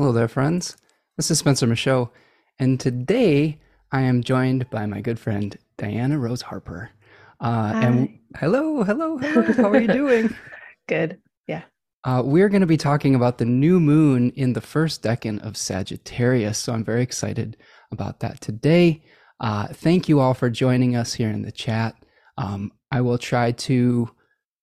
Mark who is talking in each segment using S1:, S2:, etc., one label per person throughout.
S1: Hello there, friends. This is Spencer Michaud, and today I am joined by my good friend Diana Rose Harper. Uh, and hello, hello, hello. How are you doing?
S2: Good. Yeah.
S1: Uh, we're going to be talking about the new moon in the first decan of Sagittarius. So I'm very excited about that today. Uh, thank you all for joining us here in the chat. Um, I will try to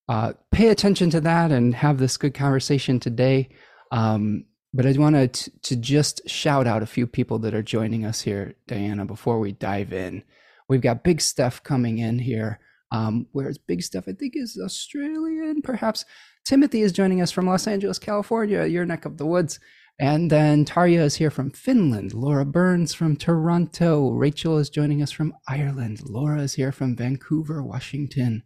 S1: uh, pay attention to that and have this good conversation today. Um, but I wanted to, just shout out a few people that are joining us here, Diana, before we dive in. We've got Big Steph coming in here. Um, whereas Big Steph, I think, is Australian. Perhaps Timothy is joining us from Los Angeles, California, your neck of the woods. And then Tarja is here from Finland. Laura Burns from Toronto. Rachel is joining us from Ireland. Laura is here from Vancouver, Washington.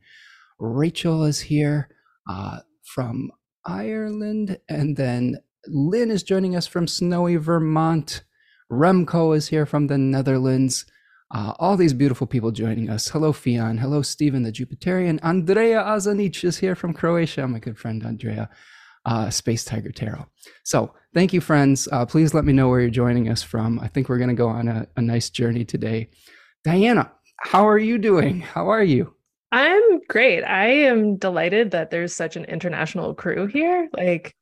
S1: Rachel is here uh, from Ireland. And then Lynn is joining us from snowy Vermont. Remco is here from the Netherlands. Uh, all these beautiful people joining us. Hello, Fion. Hello, Stephen the Jupiterian. Andrea Azanic is here from Croatia. My good friend Andrea, uh, Space Tiger Tarot. So, thank you, friends. Uh, please let me know where you're joining us from. I think we're going to go on a, a nice journey today. Diana, how are you doing? How are you?
S2: I'm great. I am delighted that there's such an international crew here. Like,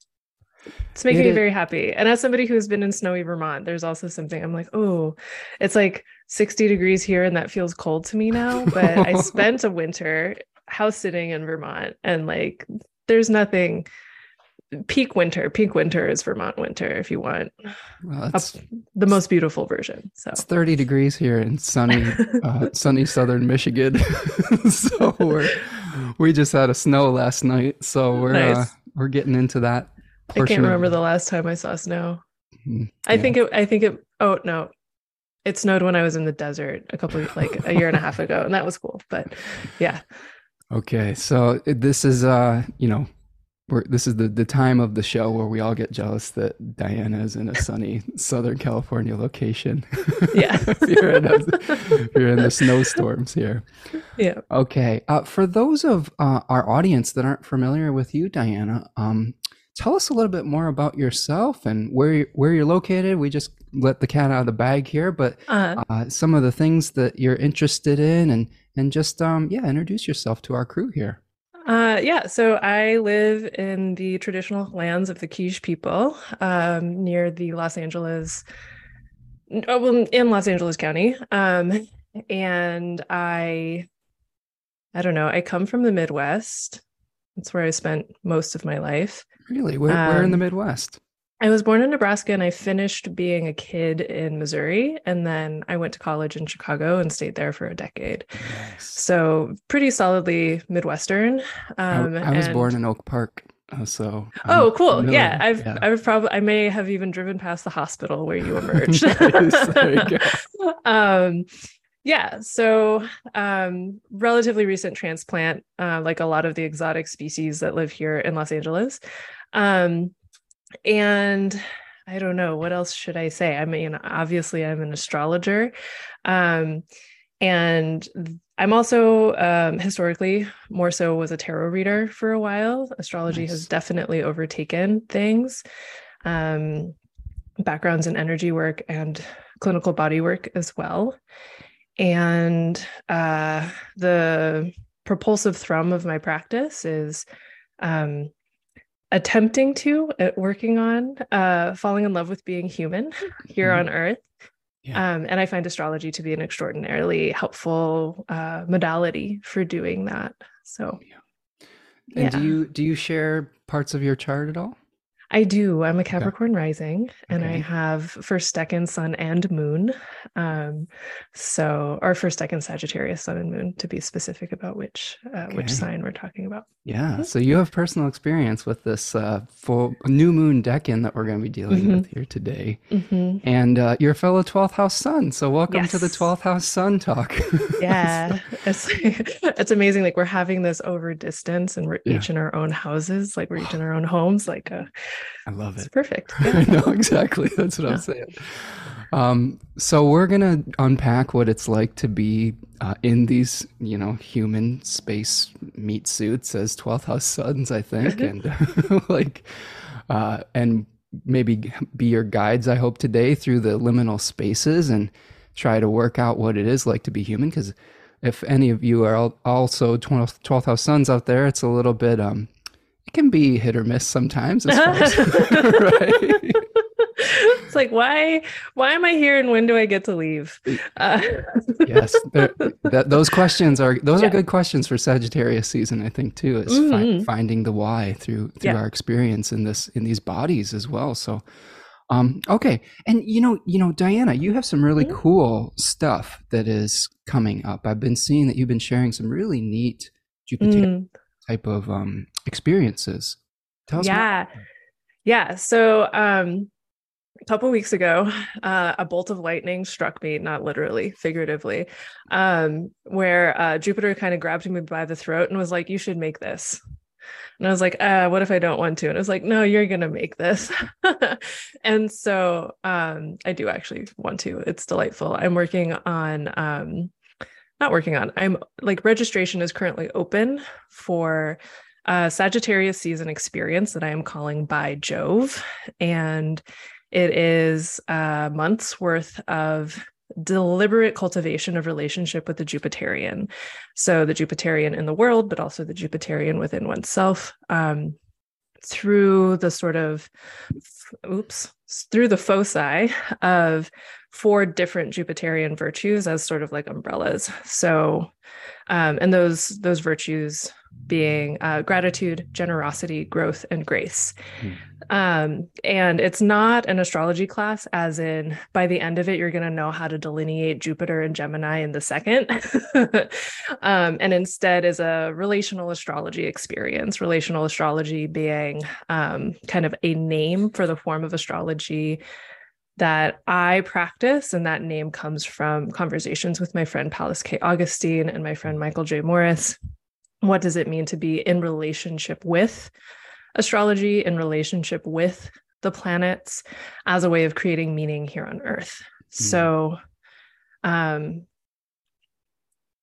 S2: it's making me very happy. And as somebody who's been in snowy Vermont, there's also something I'm like, oh, it's like 60 degrees here and that feels cold to me now. But I spent a winter house sitting in Vermont and like there's nothing peak winter. Peak winter is Vermont winter if you want well, the most beautiful version. So
S1: it's 30 degrees here in sunny, uh, sunny southern Michigan. so we're we just had a snow last night, so we're uh, nice. uh, we're getting into that
S2: I can't remember the last time I saw snow. Mm-hmm. I think it. I think it. Oh no, it snowed when I was in the desert a couple like a year and a half ago, and that was cool. But yeah.
S1: Okay, so this is uh, you know, we're, this is the the time of the show where we all get jealous that Diana is in a sunny Southern California location.
S2: Yeah,
S1: you're, in a, you're in the snowstorms here.
S2: Yeah.
S1: Okay. Uh, for those of uh, our audience that aren't familiar with you, Diana, um, tell us a little bit more about yourself and where you're, where you're located. We just let the cat out of the bag here, but uh-huh. uh, some of the things that you're interested in, and and just um, yeah, introduce yourself to our crew here.
S2: Uh, yeah, so I live in the traditional lands of the Kizh people um, near the Los Angeles, oh, well, in Los Angeles County, um, and I, I don't know, I come from the Midwest. That's where I spent most of my life.
S1: Really? Where, um, where in the um, Midwest?
S2: I was born in Nebraska and I finished being a kid in Missouri. And then I went to college in Chicago and stayed there for a decade. Nice. So pretty solidly Midwestern.
S1: Um, I, I, was and... born in Oak Park. Uh, so
S2: I'm oh cool familiar. yeah i've yeah. i've probably i may have even driven past the hospital where you emerged there you um yeah so um relatively recent transplant uh, like a lot of the exotic species that live here in los angeles um, and I don't know what else should I say. I mean, obviously, I'm an astrologer, um, and I'm also um, historically more so was a tarot reader for a while. Astrology nice. has definitely overtaken things, um, backgrounds in energy work and clinical body work as well. And uh, the propulsive thrum of my practice is um, attempting to at working on uh, falling in love with being human here mm-hmm. on earth yeah. um, and i find astrology to be an extraordinarily helpful uh, modality for doing that so
S1: yeah. and yeah. do you do you share parts of your chart at all
S2: I do. I'm a Capricorn okay. rising and okay. I have first, second sun and moon. Um, so, or first, second Sagittarius sun and moon to be specific about which uh, okay. which sign we're talking about.
S1: Yeah. Mm-hmm. So you have personal experience with this uh, full new moon decan that we're going to be dealing mm-hmm. with here today. Mm-hmm. And uh, you're a fellow 12th house sun. So welcome yes. to the 12th house sun talk.
S2: yeah. It's, it's amazing. Like we're having this over distance and we're yeah. each in our own houses. Like we're each in our own homes. Like a, uh,
S1: I love it.
S2: Perfect.
S1: I know exactly. That's what yeah. I'm saying. Um, so we're gonna unpack what it's like to be uh, in these, you know, human space meat suits as 12th house suns, I think, and like, uh, and maybe be your guides, I hope, today through the liminal spaces and try to work out what it is like to be human. Because if any of you are also 12th, 12th house suns out there, it's a little bit, um, it can be hit or miss sometimes. As as,
S2: right? it's like why why am i here and when do i get to leave uh,
S1: yes that, those questions are those yeah. are good questions for sagittarius season i think too is mm-hmm. fi- finding the why through through yeah. our experience in this in these bodies as well so um okay and you know you know diana you have some really mm-hmm. cool stuff that is coming up i've been seeing that you've been sharing some really neat jupiter mm. Type of um experiences
S2: tell us yeah yeah so um a couple weeks ago, uh, a bolt of lightning struck me, not literally, figuratively, um, where uh, Jupiter kind of grabbed me by the throat and was like, You should make this. And I was like, uh, what if I don't want to? And I was like, no, you're going to make this. and so um, I do actually want to. It's delightful. I'm working on, um, not working on, I'm like registration is currently open for a Sagittarius season experience that I am calling by Jove. And it is a month's worth of deliberate cultivation of relationship with the Jupiterian. So the Jupiterian in the world, but also the Jupiterian within oneself. Um, through the sort of oops through the foci of four different jupiterian virtues as sort of like umbrellas so um, and those those virtues being uh, gratitude, generosity, growth, and grace. Mm. Um, and it's not an astrology class, as in by the end of it, you're going to know how to delineate Jupiter and Gemini in the second. um, and instead is a relational astrology experience, relational astrology being um, kind of a name for the form of astrology that I practice, and that name comes from conversations with my friend Pallas K. Augustine and my friend Michael J. Morris what does it mean to be in relationship with astrology, in relationship with the planets as a way of creating meaning here on Earth? Mm. So, um,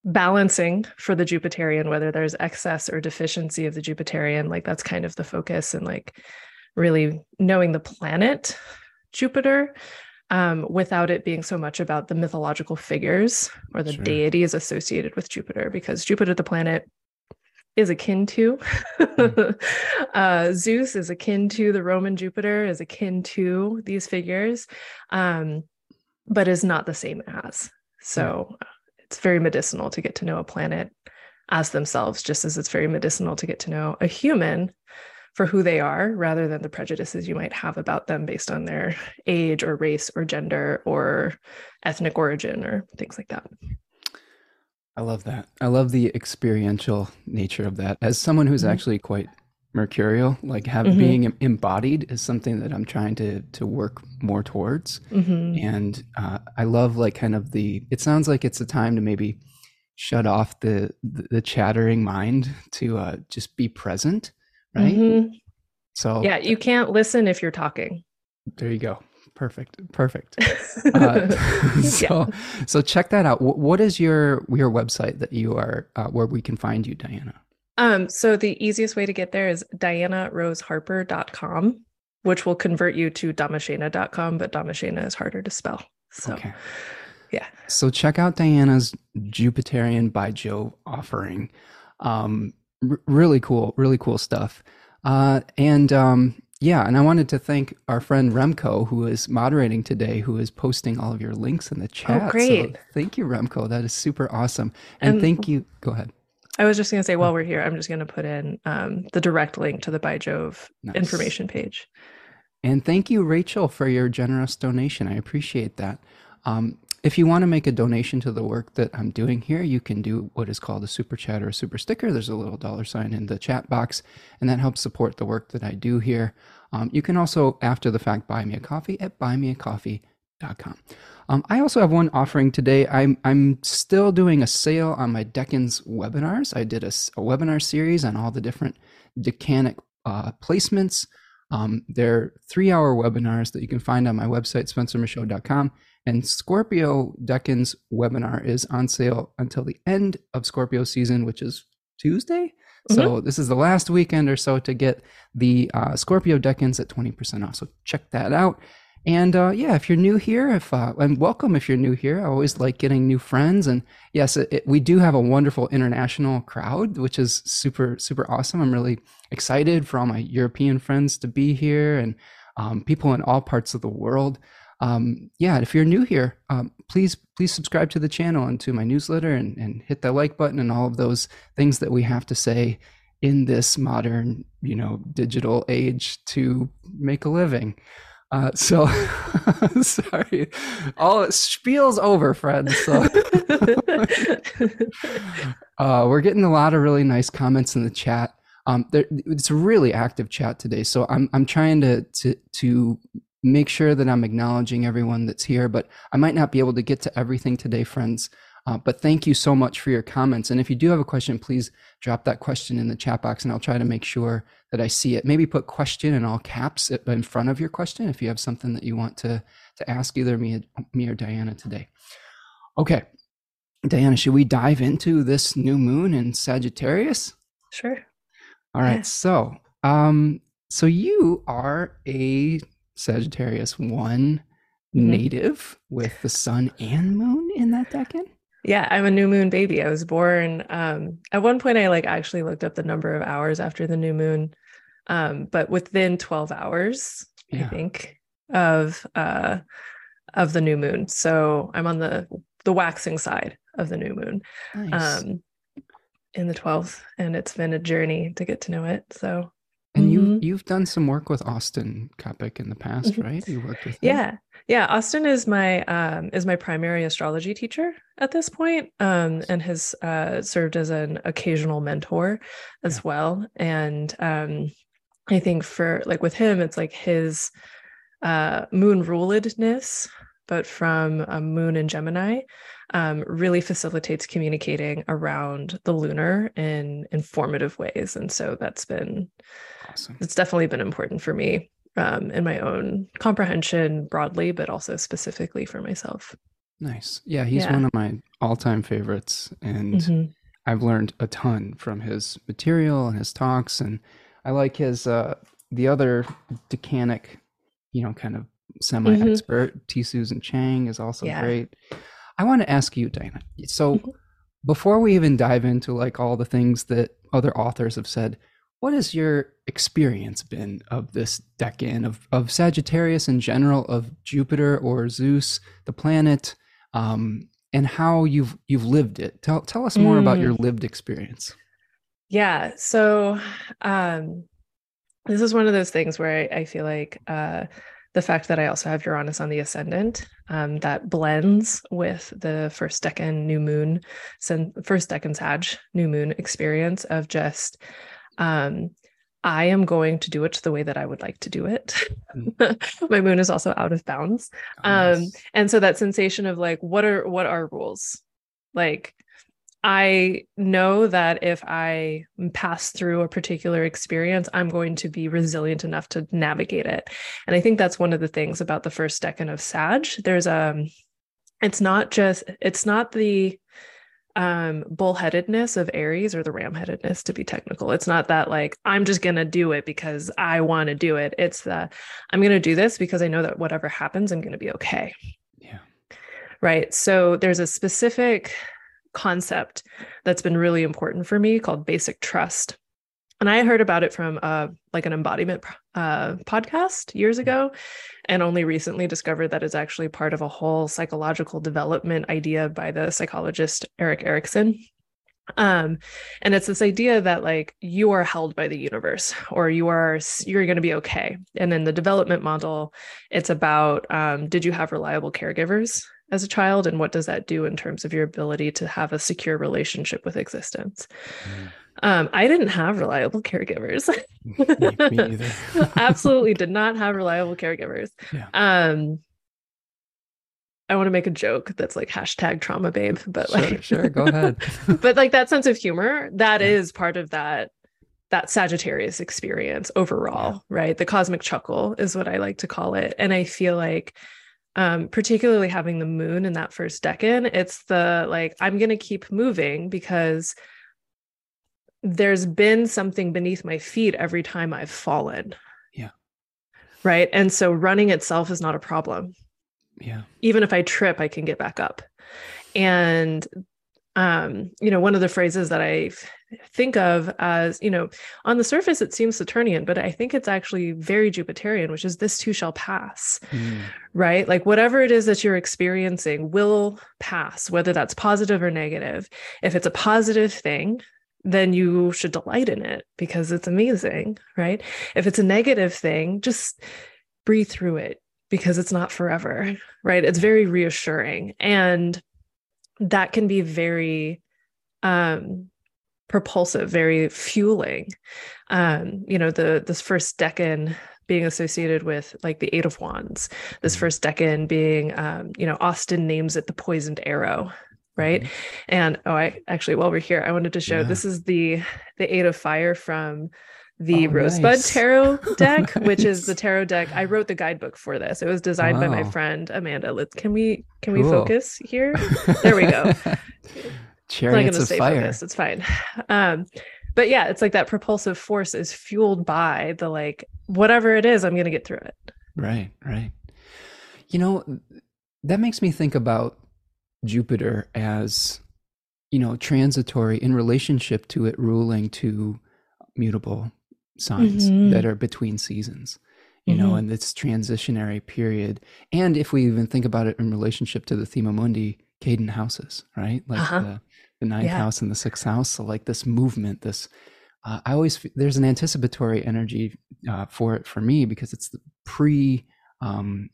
S2: balancing for the Jupiterian, whether there's excess or deficiency of the Jupiterian, like that's kind of the focus, and like really knowing the planet Jupiter um, without it being so much about the mythological figures or the sure. deities associated with Jupiter, because Jupiter, the planet, is akin to. Hmm. uh, Zeus is akin to the Roman Jupiter, is akin to these figures, um, but is not the same as. So uh, it's very medicinal to get to know a planet as themselves, just as it's very medicinal to get to know a human for who they are rather than the prejudices you might have about them based on their age or race or gender or ethnic origin or things like that.
S1: I love that. I love the experiential nature of that. As someone who's mm-hmm. actually quite mercurial, like have mm-hmm. being embodied is something that I'm trying to to work more towards. Mm-hmm. And uh, I love like kind of the. It sounds like it's a time to maybe shut off the the, the chattering mind to uh, just be present, right?
S2: Mm-hmm. So yeah, you can't listen if you're talking.
S1: There you go. Perfect. Perfect. Uh, so, yeah. so check that out. what is your your website that you are uh, where we can find you, Diana?
S2: Um, so the easiest way to get there is dianaroseharper.com, which will convert you to damashena.com, but damashena is harder to spell. So okay. yeah.
S1: So check out Diana's Jupiterian by Jove offering. Um, r- really cool, really cool stuff. Uh, and um, yeah, and I wanted to thank our friend Remco, who is moderating today, who is posting all of your links in the oh, chat.
S2: Oh, great. So
S1: thank you, Remco. That is super awesome. And, and thank you. Go ahead.
S2: I was just going to say, while we're here, I'm just going to put in um, the direct link to the By Jove nice. information page.
S1: And thank you, Rachel, for your generous donation. I appreciate that. Um, if you want to make a donation to the work that I'm doing here, you can do what is called a super chat or a super sticker. There's a little dollar sign in the chat box, and that helps support the work that I do here. Um, you can also, after the fact, buy me a coffee at buymeacoffee.com. Um, I also have one offering today. I'm, I'm still doing a sale on my Decans webinars. I did a, a webinar series on all the different decanic uh, placements. Um, they're three hour webinars that you can find on my website, spencermichaud.com. And Scorpio Decans webinar is on sale until the end of Scorpio season, which is Tuesday. So mm-hmm. this is the last weekend or so to get the uh, Scorpio decans at 20% off. So check that out. And uh, yeah, if you're new here, if uh, and welcome if you're new here. I always like getting new friends. And yes, it, it, we do have a wonderful international crowd, which is super super awesome. I'm really excited for all my European friends to be here and um, people in all parts of the world. Um, yeah, if you're new here, um, please please subscribe to the channel and to my newsletter and, and hit the like button and all of those things that we have to say in this modern, you know, digital age to make a living. Uh, so sorry, all spiel's over, friends. So uh, we're getting a lot of really nice comments in the chat. Um, there, it's a really active chat today, so I'm I'm trying to to to make sure that I'm acknowledging everyone that's here. But I might not be able to get to everything today, friends. Uh, but thank you so much for your comments. And if you do have a question, please drop that question in the chat box, and I'll try to make sure that I see it. Maybe put question in all caps in front of your question if you have something that you want to to ask either me, me or Diana today. Okay, Diana, should we dive into this new moon in Sagittarius?
S2: Sure.
S1: All right. Yeah. So, um, so you are a Sagittarius one mm-hmm. native with the sun and moon in that decan.
S2: Yeah, I'm a new moon baby. I was born um at one point I like actually looked up the number of hours after the new moon. Um but within 12 hours, yeah. I think, of uh of the new moon. So I'm on the the waxing side of the new moon. Nice. Um in the 12th and it's been a journey to get to know it. So
S1: and you mm-hmm. you've done some work with Austin Coppock in the past, mm-hmm. right? You worked with him.
S2: Yeah. Yeah, Austin is my um, is my primary astrology teacher at this point, um, and has uh, served as an occasional mentor as yeah. well. And um, I think for like with him, it's like his uh, moon ruledness, but from a moon in Gemini, um, really facilitates communicating around the lunar in informative ways. And so that's been Awesome. It's definitely been important for me um, in my own comprehension broadly, but also specifically for myself.
S1: Nice. Yeah, he's yeah. one of my all-time favorites, and mm-hmm. I've learned a ton from his material and his talks, and I like his uh, the other decanic, you know, kind of semi-expert mm-hmm. T. Susan Chang is also yeah. great. I want to ask you, Diana. So mm-hmm. before we even dive into like all the things that other authors have said, what has your experience been of this decan of, of Sagittarius in general, of Jupiter or Zeus, the planet, um, and how you've you've lived it? Tell tell us more mm. about your mm. lived experience.
S2: Yeah. So um, this is one of those things where I, I feel like uh, the fact that I also have Uranus on the ascendant um, that blends with the first decan new moon, first decan Sag new moon experience of just um, I am going to do it the way that I would like to do it. Mm. My moon is also out of bounds. Oh, um, and so that sensation of like, what are what are rules? Like I know that if I pass through a particular experience, I'm going to be resilient enough to navigate it. And I think that's one of the things about the first decan of Sag. There's a, um, it's not just, it's not the um bullheadedness of aries or the ramheadedness to be technical. It's not that like i'm just gonna do it because i want to do it. It's that i'm gonna do this because i know that whatever happens i'm gonna be okay.
S1: Yeah.
S2: Right? So there's a specific concept that's been really important for me called basic trust and I heard about it from uh, like an embodiment uh, podcast years ago, and only recently discovered that it's actually part of a whole psychological development idea by the psychologist Erik Erikson. Um, and it's this idea that like you are held by the universe, or you are you're going to be okay. And in the development model, it's about um, did you have reliable caregivers as a child, and what does that do in terms of your ability to have a secure relationship with existence. Mm. Um, I didn't have reliable caregivers. Absolutely did not have reliable caregivers. Yeah. Um, I want to make a joke that's like hashtag trauma babe, but
S1: sure,
S2: like
S1: sure, go ahead.
S2: but like that sense of humor, that yeah. is part of that that Sagittarius experience overall, yeah. right? The cosmic chuckle is what I like to call it. And I feel like um, particularly having the moon in that first decan, it's the like, I'm gonna keep moving because there's been something beneath my feet every time I've fallen.
S1: Yeah.
S2: Right. And so running itself is not a problem.
S1: Yeah.
S2: Even if I trip, I can get back up. And um, you know, one of the phrases that I think of as, you know, on the surface it seems Saturnian, but I think it's actually very Jupiterian, which is this too shall pass, mm. right? Like whatever it is that you're experiencing will pass, whether that's positive or negative. If it's a positive thing, then you should delight in it because it's amazing, right? If it's a negative thing, just breathe through it because it's not forever, right? It's very reassuring. And that can be very um, propulsive, very fueling. Um, you know, the this first decan being associated with like the Eight of Wands, this mm-hmm. first decan being, um, you know, Austin names it the poisoned arrow, right? Mm-hmm. And oh, I actually while we're here, I wanted to show yeah. this is the the Eight of Fire from the oh, Rosebud nice. Tarot deck, nice. which is the tarot deck. I wrote the guidebook for this. It was designed wow. by my friend Amanda. Let's can we can cool. we focus here? There we go.
S1: Chariots of fire. Focus.
S2: It's fine. Um, but yeah, it's like that propulsive force is fueled by the like whatever it is. I'm going to get through it.
S1: Right. Right. You know, that makes me think about Jupiter as you know transitory in relationship to it ruling to mutable signs mm-hmm. that are between seasons you mm-hmm. know and this transitionary period and if we even think about it in relationship to the thema mundi cadent houses right like uh-huh. the, the ninth yeah. house and the sixth house so like this movement this uh, i always there's an anticipatory energy uh, for it for me because it's the pre um,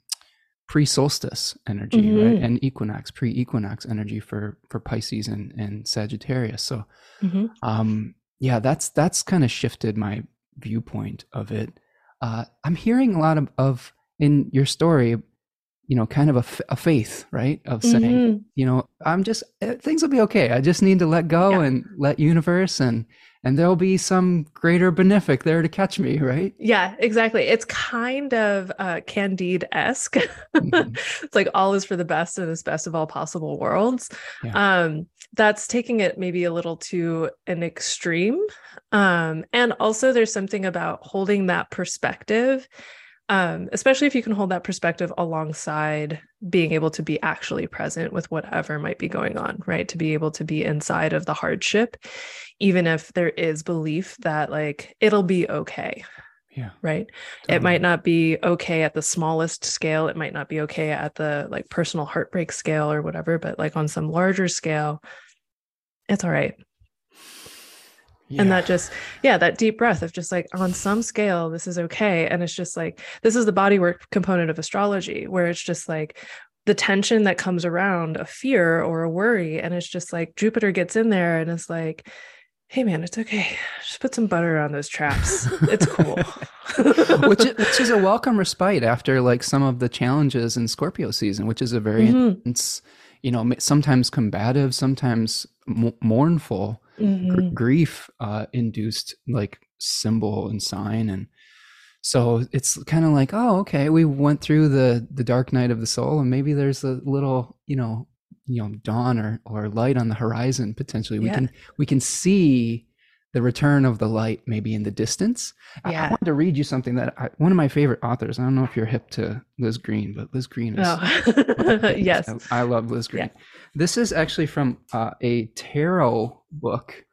S1: pre solstice energy mm-hmm. right and equinox pre equinox energy for for pisces and and sagittarius so mm-hmm. um yeah that's that's kind of shifted my viewpoint of it. Uh, I'm hearing a lot of, of in your story, you know, kind of a, f- a faith, right? Of saying, mm-hmm. you know, I'm just eh, things will be okay. I just need to let go yeah. and let universe and and there'll be some greater benefic there to catch me, right?
S2: Yeah, exactly. It's kind of uh, Candide esque. mm-hmm. it's like all is for the best in this best of all possible worlds. Yeah. Um, that's taking it maybe a little to an extreme. Um, and also, there's something about holding that perspective um, especially if you can hold that perspective alongside being able to be actually present with whatever might be going on, right? To be able to be inside of the hardship, even if there is belief that like it'll be okay.
S1: Yeah.
S2: Right. Totally. It might not be okay at the smallest scale. It might not be okay at the like personal heartbreak scale or whatever, but like on some larger scale, it's all right yeah. and that just yeah that deep breath of just like on some scale this is okay. And it's just like this is the bodywork component of astrology where it's just like the tension that comes around a fear or a worry. And it's just like jupiter gets in there and it's like hey man it's okay. Just put some butter on those traps. It's cool.
S1: Which, is, which is a welcome respite after like some of the challenges in scorpio season which is a very mm-hmm. intense you know sometimes combative sometimes mournful mm-hmm. gr- grief uh, induced like symbol and sign and so it's kind of like oh okay we went through the the dark night of the soul and maybe there's a little you know you know dawn or or light on the horizon potentially we yeah. can we can see the return of the light maybe in the distance. Yeah. I, I wanted to read you something that I, one of my favorite authors, I don't know if you're hip to Liz Greene but Liz Greene is.
S2: Oh. yes.
S1: I, I, love Liz Greene Yeah. This is actually from uh, a tarot book,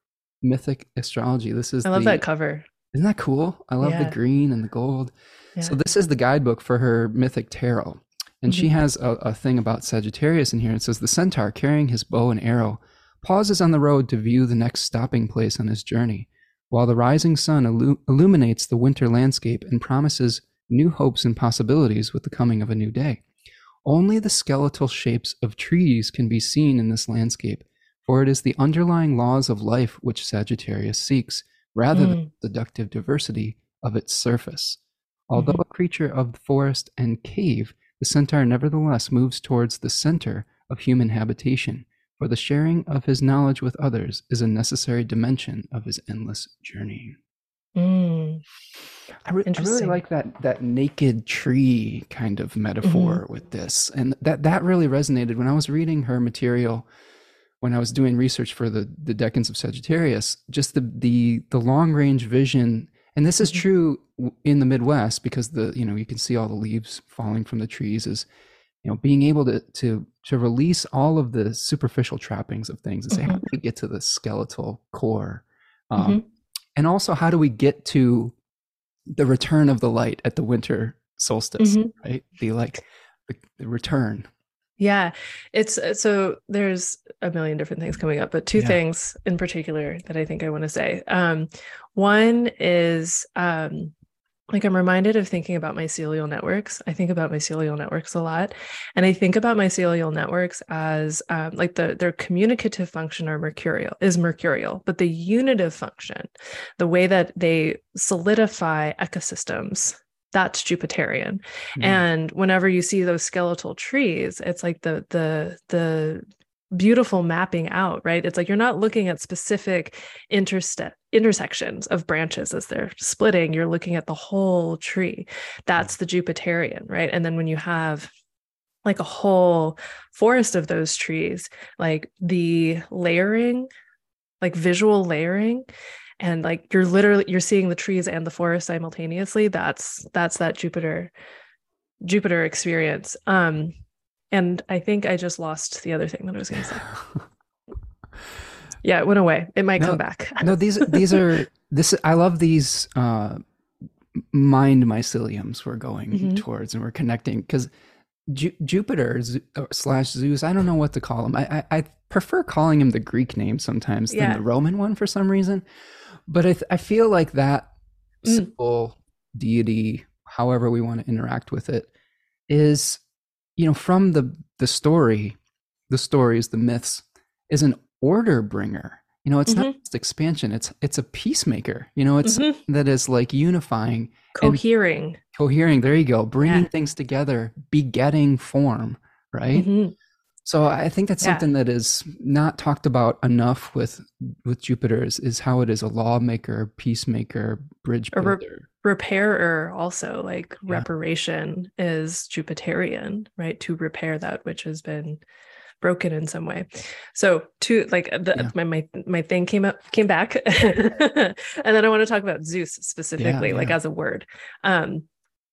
S1: Mythic Astrology. This is
S2: I love
S1: the,
S2: that cover.
S1: Isn't that cool? I love yeah. the green and the gold. Yeah. So this is the guidebook for her Mythic Tarot. And mm-hmm. she has a, a thing about Sagittarius in here. It says the centaur carrying his bow and arrow pauses on the road to view the next stopping place on his journey, while the rising sun illu- illuminates the winter landscape and promises new hopes and possibilities with the coming of a new day. Only the skeletal shapes of trees can be seen in this landscape, for it is the underlying laws of life which Sagittarius seeks, rather mm. than the seductive diversity of its surface. Although mm-hmm. a creature of the forest and cave, the centaur nevertheless moves towards the center of human habitation, for the sharing of his knowledge with others is a necessary dimension of his endless journey.
S2: Mm.
S1: I, re- I, really like that that naked tree kind of metaphor mm-hmm. with this, and that that really resonated when I was reading her material when I was doing research for the the decans of Sagittarius, just the the the long range vision, and this is mm-hmm. true in the Midwest because the you know you can see all the leaves falling from the trees is you know being able to to to release all of the superficial trappings of things and say mm-hmm. how do we get to the skeletal core um, mm-hmm. and also how do we get to the return of the light at the winter solstice mm-hmm. right the like the, the return
S2: yeah, it's uh, so there's a million different things coming up, but two yeah. things in particular that I think I want to say. Um, one is um, like I'm reminded of thinking about mycelial networks. I think about mycelial networks a lot, and I think about mycelial networks as um, like the their communicative function are mercurial is mercurial, but the unitive function, the way that they solidify ecosystems that's Jupiterian. Mm-hmm. And whenever you see those skeletal trees, it's like the the the beautiful mapping out, right? It's like you're not looking at specific interste- intersections of branches as they're splitting, you're looking at the whole tree. That's the Jupiterian, right? And then when you have like a whole forest of those trees, like the layering, like visual layering and like you're literally you're seeing the trees and the forest simultaneously that's that's that jupiter jupiter experience um and i think i just lost the other thing that i was going to say yeah it went away it might no, come back
S1: no these these are this i love these uh mind myceliums we're going mm-hmm. towards and we're connecting because Ju- Jupiter slash Zeus, I don't know what to call him. I, I, I prefer calling him the Greek name sometimes yeah. than the Roman one for some reason. But I, th- I feel like that mm. simple deity, however we want to interact with it, is, you know, from the the story, the stories, the myths, is an order bringer. You know, it's mm-hmm. not just expansion; it's it's a peacemaker. You know, it's mm-hmm. that is like unifying,
S2: cohering,
S1: cohering. There you go, bringing yeah. things together, begetting form. Right. Mm-hmm. So I think that's yeah. something that is not talked about enough with with Jupiter is, is how it is a lawmaker, peacemaker, bridge builder. Re-
S2: repairer also like yeah. reparation is Jupiterian, right? To repair that which has been broken in some way. So to like the, yeah. my, my my thing came up came back and then I want to talk about Zeus specifically like as a word. Um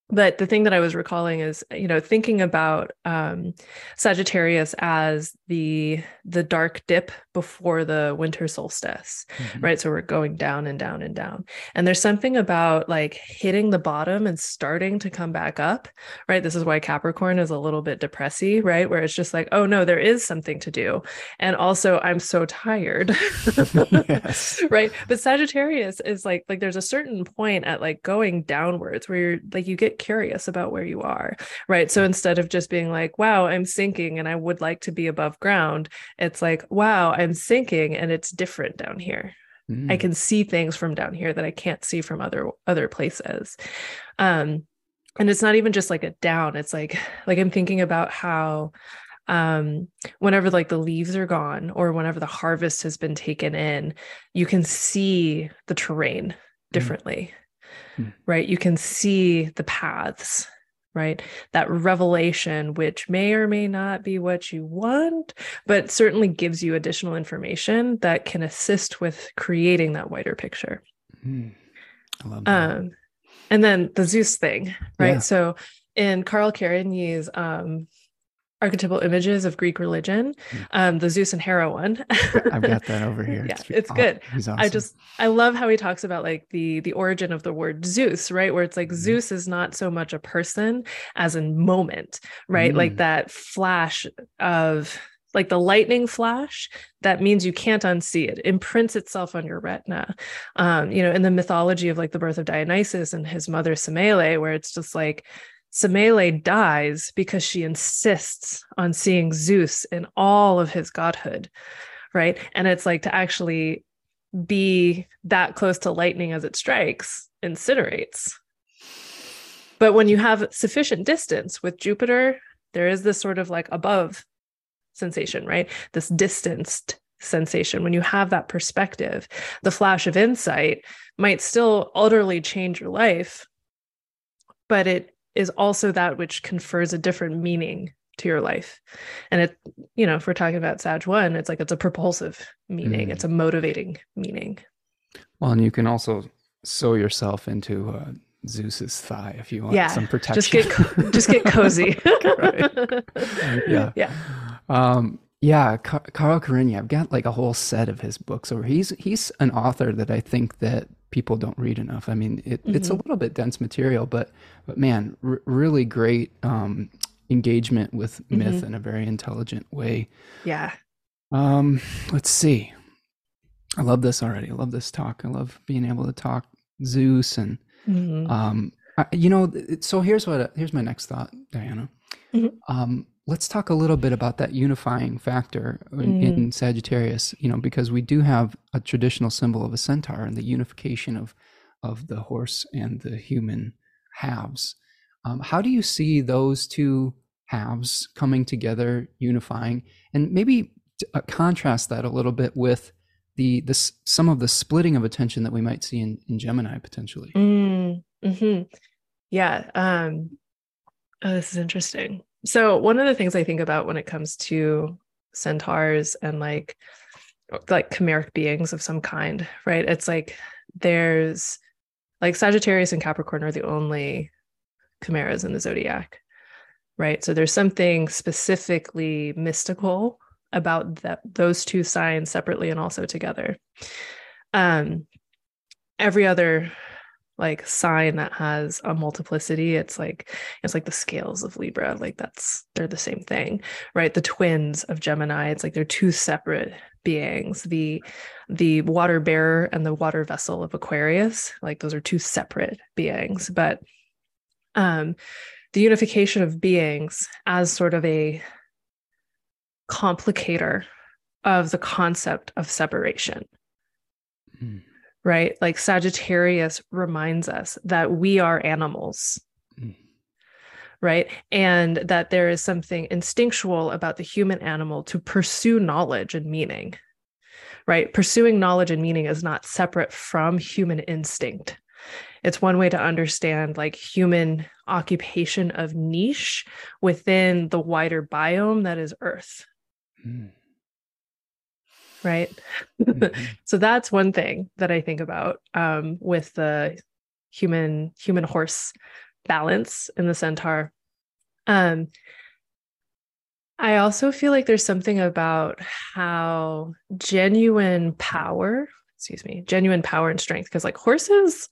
S2: but the thing that I was recalling is, you know, thinking about um, Sagittarius as the the dark dip before the winter solstice, mm-hmm. right? So we're going down and down and down, and there's something about like hitting the bottom and starting to come back up, right? This is why Capricorn is a little bit depressy, right? Where it's just like, oh no, there is something to do, and also I'm so tired, right? But Sagittarius is like like there's a certain point at like going downwards where you're like you get curious about where you are, right? So instead of just being like, wow, I'm sinking and I would like to be above ground, it's like, wow, I'm sinking and it's different down here. Mm. I can see things from down here that I can't see from other other places. Um, and it's not even just like a down, it's like like I'm thinking about how um whenever like the leaves are gone or whenever the harvest has been taken in you can see the terrain mm. differently mm mm. right? You can see the paths, right? That revelation, which may or may not be what you want, but certainly gives you additional information that can assist with creating that wider picture. Mm. I love that. Um, and then the Zeus thing, right? Yeah. So in Carl Kerényi's um, archetypal images of Greek religion, hmm. um, the Zeus and Hera one.
S1: I've got that over here.
S2: yeah, it's, it's good. Awesome. I just I love how he talks about like the the origin of the word Zeus, right? Where it's like mm. Zeus is not so much a person as a moment, right? Mm. Like that flash of like the lightning flash that means you can't unsee it imprints itself on your retina um you know in the mythology of like the birth of dionysus and his mother semele where it's just like Semele dies because she insists on seeing Zeus in all of his godhood, right? And it's like to actually be that close to lightning as it strikes incinerates. But when you have sufficient distance with Jupiter, there is this sort of like above sensation, right? This distanced sensation. When you have that perspective, the flash of insight might still utterly change your life, but it is also that which confers a different meaning to your life. And it, you know, if we're talking about Sag one, it's like it's a propulsive meaning, mm. it's a motivating meaning.
S1: Well, and you can also sew yourself into uh, Zeus's thigh if you want yeah, some protection.
S2: Just get just get cozy.
S1: yeah. Yeah. Um, yeah, Carl Kerényi. I've got like a whole set of his books over. He's he's an author that I think that people don't read enough. I mean, it, mm-hmm. it's a mm-hmm. little bit dense material, but but man, r- really great um, engagement with mm-hmm. myth in a very intelligent way.
S2: Yeah.
S1: Um, let's see. I love this already. I love this talk. I love being able to talk Zeus and mm-hmm. um, I, you know. So here's what here's my next thought, Diana. Mm-hmm. Um, let's talk a little bit about that unifying factor in, mm. in, Sagittarius, you know, because we do have a traditional symbol of a centaur and the unification of of the horse and the human halves. Um, how do you see those two halves coming together, unifying, and maybe uh, contrast that a little bit with the the some of the splitting of attention that we might see in, in Gemini potentially?
S2: Mm, hmm Yeah, um, oh, this is interesting. So one of the things I think about when it comes to centaurs and like like chimeric beings of some kind, right? It's like there's like Sagittarius and Capricorn are the only chimeras in the zodiac, right? So there's something specifically mystical about that those two signs separately and also together. Um every other like sign that has a multiplicity it's like it's like the scales of libra like that's they're the same thing right? The twins of gemini it's like they're two separate beings. The the water bearer and the water vessel of aquarius like those are two separate beings. But um the unification of beings as sort of a complicator of the concept of separation. Mm right? Like Sagittarius reminds us that we are animals. Mm. Right. And that there is something instinctual about the human animal to pursue knowledge and meaning. Right. Pursuing knowledge and meaning is not separate from human instinct. It's one way to understand like human occupation of niche within the wider biome that is Earth. Mm right mm-hmm. so that's one thing that i think about um, with the human human horse balance in the centaur um, i also feel like there's something about how genuine power excuse me genuine power and strength because like horses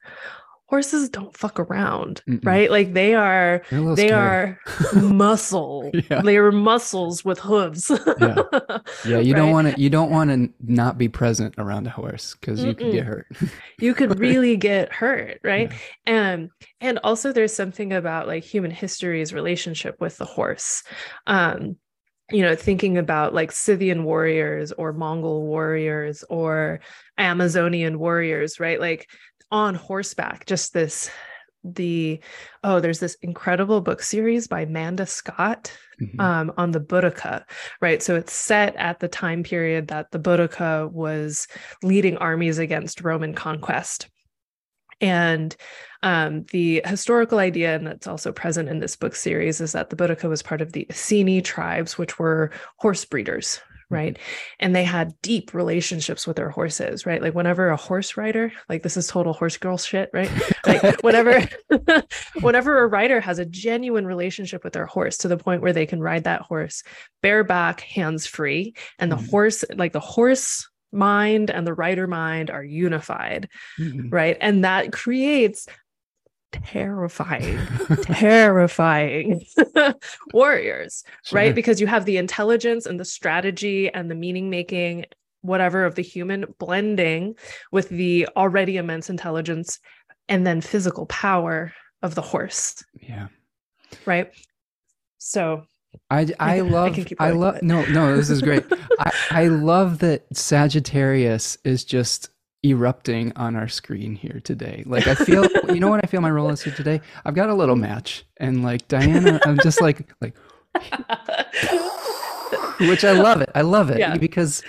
S2: horses don't fuck around, Mm-mm. right? Like they are they are muscle. yeah. They are muscles with hooves.
S1: yeah. yeah, you right? don't want to you don't want to not be present around a horse because you could get hurt.
S2: you could really get hurt, right? Yeah. And and also there's something about like human history's relationship with the horse. Um you know, thinking about like Scythian warriors or Mongol warriors or Amazonian warriors, right? Like on horseback just this the oh there's this incredible book series by manda scott mm-hmm. um, on the boudica right? So it's set at the time period that the boudica was leading armies against roman conquest. And um, the historical idea, and that's also present in this book series, is that the Boudica was part of the Iceni tribes, which were horse breeders, right? And they had deep relationships with their horses right? Like whenever a horse rider like this is total horse girl shit right? Like whenever whenever a rider has a genuine relationship with their horse to the point where they can ride that horse bareback hands free and the mm-hmm. horse like the horse mind and the rider mind are unified mm-hmm. right? And that creates terrifying, terrifying warriors, sure. right? Because you have the intelligence and the strategy and the meaning making, whatever of the human blending with the already immense intelligence and then physical power of the horse.
S1: Yeah.
S2: Right. So
S1: I I love I, I love no no this is great. I, I love that Sagittarius is just erupting on our screen here today. Like I feel, you know what I feel my role is here today? I've got a little match, and like Diana, I'm just like like, which I love it. I love it yeah. because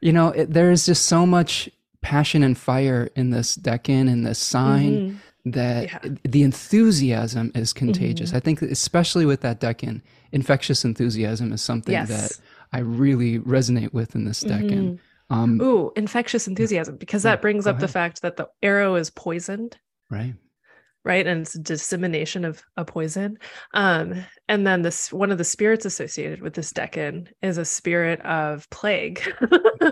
S1: you know it, there is just so much passion and fire in this decan in this sign. Mm-hmm. that yeah. the enthusiasm is contagious. Mm-hmm. I think especially with that decan, infectious enthusiasm is something yes. that I really resonate with in this decan. Mm-hmm.
S2: Um, Ooh, infectious enthusiasm, because that brings up ahead. the fact that the arrow is poisoned.
S1: Right.
S2: Right. And it's dissemination of a poison. Um, and then this one of the spirits associated with this decan is a spirit of plague.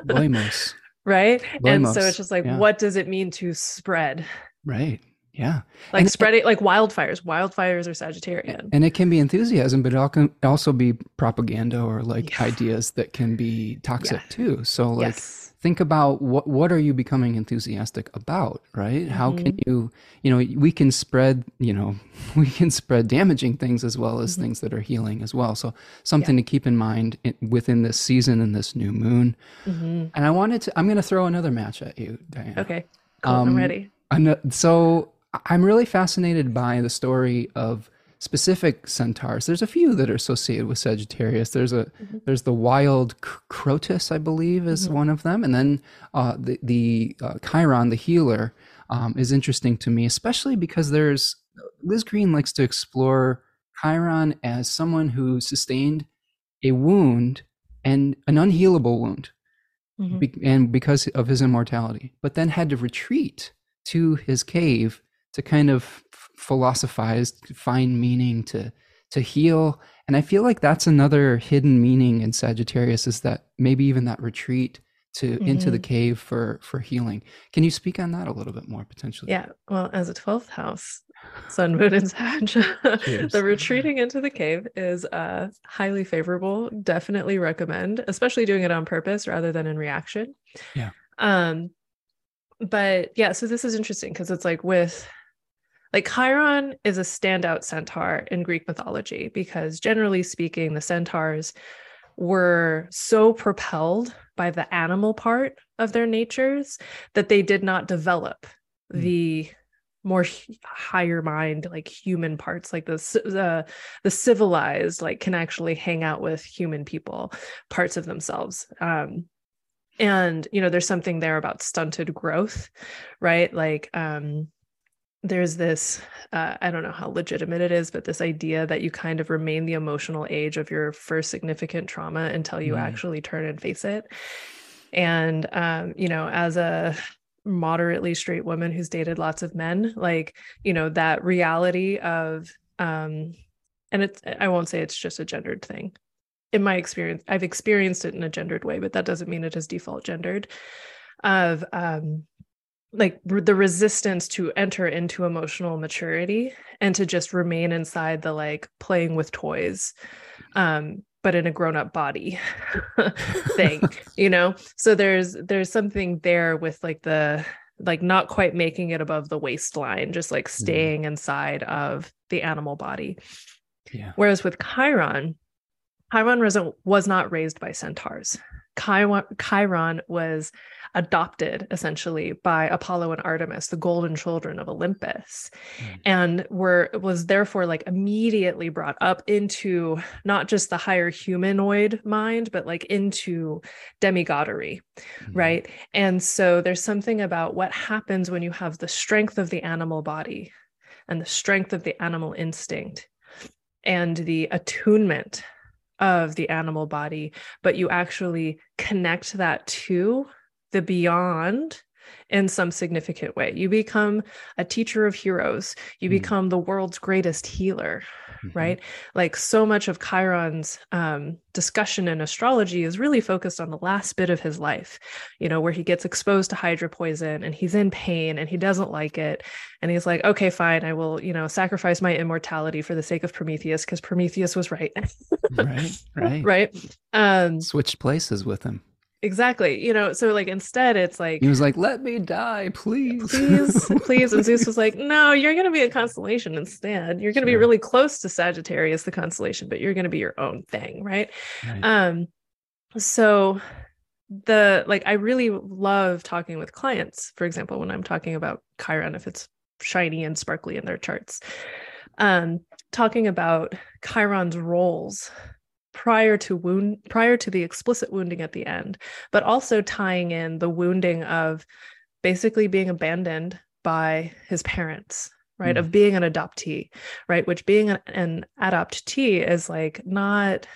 S1: Blamos.
S2: Right. And so it's just like, yeah. what does it mean to spread?
S1: Right. Yeah.
S2: Like and spreading it, like wildfires. Wildfires are Sagittarian.
S1: And it can be enthusiasm, but it can also be propaganda or like yeah. ideas that can be toxic yeah. too. So like yes. think about what what are you becoming enthusiastic about, right? Mm-hmm. How can mm-hmm. you, you know, we can spread, you know, we can spread damaging things as well as mm-hmm. things that are healing as well. So something yeah. to keep in mind within this season and this new moon. Mm-hmm. And I wanted to I'm going to throw another match at you, Diana.
S2: Okay. Cool. Um, I'm ready.
S1: So I'm really fascinated by the story of specific centaurs. There's a few that are associated with Sagittarius. There's a mm-hmm. there's the wild Crotus, I believe, is mm-hmm. one of them, and then uh, the the uh, Chiron, the healer, um, is interesting to me, especially because there's Liz Greene likes to explore Chiron as someone who sustained a wound and an unhealable wound, mm-hmm. be- and because of his immortality, but then had to retreat to his cave to kind of philosophize, find meaning, to to heal. And I feel like that's another hidden meaning in Sagittarius is that maybe even that retreat to mm-hmm. into the mm-hmm. cave for for healing. Can you speak on that a little bit more potentially?
S2: Yeah. Well, as a 12th house, Sun, Moon, and Sag, the retreating into the cave is uh, highly favorable. Definitely recommend, especially doing it on purpose rather than in reaction.
S1: Yeah.
S2: Um, but yeah, so this is interesting because it's like with like Chiron is a standout centaur in Greek mythology because generally speaking, the centaurs were so propelled by the animal part of their natures that they did not develop mm. the more higher mind like human parts like the the the civilized like can actually hang out with human people parts of themselves um and you know there's something there about stunted growth right like um there's this uh, i don't know how legitimate it is but this idea that you kind of remain the emotional age of your first significant trauma until you mm. actually turn and face it and um, you know as a moderately straight woman who's dated lots of men like you know that reality of um and it's i won't say it's just a gendered thing in my experience i've experienced it in a gendered way but that doesn't mean it is default gendered of um like the resistance to enter into emotional maturity and to just remain inside the like playing with toys um but in a grown-up body thing you know so there's there's something there with like the like not quite making it above the waistline just like mm-hmm. staying mm. inside of the animal body
S1: yeah.
S2: whereas with chiron chiron was not raised by centaurs chiron, was adopted essentially by Apollo and Artemis, the golden children of Olympus, mm. and were was therefore like immediately brought up into not just the higher humanoid mind, but like into demigodery, mm. right? And so there's something about what happens when you have the strength of the animal body and the strength of the animal instinct and the attunement of the animal body, but you actually connect that to the beyond in some significant way. You become a teacher of heroes. You mm-hmm. become the world's greatest healer, mm-hmm. right? Like so much of Chiron's um, discussion in astrology is really focused on the last bit of his life, you know, where he gets exposed to Hydra poison and he's in pain and he doesn't like it. And he's like, okay, fine, I will, you know, sacrifice my immortality for the sake of Prometheus because Prometheus was right.
S1: right, right.
S2: Right. Um,
S1: Switched places with him.
S2: Exactly. You know, so like instead it's like
S1: he was like, "Let me die, please,
S2: please, please." And Zeus was like, "No, you're going to be a constellation instead. You're going to sure. be really close to Sagittarius, the constellation, but you're going to be your own thing, right? right? Um, so the like, I really love talking with clients. For example, when I'm talking about Chiron, if it's shiny and sparkly in their charts, um, talking about Chiron's roles prior to wound prior to the explicit wounding at the end but also tying in the wounding of basically being abandoned by his parents right? Mm. Of being an adoptee, right? Which being an, an adoptee is like not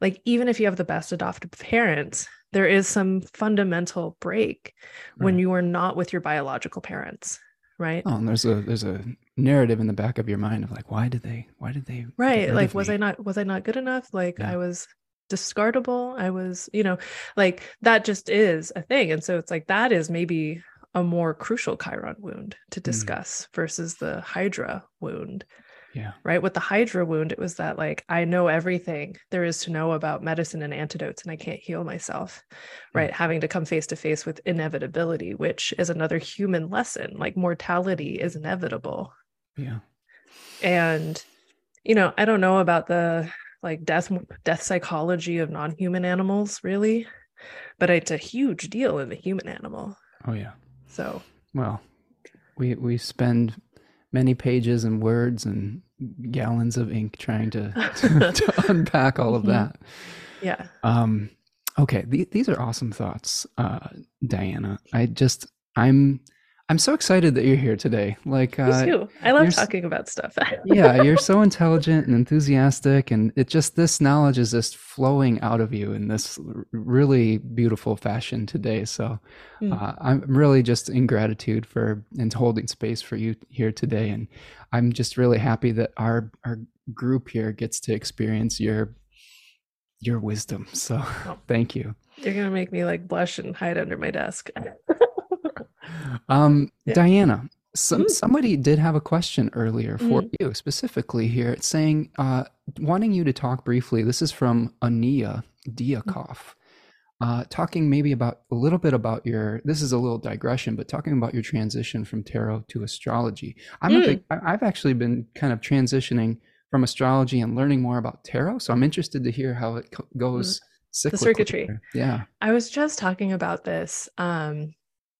S2: like even if you have the best adoptive parents, there is some fundamental break right. when you are not with your biological parents right
S1: oh and there's a there's a narrative in the back of your mind of like why did they why did they
S2: right like was me? i not was i not good enough like yeah. i was discardable i was you know like that just is a thing and so it's like that is maybe a more crucial chiron wound to mm. discuss mm. versus the hydra wound
S1: yeah.
S2: Right. With the Hydra wound, it was that like I know everything there is to know about medicine and antidotes, and I can't heal myself. Right. Having to come face to face with inevitability, which is another human lesson. Like mortality is inevitable.
S1: Yeah.
S2: And, you know, I don't know about the like death death psychology of non-human animals, really, but it's a huge deal in the human animal.
S1: Oh yeah.
S2: So
S1: well, we we spend many pages and words and gallons of ink trying to, to, to unpack all of mm-hmm. that.
S2: Yeah.
S1: Um, okay. Th- these are awesome thoughts, uh, Diana. I just, I'm, I'm so excited that you're here today. Like,
S2: uh, Me too. I love talking about stuff.
S1: yeah, you're so intelligent and enthusiastic, and it just this knowledge is just flowing out of you in this really beautiful fashion today. So, mm. uh, I'm really just in gratitude for and holding space for you here today, and I'm just really happy that our our group here gets to experience your your wisdom. So, oh. thank you.
S2: You're gonna make me like blush and hide under my desk.
S1: Um, yeah. Diana, some, mm. somebody did have a question earlier for mm. you specifically here. It's saying, uh, wanting you to talk briefly. This is from Ania Diakov. Uh, talking maybe about a little bit about your this is a little digression but talking about your transition from tarot to astrology i'm mm. a big i've actually been kind of transitioning from astrology and learning more about tarot so i'm interested to hear how it goes
S2: mm. the circuitry
S1: yeah
S2: i was just talking about this um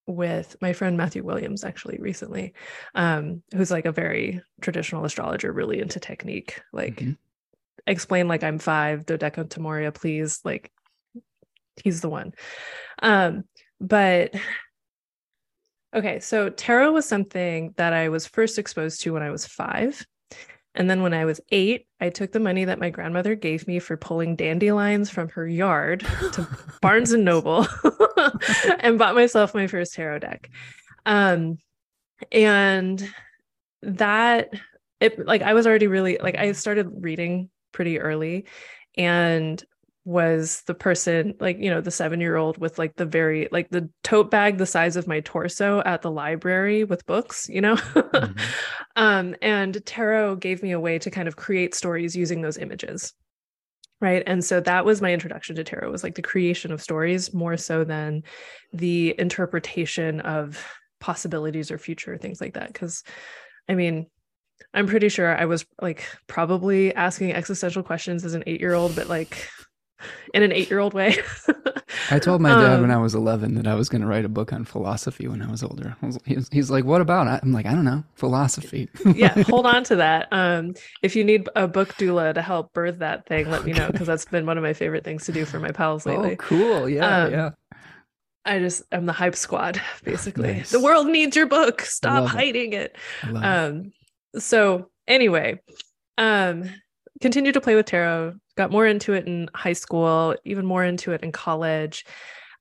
S2: with my friend Matthew Williams actually recently, um, who's like a very traditional astrologer, really into technique. Like, mm-hmm. explain like I'm five, dodecatemoria, please. Like, he's the one. Um, but okay, so tarot was something that I was first exposed to when I was five. And then when I was eight, I took the money that my grandmother gave me for pulling dandelions from her yard to Barnes and Noble and bought myself my first tarot deck. Um, and that it like I was already really like I started reading pretty early and was the person like you know the 7 year old with like the very like the tote bag the size of my torso at the library with books you know? Mm-hmm. um and tarot gave me a way to kind of create stories using those images right? And so that was my introduction to tarot was like the creation of stories more so than the interpretation of possibilities or future things like that. Cuz i mean i'm pretty sure i was like probably asking existential questions as an 8 year old but like in an eight year old way.
S1: I told my dad um, when I was 11 that I was going to write a book on philosophy when I was older. I was, he's, he's like, What about? I'm like, I don't know, philosophy.
S2: yeah, hold on to that. Um, if you need a book doula to help birth that thing, let me know because that's been one of my favorite things to do for my pals oh, lately.
S1: Oh, cool. Yeah. Um, yeah.
S2: I just, I'm the hype squad, basically. Nice. The world needs your book. Stop hiding it. it. Um, so, anyway, um, continue to play with tarot got more into it in high school, even more into it in college.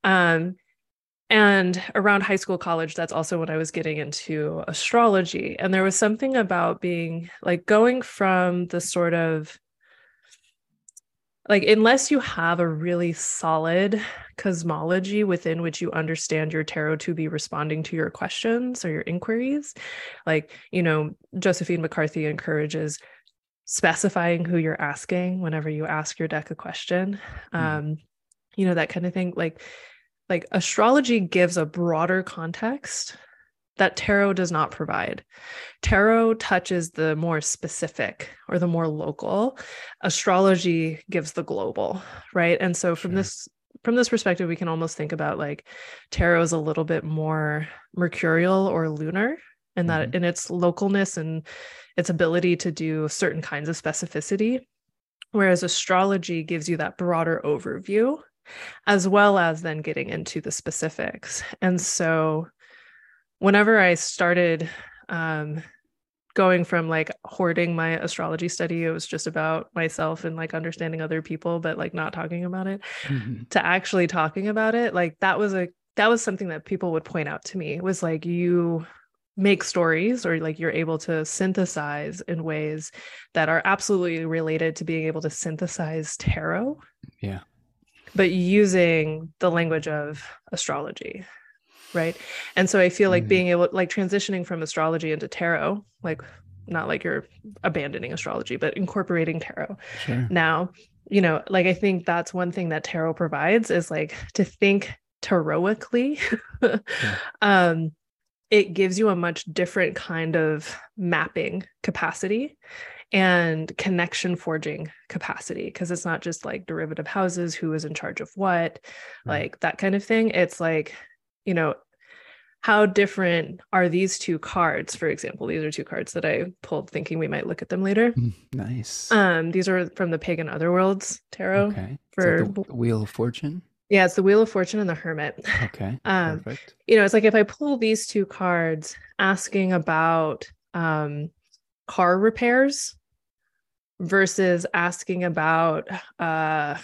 S2: Um, and around high school, college, that's also when I was getting into astrology. And there was something about being like going from the sort of like, unless you have a really solid cosmology within which you understand your tarot to be responding to your questions or your inquiries, like, you know, Josephine McCarthy encourages specifying who you're asking whenever you ask your deck a question mm. um you know that kind of thing like like astrology gives a broader context that tarot does not provide. Tarot touches the more specific or the more local. Astrology gives the global, right? And so from this from this perspective we can almost think about like tarot is a little bit more mercurial or lunar and that mm-hmm. in its localness and its ability to do certain kinds of specificity whereas astrology gives you that broader overview as well as then getting into the specifics and so whenever i started um, going from like hoarding my astrology study it was just about myself and like understanding other people but like not talking about it mm-hmm. to actually talking about it like that was a that was something that people would point out to me was like you make stories or like you're able to synthesize in ways that are absolutely related to being able to synthesize tarot
S1: yeah
S2: but using the language of astrology right and so i feel like mm-hmm. being able like transitioning from astrology into tarot like not like you're abandoning astrology but incorporating tarot sure. now you know like i think that's one thing that tarot provides is like to think taroically yeah. um it gives you a much different kind of mapping capacity and connection forging capacity because it's not just like derivative houses who is in charge of what right. like that kind of thing. It's like you know how different are these two cards? For example these are two cards that i pulled thinking we might look at them later.
S1: Mm, nice.
S2: um these are from the pagan otherworlds tarot
S1: okay. For the wheel of fortune
S2: yeah it's the wheel of fortune and the hermit.
S1: Okay um perfect.
S2: you know it's like if i pull these two cards asking about um car repairs versus asking about uh,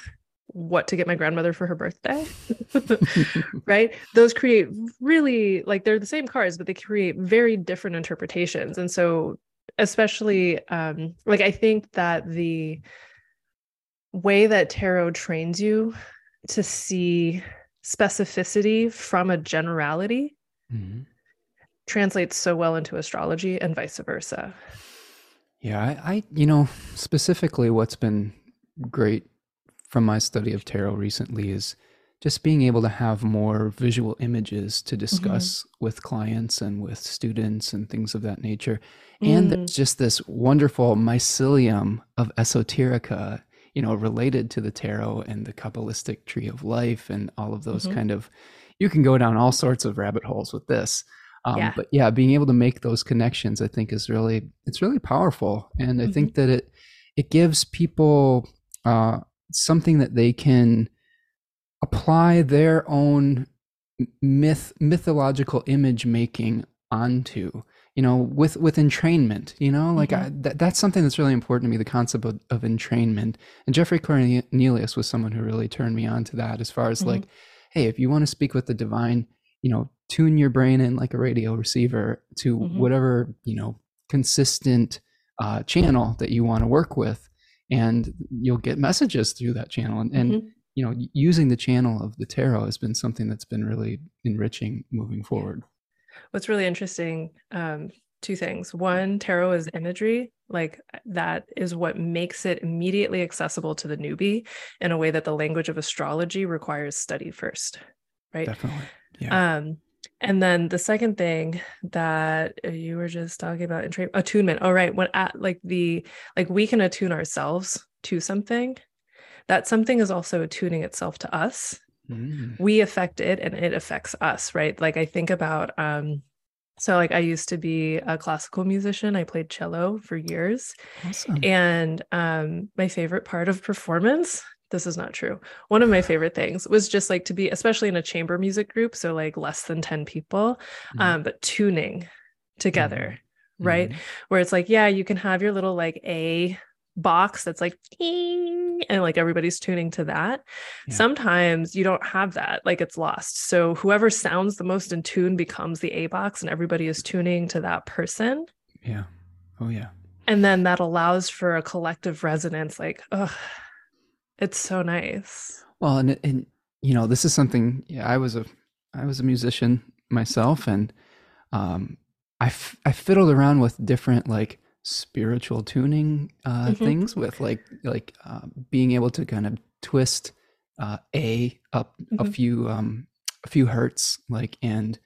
S2: what to get my grandmother for her birthday right? Those create really like they're the same cards but they create very different interpretations. And so especially um like i think that the way that tarot trains you to see specificity from a generality mm-hmm. translates so well into astrology and vice versa
S1: yeah, I, I, you know, specifically what's been great from my study of tarot recently is just being able to have more visual images to discuss mm-hmm. with clients and with students and things of that nature. Mm. And there's just this wonderful mycelium of esoterica, you know, related to the tarot and the Kabbalistic tree of life and all of those mm-hmm. kind of, you can go down all sorts of rabbit holes with this. Um, yeah. But yeah, being able to make those connections, I think, is really it's really powerful, and I mm-hmm. think that it it gives people uh, something that they can apply their own myth mythological image making onto you know with with entrainment you know like mm-hmm. I, that, that's something that's really important to me the concept of, of entrainment and geoffrey cornelius was someone who really turned me on to that as far as mm-hmm. like hey if you want to speak with the divine you know tune your brain in like a radio receiver to mm-hmm. whatever you know consistent uh, channel that you want to work with and you'll get messages through that channel and, and mm-hmm. you know using the channel of the tarot has been something that's been really enriching moving forward
S2: what's really interesting um, two things one tarot is imagery like that is what makes it immediately accessible to the newbie in a way that the language of astrology requires study first right
S1: definitely yeah.
S2: um and then the second thing that you were just talking about in attunement. Oh, right. When at like the like we can attune ourselves to something, that something is also attuning itself to us. Mm. We affect it and it affects us, right? Like I think about um so like I used to be a classical musician. I played cello for years. Awesome. And um my favorite part of performance this is not true. One of my favorite things was just like to be, especially in a chamber music group, so like less than 10 people, mm-hmm. um, but tuning together, mm-hmm. right? Mm-hmm. Where it's like, yeah, you can have your little like A box that's like Ding! and like everybody's tuning to that. Yeah. Sometimes you don't have that, like it's lost. So whoever sounds the most in tune becomes the A box and everybody is tuning to that person.
S1: Yeah. Oh yeah.
S2: And then that allows for a collective resonance like, oh, it's so nice.
S1: Well, and and you know, this is something. Yeah, I was a I was a musician myself, and um, I, f- I fiddled around with different like spiritual tuning uh, mm-hmm. things with like like uh, being able to kind of twist uh, a up mm-hmm. a few um, a few hertz like and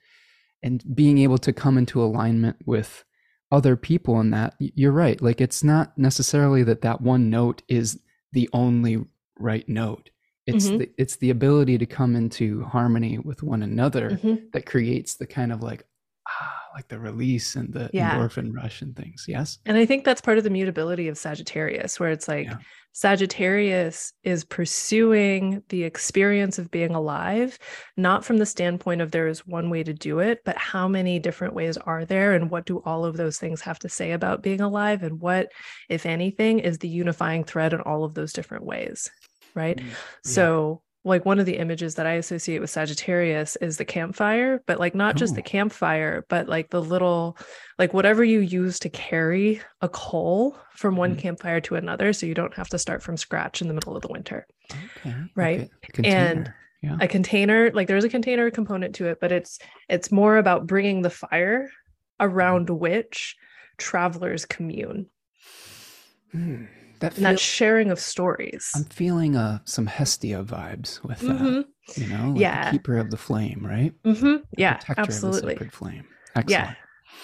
S1: and being able to come into alignment with other people in that you're right like it's not necessarily that that one note is the only right note. It's mm-hmm. the it's the ability to come into harmony with one another mm-hmm. that creates the kind of like ah like the release and the yeah. endorphin rush and things. Yes.
S2: And I think that's part of the mutability of Sagittarius, where it's like yeah. Sagittarius is pursuing the experience of being alive, not from the standpoint of there is one way to do it, but how many different ways are there? And what do all of those things have to say about being alive? And what, if anything, is the unifying thread in all of those different ways? Right. Mm, yeah. So, like one of the images that I associate with Sagittarius is the campfire, but like not just the campfire, but like the little, like whatever you use to carry a coal from one mm-hmm. campfire to another. So you don't have to start from scratch in the middle of the winter. Okay. Right. Okay. And yeah. a container, like there's a container component to it, but it's, it's more about bringing the fire around which travelers commune. Mm that, feel, that sharing of stories.
S1: I'm feeling uh, some Hestia vibes with that. Mm-hmm. You know, like yeah, keeper of the flame, right?
S2: Mm-hmm. Yeah, absolutely. sacred
S1: flame.
S2: Excellent.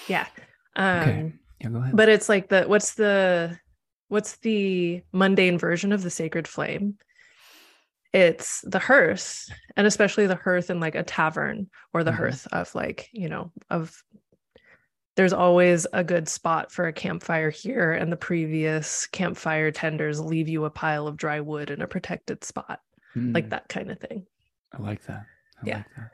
S2: Yeah, yeah. Um, okay. Yeah, go ahead. But it's like the what's the what's the mundane version of the sacred flame? It's the hearth, and especially the hearth in like a tavern or the mm-hmm. hearth of like you know of there's always a good spot for a campfire here, and the previous campfire tenders leave you a pile of dry wood in a protected spot, mm. like that kind of thing.
S1: I like that. I yeah. Like that.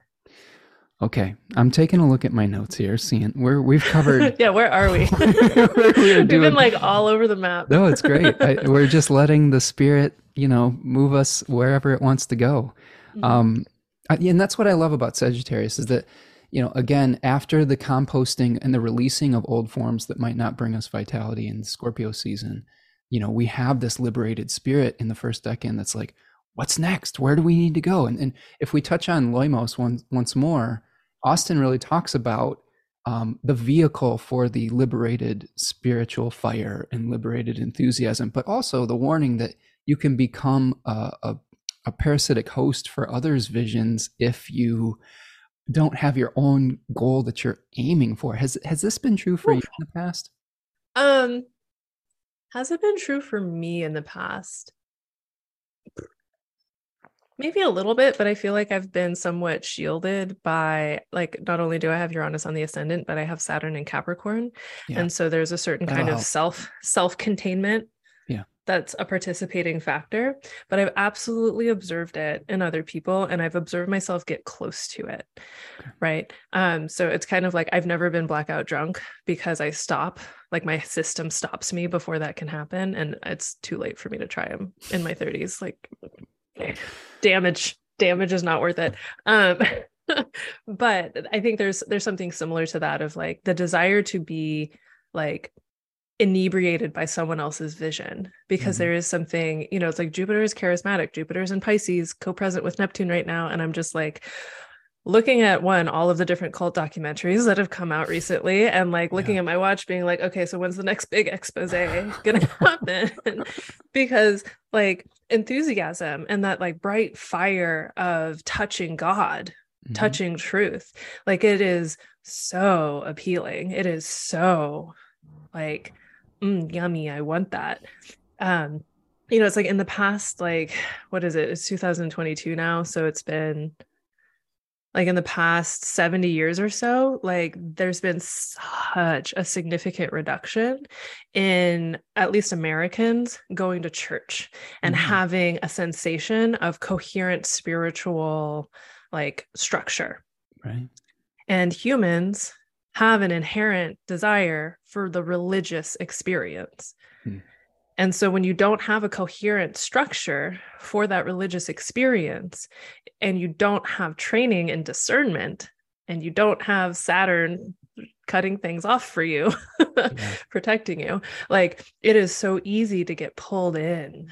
S1: Okay, I'm taking a look at my notes here, seeing where we've covered.
S2: yeah, where are we? we have been like all over the map.
S1: no, it's great. I, we're just letting the spirit, you know, move us wherever it wants to go. Mm-hmm. Um, I, and that's what I love about Sagittarius is that you know, again, after the composting and the releasing of old forms that might not bring us vitality in Scorpio season, you know, we have this liberated spirit in the first decan that's like, what's next? Where do we need to go? And, and if we touch on Loimos once, once more, Austin really talks about um, the vehicle for the liberated spiritual fire and liberated enthusiasm, but also the warning that you can become a, a, a parasitic host for others' visions if you don't have your own goal that you're aiming for. Has has this been true for Oof. you in the past?
S2: Um has it been true for me in the past? Maybe a little bit, but I feel like I've been somewhat shielded by like not only do I have Uranus on the ascendant, but I have Saturn in Capricorn. Yeah. And so there's a certain kind of self self-containment that's a participating factor, but I've absolutely observed it in other people and I've observed myself get close to it. Okay. Right. Um, so it's kind of like I've never been blackout drunk because I stop, like my system stops me before that can happen. And it's too late for me to try them in my 30s. Like damage, damage is not worth it. Um, but I think there's there's something similar to that of like the desire to be like inebriated by someone else's vision because mm-hmm. there is something you know it's like jupiter is charismatic jupiter's in pisces co-present with neptune right now and i'm just like looking at one all of the different cult documentaries that have come out recently and like looking yeah. at my watch being like okay so when's the next big expose gonna happen because like enthusiasm and that like bright fire of touching god mm-hmm. touching truth like it is so appealing it is so like mm, yummy i want that. Um you know it's like in the past like what is it? It's 2022 now so it's been like in the past 70 years or so like there's been such a significant reduction in at least americans going to church and mm-hmm. having a sensation of coherent spiritual like structure.
S1: Right.
S2: And humans have an inherent desire for the religious experience. Hmm. And so when you don't have a coherent structure for that religious experience and you don't have training and discernment and you don't have Saturn cutting things off for you, yeah. protecting you, like it is so easy to get pulled in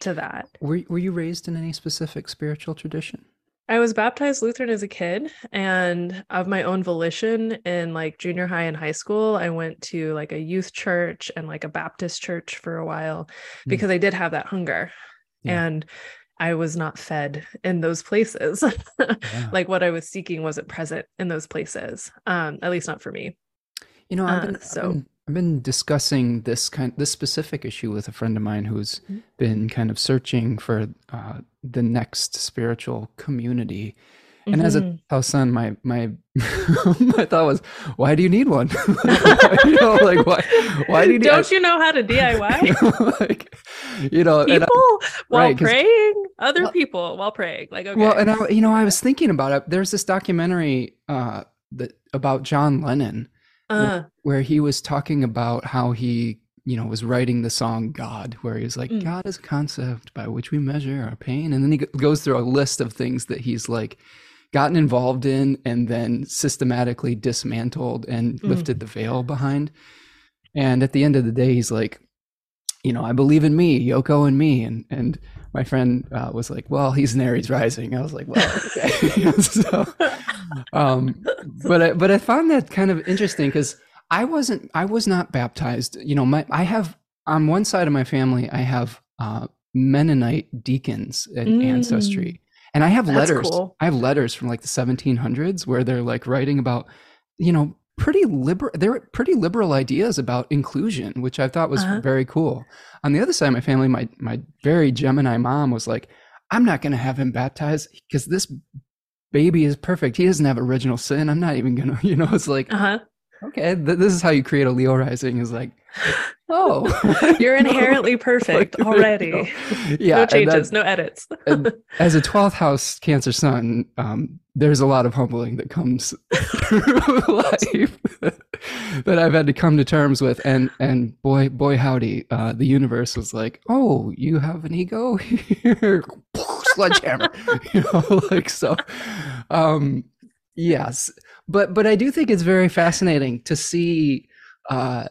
S2: to that.
S1: Were, were you raised in any specific spiritual tradition?
S2: I was baptized Lutheran as a kid and of my own volition in like junior high and high school I went to like a youth church and like a Baptist church for a while mm. because I did have that hunger yeah. and I was not fed in those places. yeah. Like what I was seeking wasn't present in those places. Um at least not for me.
S1: You know, I've been, uh, so I've been, I've been discussing this kind this specific issue with a friend of mine who's mm-hmm. been kind of searching for uh, the next spiritual community And mm-hmm. as a mm-hmm. house sun, my my my thought was, why do you need one? you
S2: know, like why why do you need, don't you know how to DIY? like, you know, people I, while right, praying, other well, people while praying. Like okay.
S1: Well, and I, you know, I was thinking about it. There's this documentary uh, that about John Lennon, uh. where, he was talking about how he you know, was writing the song God, where he's like, mm. God is a concept by which we measure our pain. And then he goes through a list of things that he's like gotten involved in and then systematically dismantled and mm. lifted the veil behind. And at the end of the day, he's like, you know, I believe in me, Yoko and me. And, and my friend uh, was like, well, he's an Aries rising. I was like, well, okay. so, um, but I, but I found that kind of interesting because I wasn't, I was not baptized. You know, my, I have on one side of my family, I have uh, Mennonite deacons and mm. ancestry. And I have That's letters. Cool. I have letters from like the 1700s where they're like writing about, you know, pretty liberal. They're pretty liberal ideas about inclusion, which I thought was uh-huh. very cool. On the other side of my family, my my very Gemini mom was like, "I'm not going to have him baptized because this baby is perfect. He doesn't have original sin. I'm not even gonna, you know." It's like, uh-huh okay, th- this is how you create a Leo rising is like,
S2: oh, you're inherently perfect already. Yeah, no changes, no edits.
S1: as a 12th house Cancer Sun, um, there's a lot of humbling that comes through life that I've had to come to terms with, and and boy, boy, howdy, uh, the universe was like, oh, you have an ego here, sledgehammer, you know, like so. Um, yes but but I do think it's very fascinating to see uh,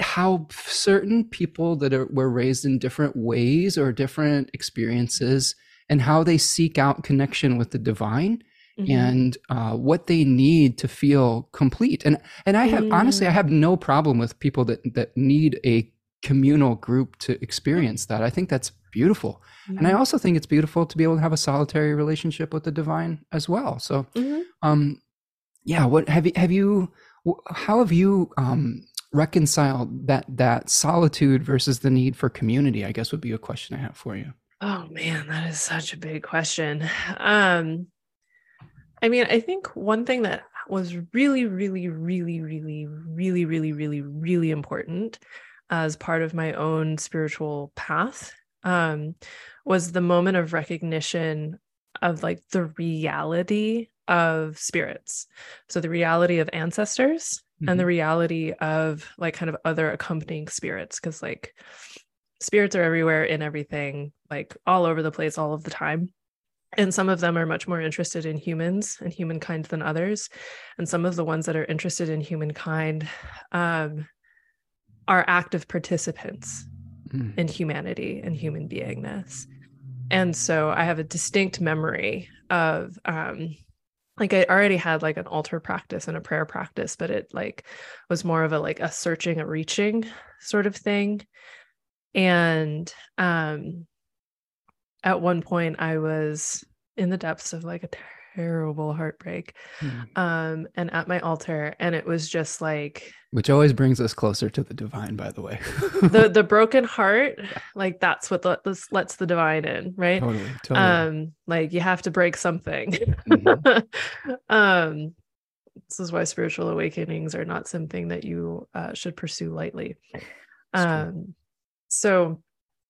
S1: how certain people that are, were raised in different ways or different experiences and how they seek out connection with the divine mm-hmm. and uh, what they need to feel complete and and i have mm. honestly i have no problem with people that that need a communal group to experience that i think that's beautiful mm-hmm. and i also think it's beautiful to be able to have a solitary relationship with the divine as well so mm-hmm. um yeah what have you have you how have you um, reconciled that that solitude versus the need for community i guess would be a question i have for you.
S2: Oh man that is such a big question. Um i mean i think one thing that was really really really really really really really really important as part of my own spiritual path um was the moment of recognition of like the reality of spirits. So the reality of ancestors mm-hmm. and the mm-hmm. reality of like kind of other accompanying spirits because like spirits are everywhere in everything, like all over the place all of the time. And some of them are much more interested in humans and humankind than others. And some of the ones that are interested in humankind um, are active participants mm. in humanity and human beingness. And so I have a distinct memory of um, like I already had like an altar practice and a prayer practice, but it like was more of a like a searching, a reaching sort of thing. And um at one point I was in the depths of like a terrible heartbreak mm. um and at my altar and it was just like
S1: which always brings us closer to the divine by the way
S2: the the broken heart yeah. like that's what the, lets the divine in right
S1: totally, totally.
S2: um like you have to break something mm-hmm. um this is why spiritual awakenings are not something that you uh, should pursue lightly um so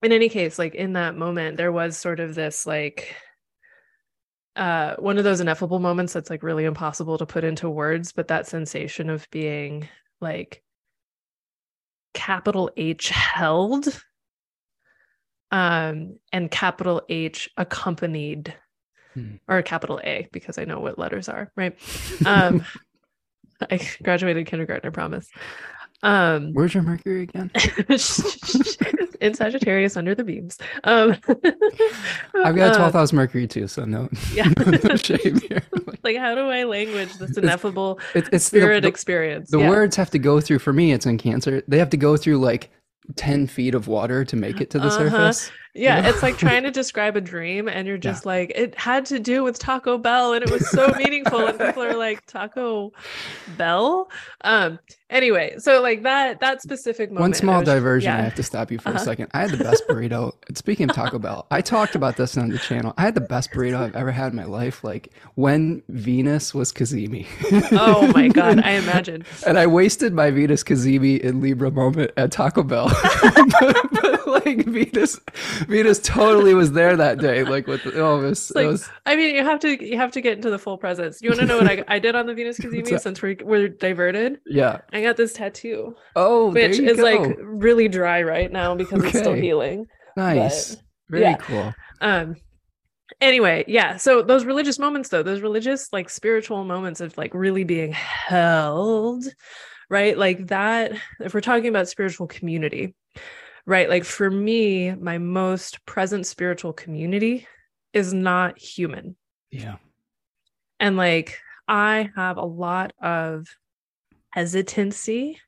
S2: in any case like in that moment there was sort of this like uh, one of those ineffable moments that's like really impossible to put into words, but that sensation of being like capital H held um, and capital H accompanied hmm. or capital A because I know what letters are, right? Um, I graduated kindergarten, I promise.
S1: Um, Where's your Mercury again?
S2: in Sagittarius under the beams. Um,
S1: I've got a 12th uh, house Mercury too, so no, yeah. no
S2: shame here. like, how do I language this ineffable it's, it's spirit the, experience?
S1: The yeah. words have to go through, for me, it's in Cancer, they have to go through like 10 feet of water to make it to the uh-huh. surface.
S2: Yeah, it's like trying to describe a dream and you're just yeah. like, it had to do with Taco Bell and it was so meaningful. And people are like, Taco Bell? Um, anyway, so like that that specific moment.
S1: One small was, diversion. Yeah. I have to stop you for uh-huh. a second. I had the best burrito. Speaking of Taco Bell, I talked about this on the channel. I had the best burrito I've ever had in my life. Like when Venus was Cazimi.
S2: oh my god, I imagine.
S1: and I wasted my Venus Cazimi in Libra moment at Taco Bell. but, but, like Venus, Venus totally was there that day. Like with oh, it was,
S2: like,
S1: was,
S2: I mean, you have to you have to get into the full presence. You want to know what I, I did on the Venus Cazimi since we, we're diverted?
S1: Yeah,
S2: I got this tattoo.
S1: Oh,
S2: which is
S1: go.
S2: like really dry right now because okay. it's still healing.
S1: Nice, but, very yeah. cool.
S2: Um. Anyway, yeah. So those religious moments, though, those religious like spiritual moments of like really being held, right? Like that. If we're talking about spiritual community, right? Like for me, my most present spiritual community is not human.
S1: Yeah.
S2: And like I have a lot of hesitancy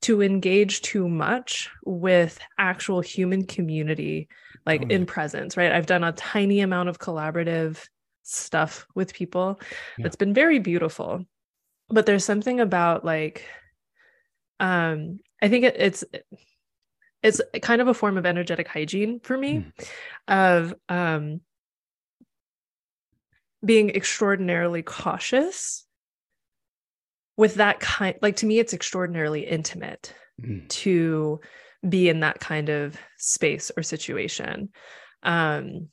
S2: to engage too much with actual human community like in presence right i've done a tiny amount of collaborative stuff with people yeah. that's been very beautiful but there's something about like um i think it, it's it's kind of a form of energetic hygiene for me mm. of um being extraordinarily cautious with that kind like to me it's extraordinarily intimate mm. to be in that kind of space or situation. Um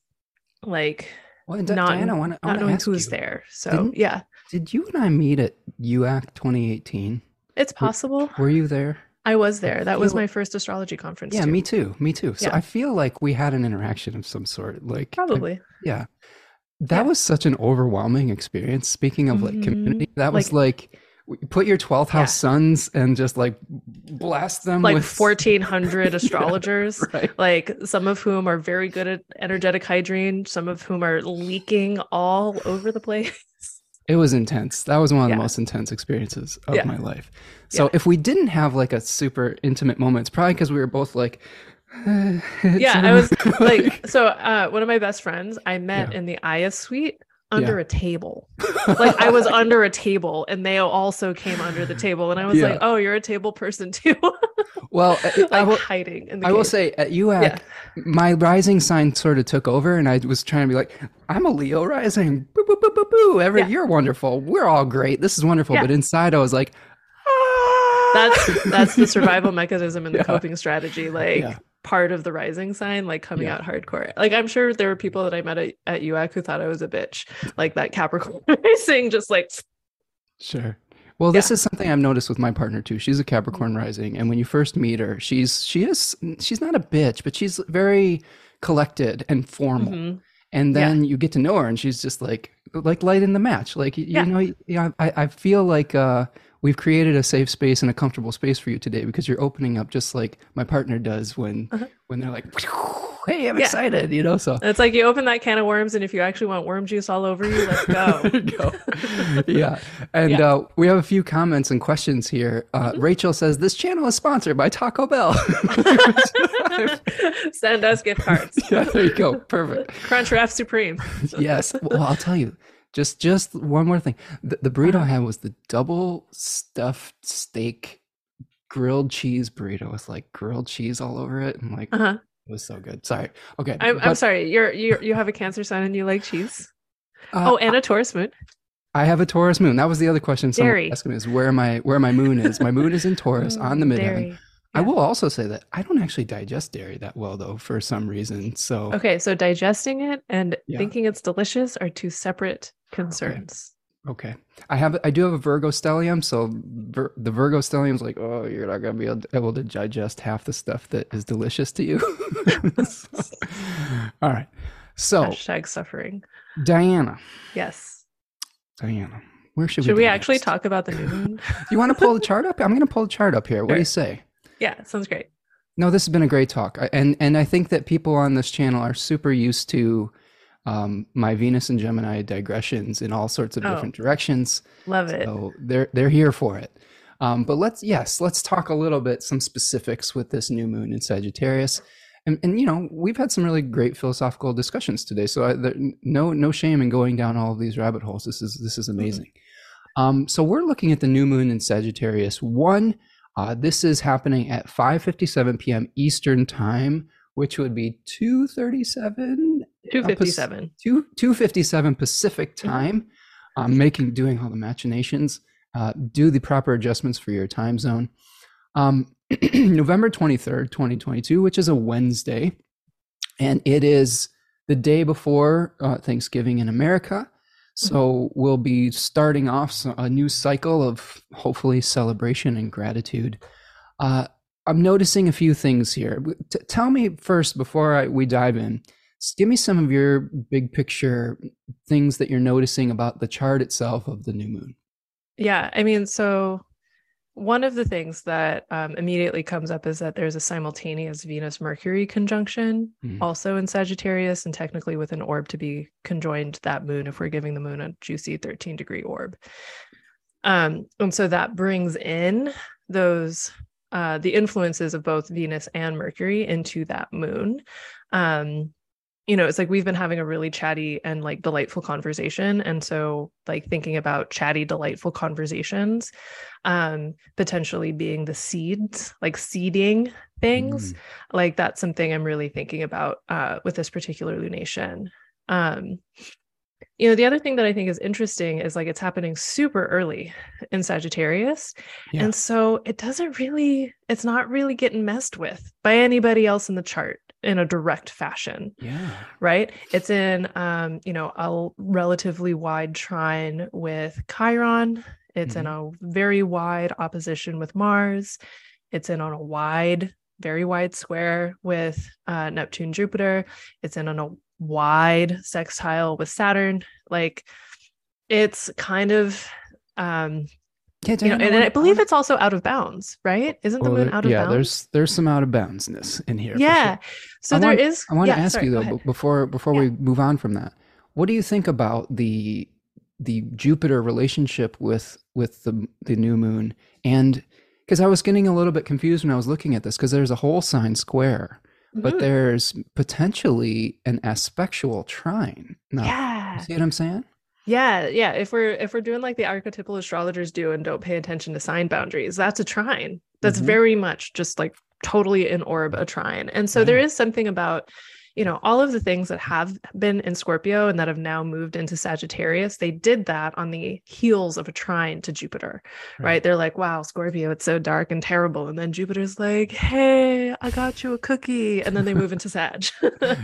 S2: like well, D- not, Diana, I wanna, I not knowing who's you, there. So yeah.
S1: did you and i meet at uac 2018
S2: it's possible.
S1: were, were you there
S2: I was there. That was my first astrology conference.
S1: Yeah, too. me too. Me too. So yeah. I feel like we had an interaction of some sort. Like
S2: probably.
S1: I, yeah. That yeah. was such an overwhelming experience. Speaking of like community, mm-hmm. that was like, like put your 12th house yeah. suns and just like blast them
S2: like
S1: with...
S2: 1400 astrologers yeah, right. like some of whom are very good at energetic hygiene some of whom are leaking all over the place
S1: it was intense. That was one of yeah. the most intense experiences of my life. So if we didn't have like a super intimate moment it's probably because we were both like
S2: yeah i was like so uh, one of my best friends i met in the aya suite under yeah. a table. like I was under a table and they also came under the table. And I was yeah. like, oh, you're a table person too.
S1: well,
S2: like I will, hiding in
S1: I cave. will say at UAC, yeah. my rising sign sort of took over and I was trying to be like, I'm a Leo rising. Boo, boo, boo, boo, boo. Every, You're wonderful. We're all great. This is wonderful. But inside I was like,
S2: ah! that's that's the survival mechanism and the coping strategy. Like part of the rising sign like coming yeah. out hardcore like i'm sure there were people that i met at, at uac who thought i was a bitch like that capricorn rising just like
S1: sure well this yeah. is something i've noticed with my partner too she's a capricorn mm-hmm. rising and when you first meet her she's she is she's not a bitch but she's very collected and formal mm-hmm. and then yeah. you get to know her and she's just like like light in the match like you, know know, I, I feel like uh we've created a safe space and a comfortable space for you today because you're opening up just like my partner does when uh-huh. when they're like hey i'm yeah. excited you know so
S2: it's like you open that can of worms and if you actually want worm juice all over you let's go, go.
S1: yeah and yeah. Uh, we have a few comments and questions here uh, mm-hmm. rachel says this channel is sponsored by taco bell
S2: send us gift cards
S1: yeah there you go perfect
S2: crunchwrap supreme
S1: yes well i'll tell you just just one more thing. The, the burrito I uh-huh. had was the double stuffed steak grilled cheese burrito with like grilled cheese all over it and like uh-huh. it was so good. Sorry. Okay.
S2: I'm, but, I'm sorry. You're you you have a cancer sign and you like cheese. Uh, oh, and a Taurus moon.
S1: I have a Taurus moon. That was the other question someone asked me is where my where my moon is. My moon is in Taurus on the midheaven. I will also say that I don't actually digest dairy that well though for some reason. So
S2: Okay, so digesting it and yeah. thinking it's delicious are two separate concerns.
S1: Okay. okay. I have I do have a Virgo stellium, so vir- the Virgo stellium is like, oh, you're not gonna be able to, able to digest half the stuff that is delicious to you. so, all right. So
S2: hashtag suffering.
S1: Diana.
S2: Yes.
S1: Diana. Where should,
S2: should
S1: we?
S2: we actually talk about the new moon?
S1: you want to pull the chart up? I'm going to pull the chart up here. What sure. do you say?
S2: Yeah, sounds great.
S1: No, this has been a great talk, and and I think that people on this channel are super used to um, my Venus and Gemini digressions in all sorts of oh, different directions.
S2: Love it.
S1: So they're they're here for it. Um, but let's yes, let's talk a little bit some specifics with this new moon in Sagittarius. And, and you know we've had some really great philosophical discussions today, so I, there, no no shame in going down all of these rabbit holes. This is this is amazing. Mm-hmm. Um, so we're looking at the new moon in Sagittarius. One, uh, this is happening at 5:57 p.m. Eastern time, which would be 2:37
S2: 257
S1: 2 257 Pacific mm-hmm. time. Mm-hmm. Um, making doing all the machinations. Uh, do the proper adjustments for your time zone. Um, November 23rd, 2022, which is a Wednesday, and it is the day before uh, Thanksgiving in America. So we'll be starting off a new cycle of hopefully celebration and gratitude. Uh, I'm noticing a few things here. T- tell me first before I, we dive in. Give me some of your big picture things that you're noticing about the chart itself of the new moon.
S2: Yeah, I mean, so one of the things that um, immediately comes up is that there's a simultaneous Venus Mercury conjunction mm-hmm. also in Sagittarius, and technically with an orb to be conjoined that moon if we're giving the moon a juicy 13 degree orb. Um, and so that brings in those uh, the influences of both Venus and Mercury into that moon. Um, you know, it's like we've been having a really chatty and like delightful conversation. And so, like, thinking about chatty, delightful conversations, um, potentially being the seeds, like seeding things, mm. like that's something I'm really thinking about uh, with this particular lunation. Um, you know, the other thing that I think is interesting is like it's happening super early in Sagittarius. Yeah. And so it doesn't really, it's not really getting messed with by anybody else in the chart in a direct fashion.
S1: Yeah.
S2: Right. It's in, um, you know, a relatively wide trine with Chiron. It's mm-hmm. in a very wide opposition with Mars. It's in on a wide, very wide square with uh, Neptune, Jupiter. It's in on a wide sextile with Saturn. Like it's kind of um yeah, you know, and, I believe it's also out of bounds, right? Isn't the moon out of
S1: yeah,
S2: bounds?
S1: Yeah, there's there's some out of boundsness in here.
S2: Yeah. Sure. So
S1: I
S2: there
S1: want,
S2: is.
S1: I want
S2: yeah,
S1: to ask
S2: sorry,
S1: you though before before yeah. we move on from that. What do you think about the the Jupiter relationship with with the the new moon and because I was getting a little bit confused when I was looking at this because there's a whole sign square, mm-hmm. but there's potentially an aspectual trine.
S2: Now, yeah.
S1: See what I'm saying?
S2: Yeah, yeah. If we're if we're doing like the archetypal astrologers do and don't pay attention to sign boundaries, that's a trine. That's mm-hmm. very much just like totally in orb a trine. And so yeah. there is something about you know all of the things that have been in Scorpio and that have now moved into Sagittarius, they did that on the heels of a trine to Jupiter. Right? right? They're like, "Wow, Scorpio, it's so dark and terrible." And then Jupiter's like, "Hey, I got you a cookie." And then they move into Sag.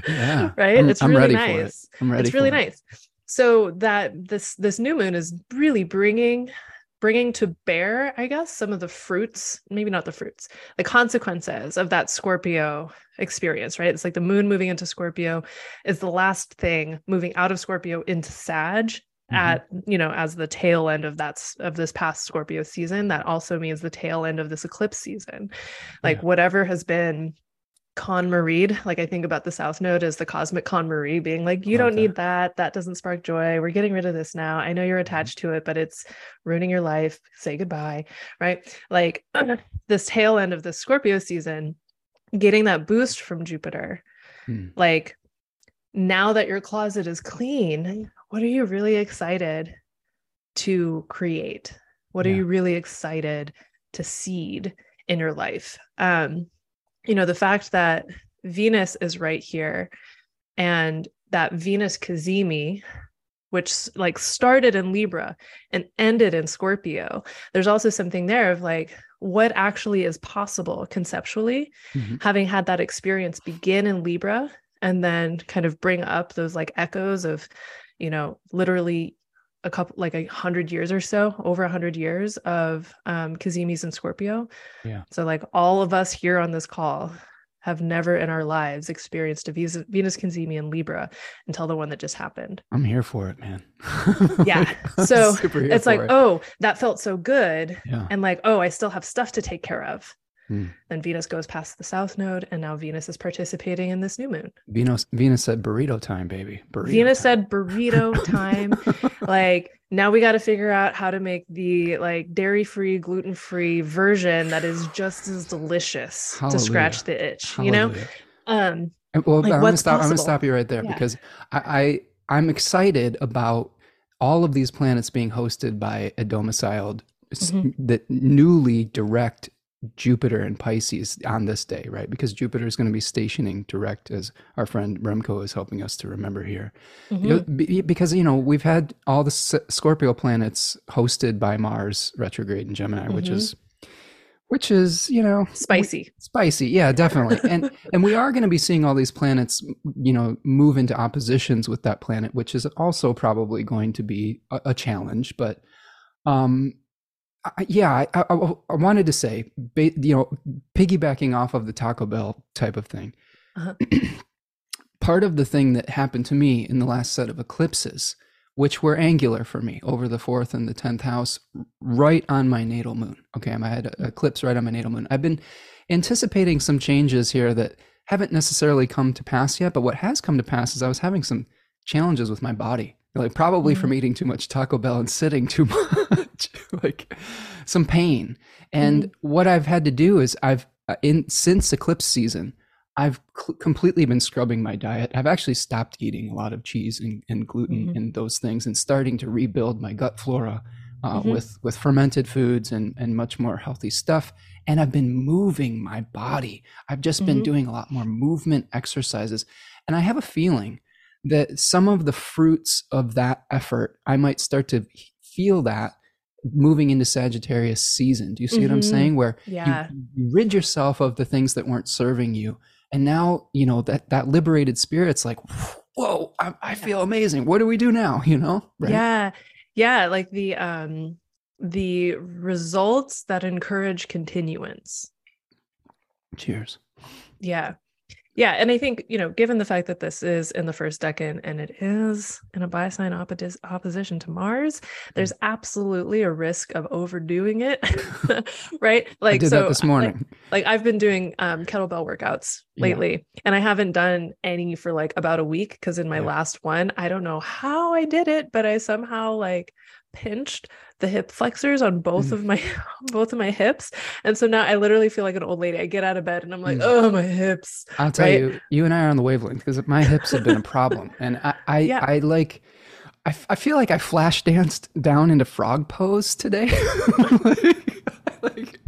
S1: yeah.
S2: right?
S1: I'm,
S2: it's
S1: I'm
S2: really
S1: nice.
S2: It.
S1: I'm ready
S2: it's really
S1: it.
S2: nice so that this this new moon is really bringing bringing to bear i guess some of the fruits maybe not the fruits the consequences of that scorpio experience right it's like the moon moving into scorpio is the last thing moving out of scorpio into sag mm-hmm. at you know as the tail end of that of this past scorpio season that also means the tail end of this eclipse season like yeah. whatever has been KonMari'd. Like I think about the South Node as the cosmic KonMari being like, you don't need that. That doesn't spark joy. We're getting rid of this now. I know you're mm-hmm. attached to it, but it's ruining your life. Say goodbye. Right. Like this tail end of the Scorpio season, getting that boost from Jupiter. Hmm. Like now that your closet is clean, what are you really excited to create? What yeah. are you really excited to seed in your life? Um, you know, the fact that Venus is right here and that Venus cazimi, which like started in Libra and ended in Scorpio, there's also something there of like what actually is possible conceptually, mm-hmm. having had that experience begin in Libra and then kind of bring up those like echoes of, you know, literally a couple like a hundred years or so over a hundred years of um cazimis and scorpio.
S1: Yeah.
S2: So like all of us here on this call have never in our lives experienced a venus, venus cazimi and libra until the one that just happened.
S1: I'm here for it man.
S2: Yeah. So it's like it. oh that felt so good. Yeah. and like oh i still have stuff to take care of Mm. Then Venus goes past the south node, and now Venus is participating in this new moon.
S1: Venus Venus said burrito time, baby. Burrito
S2: Venus
S1: time.
S2: said burrito time. like now we got to figure out how to make the like dairy free, gluten free version that is just as delicious Hallelujah. to scratch the itch. Hallelujah. You know. Um.
S1: Well, like I'm gonna stop. Possible? I'm gonna stop you right there yeah. because I, I I'm excited about all of these planets being hosted by a domiciled mm-hmm. that newly direct Jupiter and Pisces on this day, right? Because Jupiter is going to be stationing direct, as our friend Remco is helping us to remember here. Mm-hmm. Because, you know, we've had all the Scorpio planets hosted by Mars retrograde in Gemini, mm-hmm. which is which is you know
S2: spicy
S1: spicy yeah definitely and and we are going to be seeing all these planets you know move into oppositions with that planet which is also probably going to be a, a challenge but um I, yeah I, I, I, wanted to say you know piggybacking off of the taco bell type of thing uh-huh. part of the thing that happened to me in the last set of eclipses which were angular for me over the fourth and the 10th house, right on my natal moon. Okay, I had an eclipse right on my natal moon. I've been anticipating some changes here that haven't necessarily come to pass yet, but what has come to pass is I was having some challenges with my body, like probably mm-hmm. from eating too much Taco Bell and sitting too much, like some pain. And mm-hmm. what I've had to do is I've uh, in since eclipse season, I've cl- completely been scrubbing my diet. I've actually stopped eating a lot of cheese and, and gluten mm-hmm. and those things, and starting to rebuild my gut flora uh, mm-hmm. with with fermented foods and and much more healthy stuff. And I've been moving my body. I've just been mm-hmm. doing a lot more movement exercises, and I have a feeling that some of the fruits of that effort, I might start to feel that moving into Sagittarius season. Do you see what I'm mm-hmm. saying? Where
S2: yeah.
S1: you, you rid yourself of the things that weren't serving you and now you know that that liberated spirit's like whoa I, I feel amazing what do we do now you know
S2: right? yeah yeah like the um the results that encourage continuance
S1: cheers
S2: yeah yeah and i think you know given the fact that this is in the first decan and it is in a bi-sign oppos- opposition to mars there's absolutely a risk of overdoing it right
S1: like I did so that this morning
S2: like, like i've been doing um, kettlebell workouts lately yeah. and i haven't done any for like about a week because in my yeah. last one i don't know how i did it but i somehow like pinched the hip flexors on both mm. of my both of my hips and so now i literally feel like an old lady i get out of bed and i'm like mm. oh my hips
S1: i'll tell right? you you and i are on the wavelength because my hips have been a problem and i i, yeah. I like I, I feel like I flash danced down into frog pose today. like, like,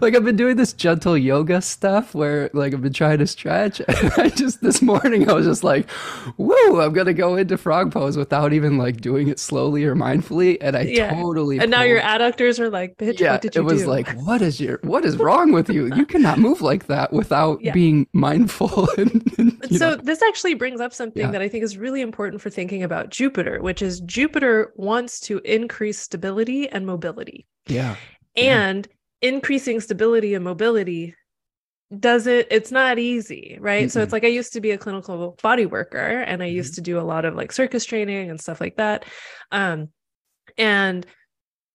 S1: like I've been doing this gentle yoga stuff where like I've been trying to stretch. And I just this morning I was just like, whoa, I'm gonna go into frog pose without even like doing it slowly or mindfully. And I yeah. totally
S2: And now your adductors are like, bitch, yeah, what did you
S1: do? It was
S2: do?
S1: like, what is your what is wrong with you? You cannot move like that without yeah. being mindful. and,
S2: and so know. this actually brings up something yeah. that I think is really important for thinking about Jupiter, which is Jupiter wants to increase stability and mobility.
S1: Yeah.
S2: And increasing stability and mobility does it it's not easy right? Mm so it's like i used to be a clinical body worker and i mm-hmm. used to do a lot of like circus training and stuff like that. Um and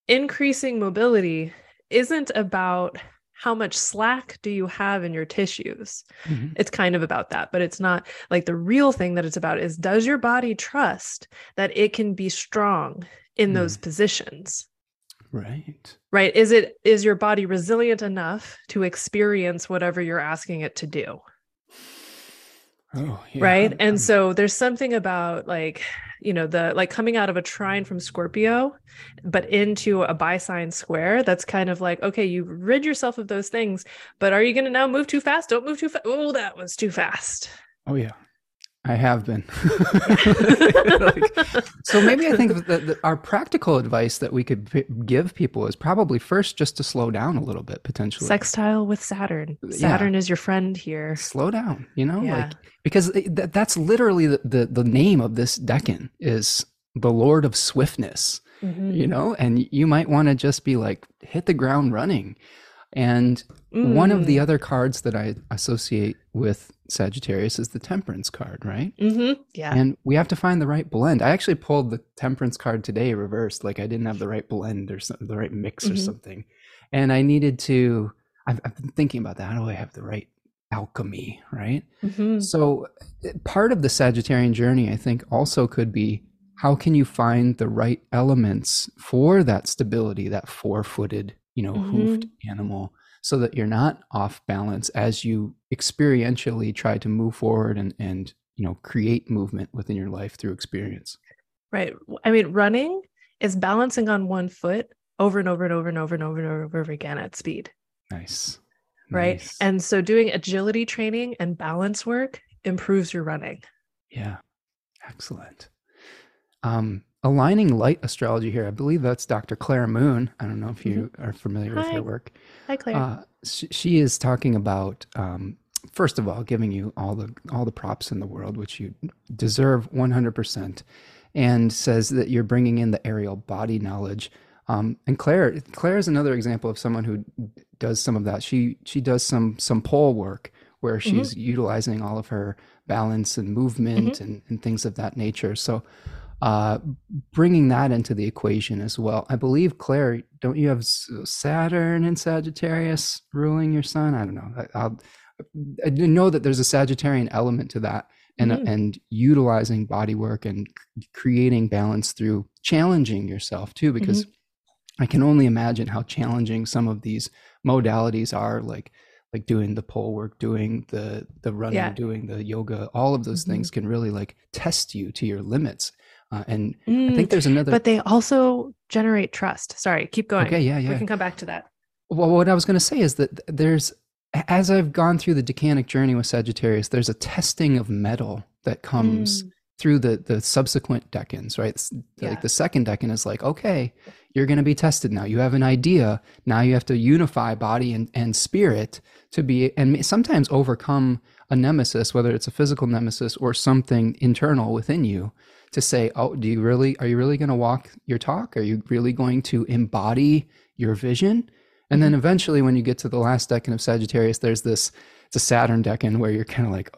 S2: increasing mobility isn't about how much slack do you have in your tissues. Mm-hmm. it's kind of about that but it's not like the real thing that it's about is does your body trust that it can be strong in mm. those positions
S1: Right.
S2: Right. Is it is your body resilient enough to experience whatever you're asking it to do?
S1: Oh, yeah.
S2: Right. And hmm. so there's something about like, you know, the like coming out of a trine from Scorpio, but into a bi sign square. That's kind of like, okay, you rid yourself of those things, but are you going to now move too fast? Don't move too fast. Oh, that was too fast.
S1: Oh, yeah. I have been. like, so maybe I think that, our practical advice that we could p- give people is probably first just to slow down a little bit potentially.
S2: Sextile with Saturn. Saturn yeah. is your friend here.
S1: Slow down, you know, yeah. like because th- that's literally the, the the name of this decan is the Lord of Swiftness. Mm-hmm. You know, and you might want to just be like hit the ground running. And mm. one of the mm. other cards that I associate with Sagittarius is the temperance card, right?
S2: Mm-hmm. Yeah.
S1: And we have to find the right blend. I actually pulled the temperance card today reversed, like I didn't have the right blend or something, the right mix mm-hmm. or something. And I needed to, I've, I've, been thinking about that. How do I have the right alchemy, right? Mm-hmm. So eh, part of the Sagittarian journey, I think, also could be how can you find the right elements for that stability, that four footed, you know, hoofed mm-hmm. animal? So that you're not off balance as you experientially try to move forward and and you know create movement within your life through experience
S2: Right. I mean, running is balancing on one foot over and over and over and over and over and over, and over again at speed.
S1: Nice.
S2: Right. Nice. And so doing agility training and balance work improves your running.
S1: Yeah. Excellent. Um, aligning light astrology here. I believe that's Dr. Claire Moon. I don't know if you mm-hmm. are familiar Hi. with her work.
S2: Hi, Claire. Uh,
S1: she, she, is talking about, um, first of all, giving you all the all the props in the world, which you deserve 100%, and says that you're bringing in the aerial body knowledge. Um, and Claire, Claire is another example of someone who does some of that. She she does some some pole work where mm-hmm. she's mm-hmm. utilizing all of her balance and movement mm-hmm. and, and things of that nature. So uh, bringing that into the equation as well. I believe, Claire, don't you have Saturn and Sagittarius ruling your sun? I don't know. I, I'll, I know that there's a Sagittarian element to that, and mm. and utilizing body work and creating balance through challenging yourself too, because mm-hmm. I can only imagine how challenging some of these modalities are, like like doing the pole work, doing the the running, yeah. doing the yoga. All of those mm-hmm. things can really like test you to your limits uh, and mm, I think there's another.
S2: But they also generate trust. Sorry, keep going.
S1: Okay, yeah, yeah.
S2: We can come back to that.
S1: Well, what I was going to say is that there's, as I've gone through the decanic journey with Sagittarius, there's a testing of mettle that comes mm. through the the subsequent decans, right? Yeah. Like the second decan is like, okay, you're going to be tested now. You have an idea. Now you have to unify body and, and spirit to be, and sometimes overcome a nemesis, whether it's a physical nemesis or something internal within you to say, oh, do you really, are you really going to walk your talk? Are you really going to embody your vision? And then mm-hmm. eventually, when you get to the last decan of Sagittarius, there's this, it's a Saturn decan where you're kind of like,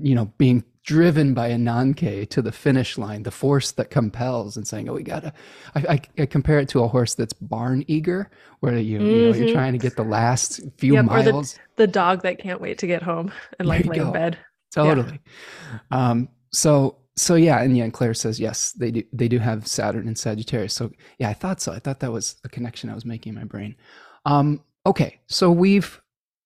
S1: you know, being driven by Ananke to the finish line, the force that compels and saying, oh, we gotta, I, I, I compare it to a horse that's barn eager, where you, mm-hmm. you know, you're mm-hmm. trying to get the last few yep, miles.
S2: The, the, dog that can't wait to get home and like lay go. in bed.
S1: Totally. Yeah. Um, so so yeah, and yeah, and Claire says yes, they do. They do have Saturn and Sagittarius. So yeah, I thought so. I thought that was a connection I was making in my brain. Um, okay, so we've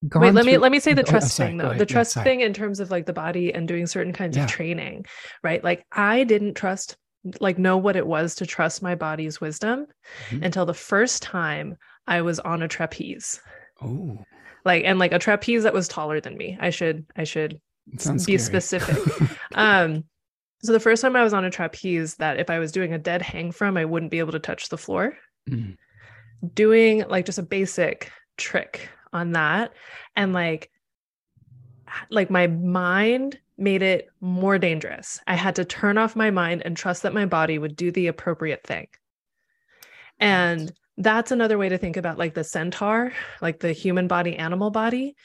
S1: gone.
S2: Wait, let
S1: through...
S2: me let me say the oh, trust oh, thing though. The trust yeah, thing in terms of like the body and doing certain kinds yeah. of training, right? Like I didn't trust, like know what it was to trust my body's wisdom mm-hmm. until the first time I was on a trapeze.
S1: Oh.
S2: Like and like a trapeze that was taller than me. I should I should be scary. specific. um so the first time I was on a trapeze, that if I was doing a dead hang from, I wouldn't be able to touch the floor. Mm. Doing like just a basic trick on that, and like, like my mind made it more dangerous. I had to turn off my mind and trust that my body would do the appropriate thing. And that's another way to think about like the centaur, like the human body, animal body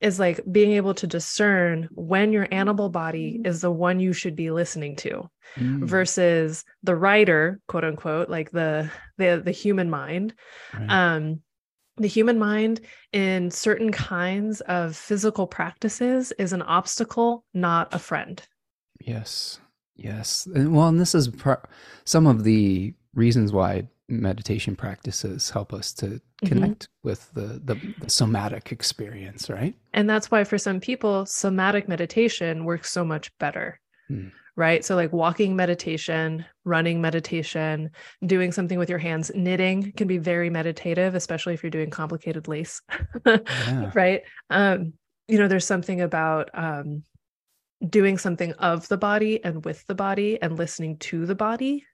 S2: is like being able to discern when your animal body mm. is the one you should be listening to mm. versus the writer quote unquote like the the the human mind right. um the human mind in certain kinds of physical practices is an obstacle not a friend
S1: yes yes well and this is pro- some of the reasons why meditation practices help us to mm-hmm. connect mm-hmm. with the, the, the somatic experience right
S2: and that's why for some people somatic meditation works so much better mm. right so like walking meditation running meditation doing something with your hands knitting can be very meditative especially if you're doing complicated lace yeah. right um you know there's something about um doing something of the body and with the body and listening to the body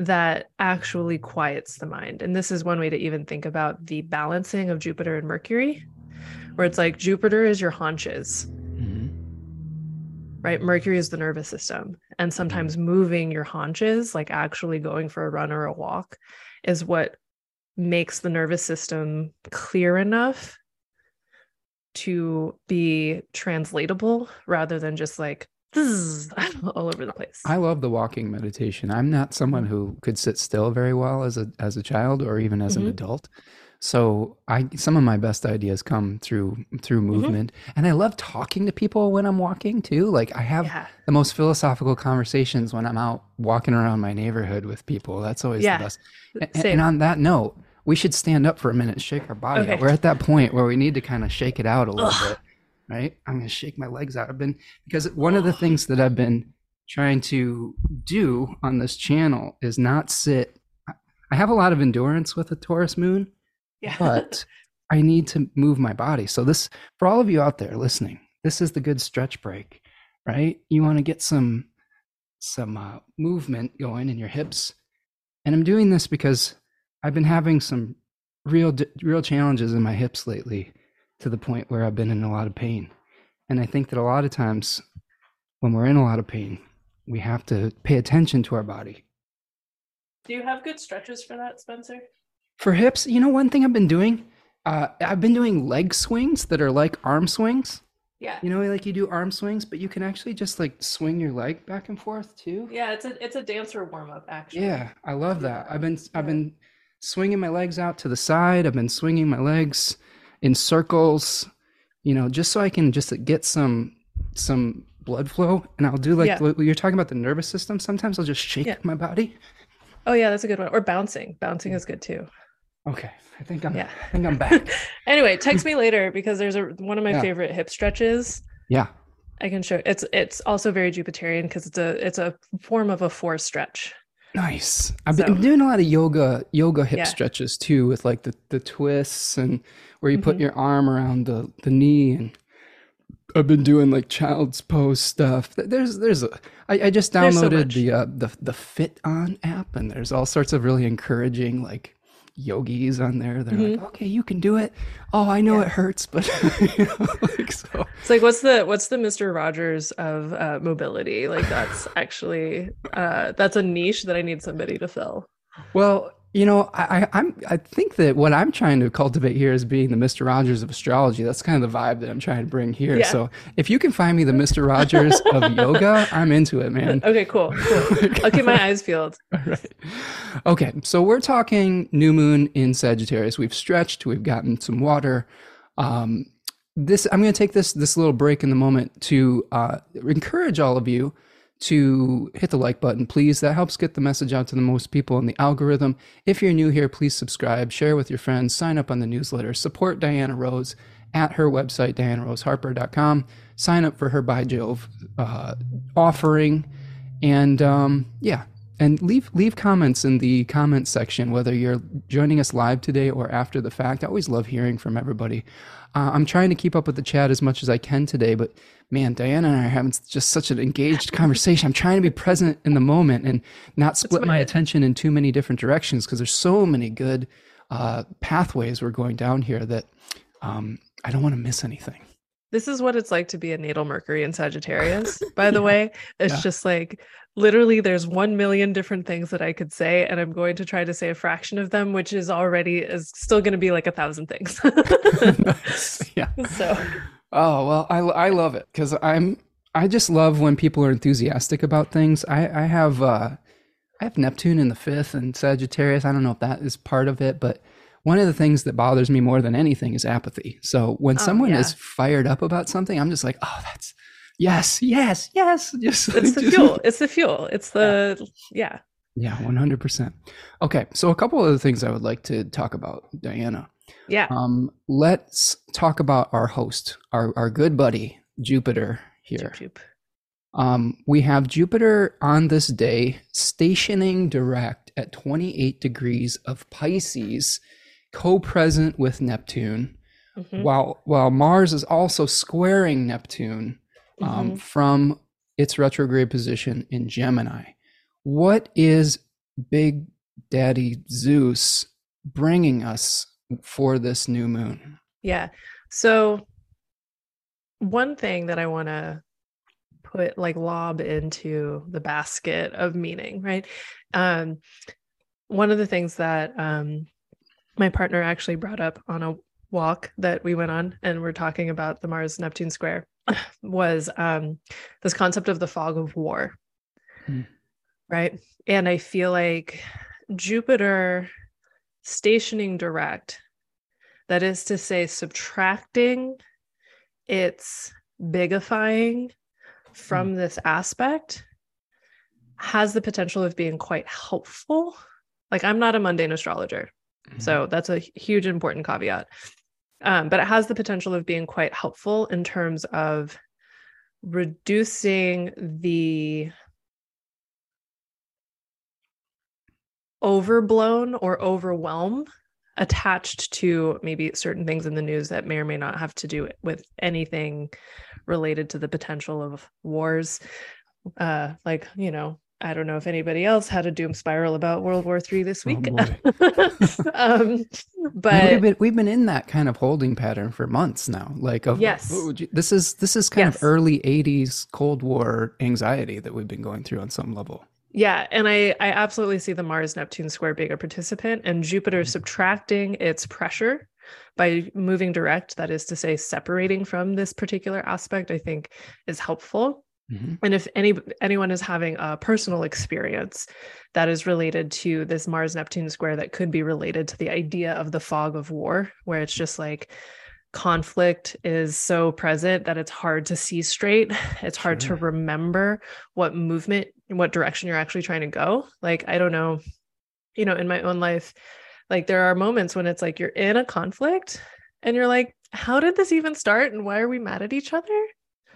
S2: that actually quiets the mind. And this is one way to even think about the balancing of Jupiter and Mercury, where it's like Jupiter is your haunches, mm-hmm. right? Mercury is the nervous system. And sometimes mm-hmm. moving your haunches, like actually going for a run or a walk, is what makes the nervous system clear enough to be translatable rather than just like all over the place.
S1: I love the walking meditation. I'm not someone who could sit still very well as a as a child or even as mm-hmm. an adult. So I some of my best ideas come through through mm-hmm. movement. Mm-hmm. And I love talking to people when I'm walking too. Like I have yeah. the most philosophical conversations when I'm out walking around my neighborhood with people. That's always yeah. the best. And, and, on that note, we should stand up for a minute, shake our body okay. We're at that point where we need to kind of shake it out a little Ugh. bit right? I'm going to shake my legs out. I've been, because one of the things that I've been trying to do on this channel is not sit. I have a lot of endurance with a Taurus moon, yeah. but I need to move my body. So this for all of you out there listening, this is the good stretch break, right? You want to get some some uh, movement going in your hips. And I'm doing this because I've been having some real real challenges in my hips lately to the point where I've been in a lot of pain. And I think that a lot of times when we're in a lot of pain, we have to pay attention to our body.
S2: Do you have good stretches for that, Spencer?
S1: For hips, you know, one thing I've been doing, uh, I've been doing leg swings that are like arm swings.
S2: Yeah.
S1: You know, like you do arm swings, but you can actually just like swing your leg back and forth too.
S2: Yeah, it's a it's a dancer warm up actually.
S1: Yeah, I love that. I've been I've been swinging my legs out to the side. I've been swinging my legs in circles, you know, just so I can just get some some blood flow. And I'll do like yeah. you're talking about the nervous system. Sometimes I'll just shake yeah. my body.
S2: Oh yeah, that's a good one. Or bouncing. Bouncing is good too.
S1: Okay. I think I'm yeah. I think I'm back.
S2: anyway, text me later because there's a one of my yeah. favorite hip stretches.
S1: Yeah.
S2: I can show it's it's also very Jupiterian because it's a it's a form of a four stretch.
S1: Nice. I've so, been doing a lot of yoga yoga hip yeah. stretches too with like the the twists and where you mm-hmm. put your arm around the the knee and I've been doing like child's pose stuff. There's there's a I, I just downloaded so the uh, the the FitOn app and there's all sorts of really encouraging like yogis on there. They're mm-hmm. like, okay, you can do it. Oh, I know yeah. it hurts, but you know,
S2: like so. It's like what's the what's the Mister Rogers of uh, mobility? Like that's actually uh, that's a niche that I need somebody to fill.
S1: Well, you know, I, I'm I think that what I'm trying to cultivate here is being the Mr. Rogers of astrology. That's kind of the vibe that I'm trying to bring here. Yeah. So if you can find me the Mr. Rogers of yoga, I'm into it, man.
S2: Okay, cool. cool. I'll keep my eyes peeled.
S1: All right. Okay, so we're talking new moon in Sagittarius. We've stretched, we've gotten some water. Um, this I'm going to take this this little break in the moment to uh, encourage all of you to hit the like button, please. That helps get the message out to the most people in the algorithm. If you're new here, please subscribe, share with your friends, sign up on the newsletter, support Diana Rose at her website, dianaroseharper.com. Sign up for her By Jove uh, offering. And um, yeah, and leave leave comments in the comment section whether you're joining us live today or after the fact. I always love hearing from everybody. Uh, I'm trying to keep up with the chat as much as I can today, but man, Diana and I are having just such an engaged conversation. I'm trying to be present in the moment and not split my attention in too many different directions because there's so many good uh, pathways we're going down here that um, I don't want to miss anything.
S2: This is what it's like to be a natal Mercury in Sagittarius, by the yeah. way. It's yeah. just like literally there's 1 million different things that I could say and I'm going to try to say a fraction of them which is already is still going to be like a thousand things.
S1: yeah. So Oh, well, I I love it cuz I'm I just love when people are enthusiastic about things. I I have uh I have Neptune in the 5th and Sagittarius. I don't know if that is part of it, but one of the things that bothers me more than anything is apathy. So when oh, someone yeah. is fired up about something, I'm just like, "Oh, that's yes, yes, yes.
S2: Just, it's the just, fuel. It's the fuel. It's the yeah.
S1: Yeah, one hundred percent. Okay, so a couple of the things I would like to talk about, Diana.
S2: Yeah.
S1: Um, let's talk about our host, our our good buddy Jupiter here. Jup, Jup. Um, we have Jupiter on this day stationing direct at 28 degrees of Pisces, co-present with Neptune, mm-hmm. while while Mars is also squaring Neptune um, mm-hmm. from its retrograde position in Gemini. What is Big Daddy Zeus bringing us for this new moon?
S2: Yeah. So, one thing that I want to put like lob into the basket of meaning, right? Um, one of the things that um, my partner actually brought up on a walk that we went on, and we're talking about the Mars Neptune square, was um, this concept of the fog of war. Hmm. Right. And I feel like Jupiter stationing direct, that is to say, subtracting its bigifying from hmm. this aspect, has the potential of being quite helpful. Like, I'm not a mundane astrologer. Mm-hmm. So that's a huge important caveat. Um, but it has the potential of being quite helpful in terms of reducing the overblown or overwhelm attached to maybe certain things in the news that may or may not have to do with anything related to the potential of wars uh, like you know I don't know if anybody else had a doom spiral about World War III this week. Oh
S1: um, but we've been, we've been in that kind of holding pattern for months now. Like, of,
S2: yes,
S1: oh, this is this is kind yes. of early '80s Cold War anxiety that we've been going through on some level.
S2: Yeah, and I I absolutely see the Mars Neptune square being a participant, and Jupiter mm-hmm. subtracting its pressure by moving direct. That is to say, separating from this particular aspect. I think is helpful. Mm-hmm. And if any anyone is having a personal experience that is related to this Mars Neptune square that could be related to the idea of the fog of war, where it's just like conflict is so present that it's hard to see straight. It's hard sure. to remember what movement, what direction you're actually trying to go. Like, I don't know, you know, in my own life, like there are moments when it's like you're in a conflict and you're like, how did this even start? And why are we mad at each other?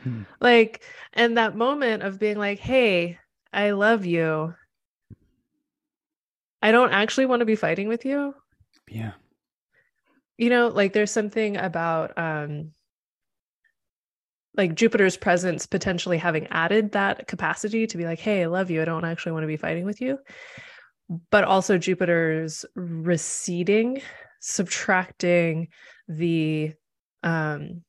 S2: Hmm. Like, and that moment of being like, hey, I love you. I don't actually want to be fighting with you.
S1: Yeah.
S2: You know, like there's something about um like Jupiter's presence potentially having added that capacity to be like, hey, I love you. I don't actually want to be fighting with you. But also Jupiter's receding, subtracting the um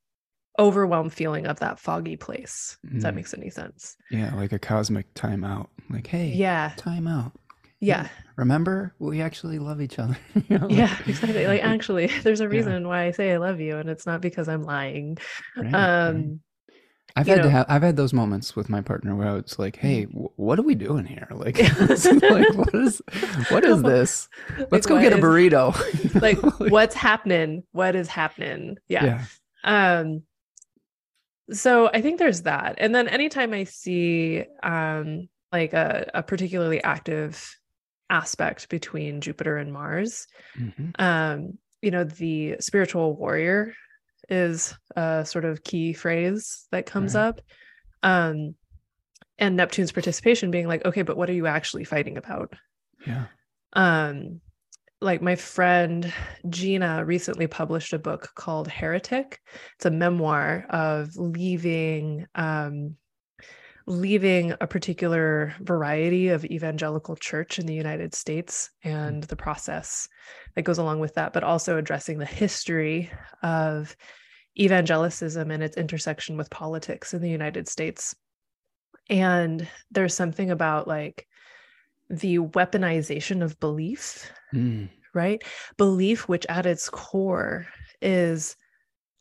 S2: overwhelmed feeling of that foggy place. If mm. that makes any sense.
S1: Yeah, like a cosmic timeout. Like, hey,
S2: yeah,
S1: timeout.
S2: Yeah.
S1: Remember, we actually love each other.
S2: you know? Yeah, exactly. Like actually, there's a reason yeah. why I say I love you, and it's not because I'm lying. Right, um right.
S1: I've had know, to have I've had those moments with my partner where it's like, "Hey, mm. w- what are we doing here? Like, like what is what is this? Let's like, go get a burrito."
S2: like, what's happening? What is happening? Yeah. yeah. Um so I think there's that. And then anytime I see um like a, a particularly active aspect between Jupiter and Mars, mm-hmm. um, you know, the spiritual warrior is a sort of key phrase that comes right. up. Um and Neptune's participation being like, okay, but what are you actually fighting about?
S1: Yeah.
S2: Um, like my friend Gina recently published a book called Heretic. It's a memoir of leaving um, leaving a particular variety of evangelical church in the United States and the process that goes along with that, but also addressing the history of evangelicism and its intersection with politics in the United States. And there's something about like the weaponization of belief, mm. right? Belief, which at its core is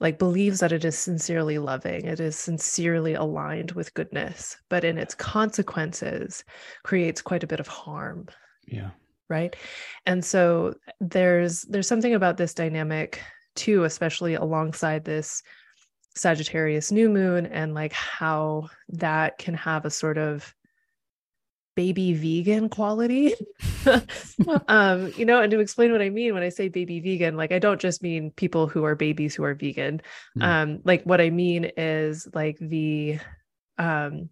S2: like believes that it is sincerely loving, it is sincerely aligned with goodness, but in its consequences creates quite a bit of harm.
S1: Yeah.
S2: Right. And so there's there's something about this dynamic too, especially alongside this Sagittarius new moon and like how that can have a sort of baby vegan quality. um, you know, and to explain what I mean when I say baby vegan, like I don't just mean people who are babies who are vegan. Mm. Um, like what I mean is like the um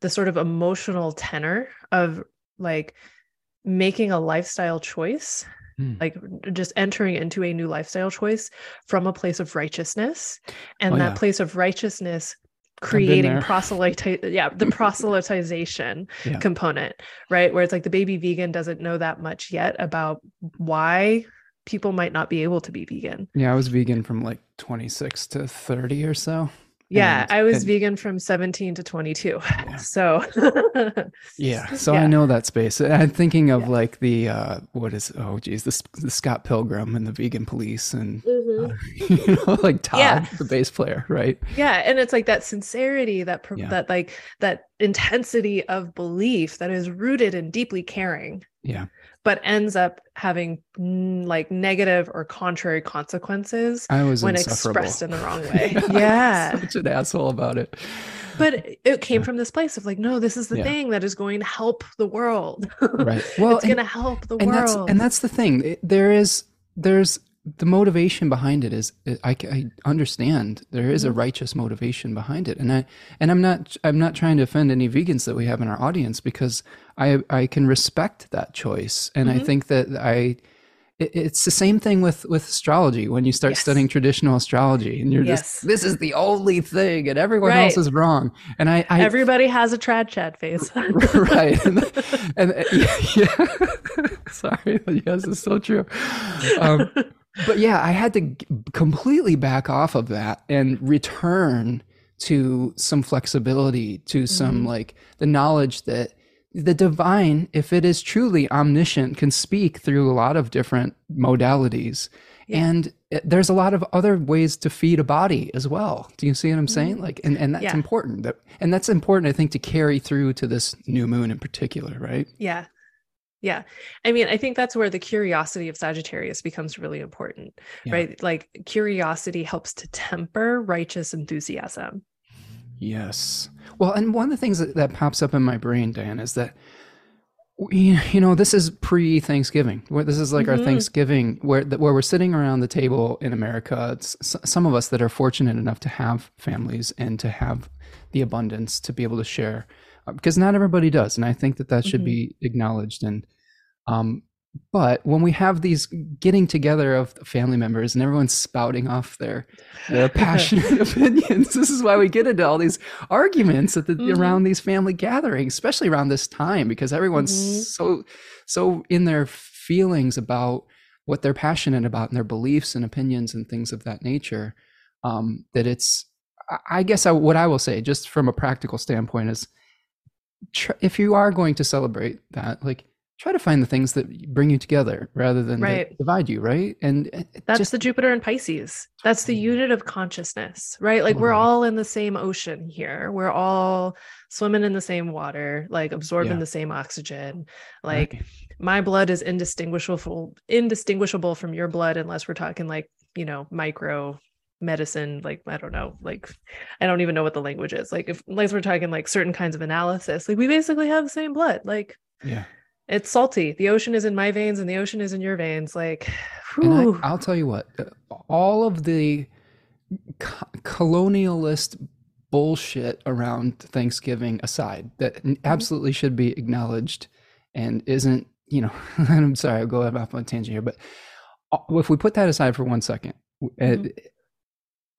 S2: the sort of emotional tenor of like making a lifestyle choice mm. like just entering into a new lifestyle choice from a place of righteousness and oh, that yeah. place of righteousness creating proselyte yeah the proselytization yeah. component right? Where it's like the baby vegan doesn't know that much yet about why people might not be able to be vegan.
S1: Yeah i was vegan from like 26 to 30 or so
S2: yeah, and, I was and, vegan from 17 to 22. Yeah. So
S1: Yeah, so yeah. I know that space. I'm thinking of yeah. like the uh what is oh geez, the, the Scott Pilgrim and the vegan police and mm-hmm. uh, you know like Todd, the bass player, right?
S2: Yeah, and it's like that sincerity that that like that intensity of belief that is rooted in deeply caring.
S1: Yeah
S2: but ends up having like negative or contrary consequences when expressed in the wrong way. yeah.
S1: Such an asshole about it.
S2: But it came from this place of like, no, this is the yeah. thing that is going to help the world.
S1: right. Well,
S2: it's going to help the
S1: and
S2: world.
S1: That's, and that's the thing. There is, there's the motivation behind it is I, I understand there is a mm-hmm. righteous motivation behind it, and I and I'm not I'm not trying to offend any vegans that we have in our audience because I I can respect that choice, and mm-hmm. I think that I it's the same thing with with astrology when you start yes. studying traditional astrology and you're yes. just this is the only thing and everyone right. else is wrong and I, I
S2: everybody has a trad chat face
S1: right and, and yeah, sorry yes it's so true um, but yeah i had to completely back off of that and return to some flexibility to some mm-hmm. like the knowledge that the divine, if it is truly omniscient, can speak through a lot of different modalities. Yeah. And it, there's a lot of other ways to feed a body as well. Do you see what I'm saying? Mm-hmm. Like, and, and that's yeah. important. That, and that's important, I think, to carry through to this new moon in particular, right?
S2: Yeah. Yeah. I mean, I think that's where the curiosity of Sagittarius becomes really important, yeah. right? Like, curiosity helps to temper righteous enthusiasm.
S1: Yes. Well, and one of the things that, that pops up in my brain, Dan, is that you know this is pre-Thanksgiving. This is like mm-hmm. our Thanksgiving where where we're sitting around the table in America. It's some of us that are fortunate enough to have families and to have the abundance to be able to share, because not everybody does, and I think that that should mm-hmm. be acknowledged. And um, but when we have these getting together of family members and everyone's spouting off their, their passionate opinions, this is why we get into all these arguments at the, mm-hmm. around these family gatherings, especially around this time, because everyone's mm-hmm. so so in their feelings about what they're passionate about and their beliefs and opinions and things of that nature. Um, that it's, I guess, I, what I will say, just from a practical standpoint, is tr- if you are going to celebrate that, like try to find the things that bring you together rather than right. divide you, right? And eh, eh,
S2: that's just, the Jupiter and Pisces. That's the unit of consciousness, right? Like we're all in the same ocean here. We're all swimming in the same water, like mm, absorbing yeah. the same oxygen. Like right. my blood is indistinguishable indistinguishable from your blood unless we're talking like, you know, micro medicine like i don't know like i don't even know what the language is like if unless we're talking like certain kinds of analysis like we basically have the same blood like
S1: yeah
S2: it's salty. The ocean is in my veins and the ocean is in your veins. Like,
S1: I, will tell you what, all of the co- colonialist bullshit around Thanksgiving aside, that mm-hmm. absolutely should be acknowledged and isn't, you know, I'm sorry, I'll go off on a tangent here, but uh, if we put that aside for one second, mm-hmm.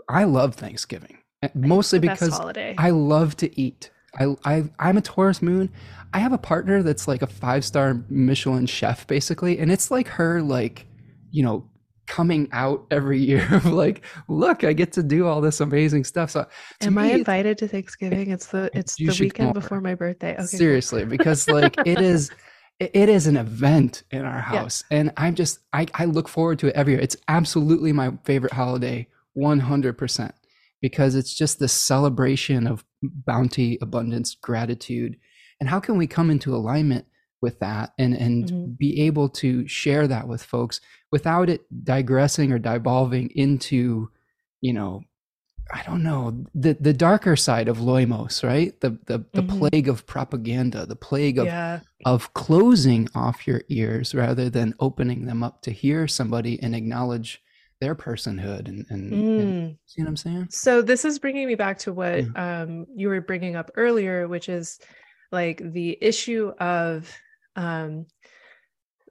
S1: I love Thanksgiving eh, mostly because I love to eat. I, I I'm a Taurus moon. I have a partner that's like a five star Michelin chef, basically, and it's like her like, you know, coming out every year of like, look, I get to do all this amazing stuff. So,
S2: am me, I invited to Thanksgiving? It's the it's the weekend before my birthday. Okay,
S1: seriously, because like it is. It is an event in our house, yeah. and I'm just I, I look forward to it every year. It's absolutely my favorite holiday, 100 percent because it's just this celebration of bounty, abundance, gratitude. And how can we come into alignment with that and, and mm-hmm. be able to share that with folks without it digressing or devolving into, you know, I don't know, the, the darker side of Loimos, right? The the, the mm-hmm. plague of propaganda, the plague of yeah. of closing off your ears rather than opening them up to hear somebody and acknowledge their personhood and, and, mm. and, see what i'm saying
S2: so this is bringing me back to what yeah. um, you were bringing up earlier which is like the issue of um,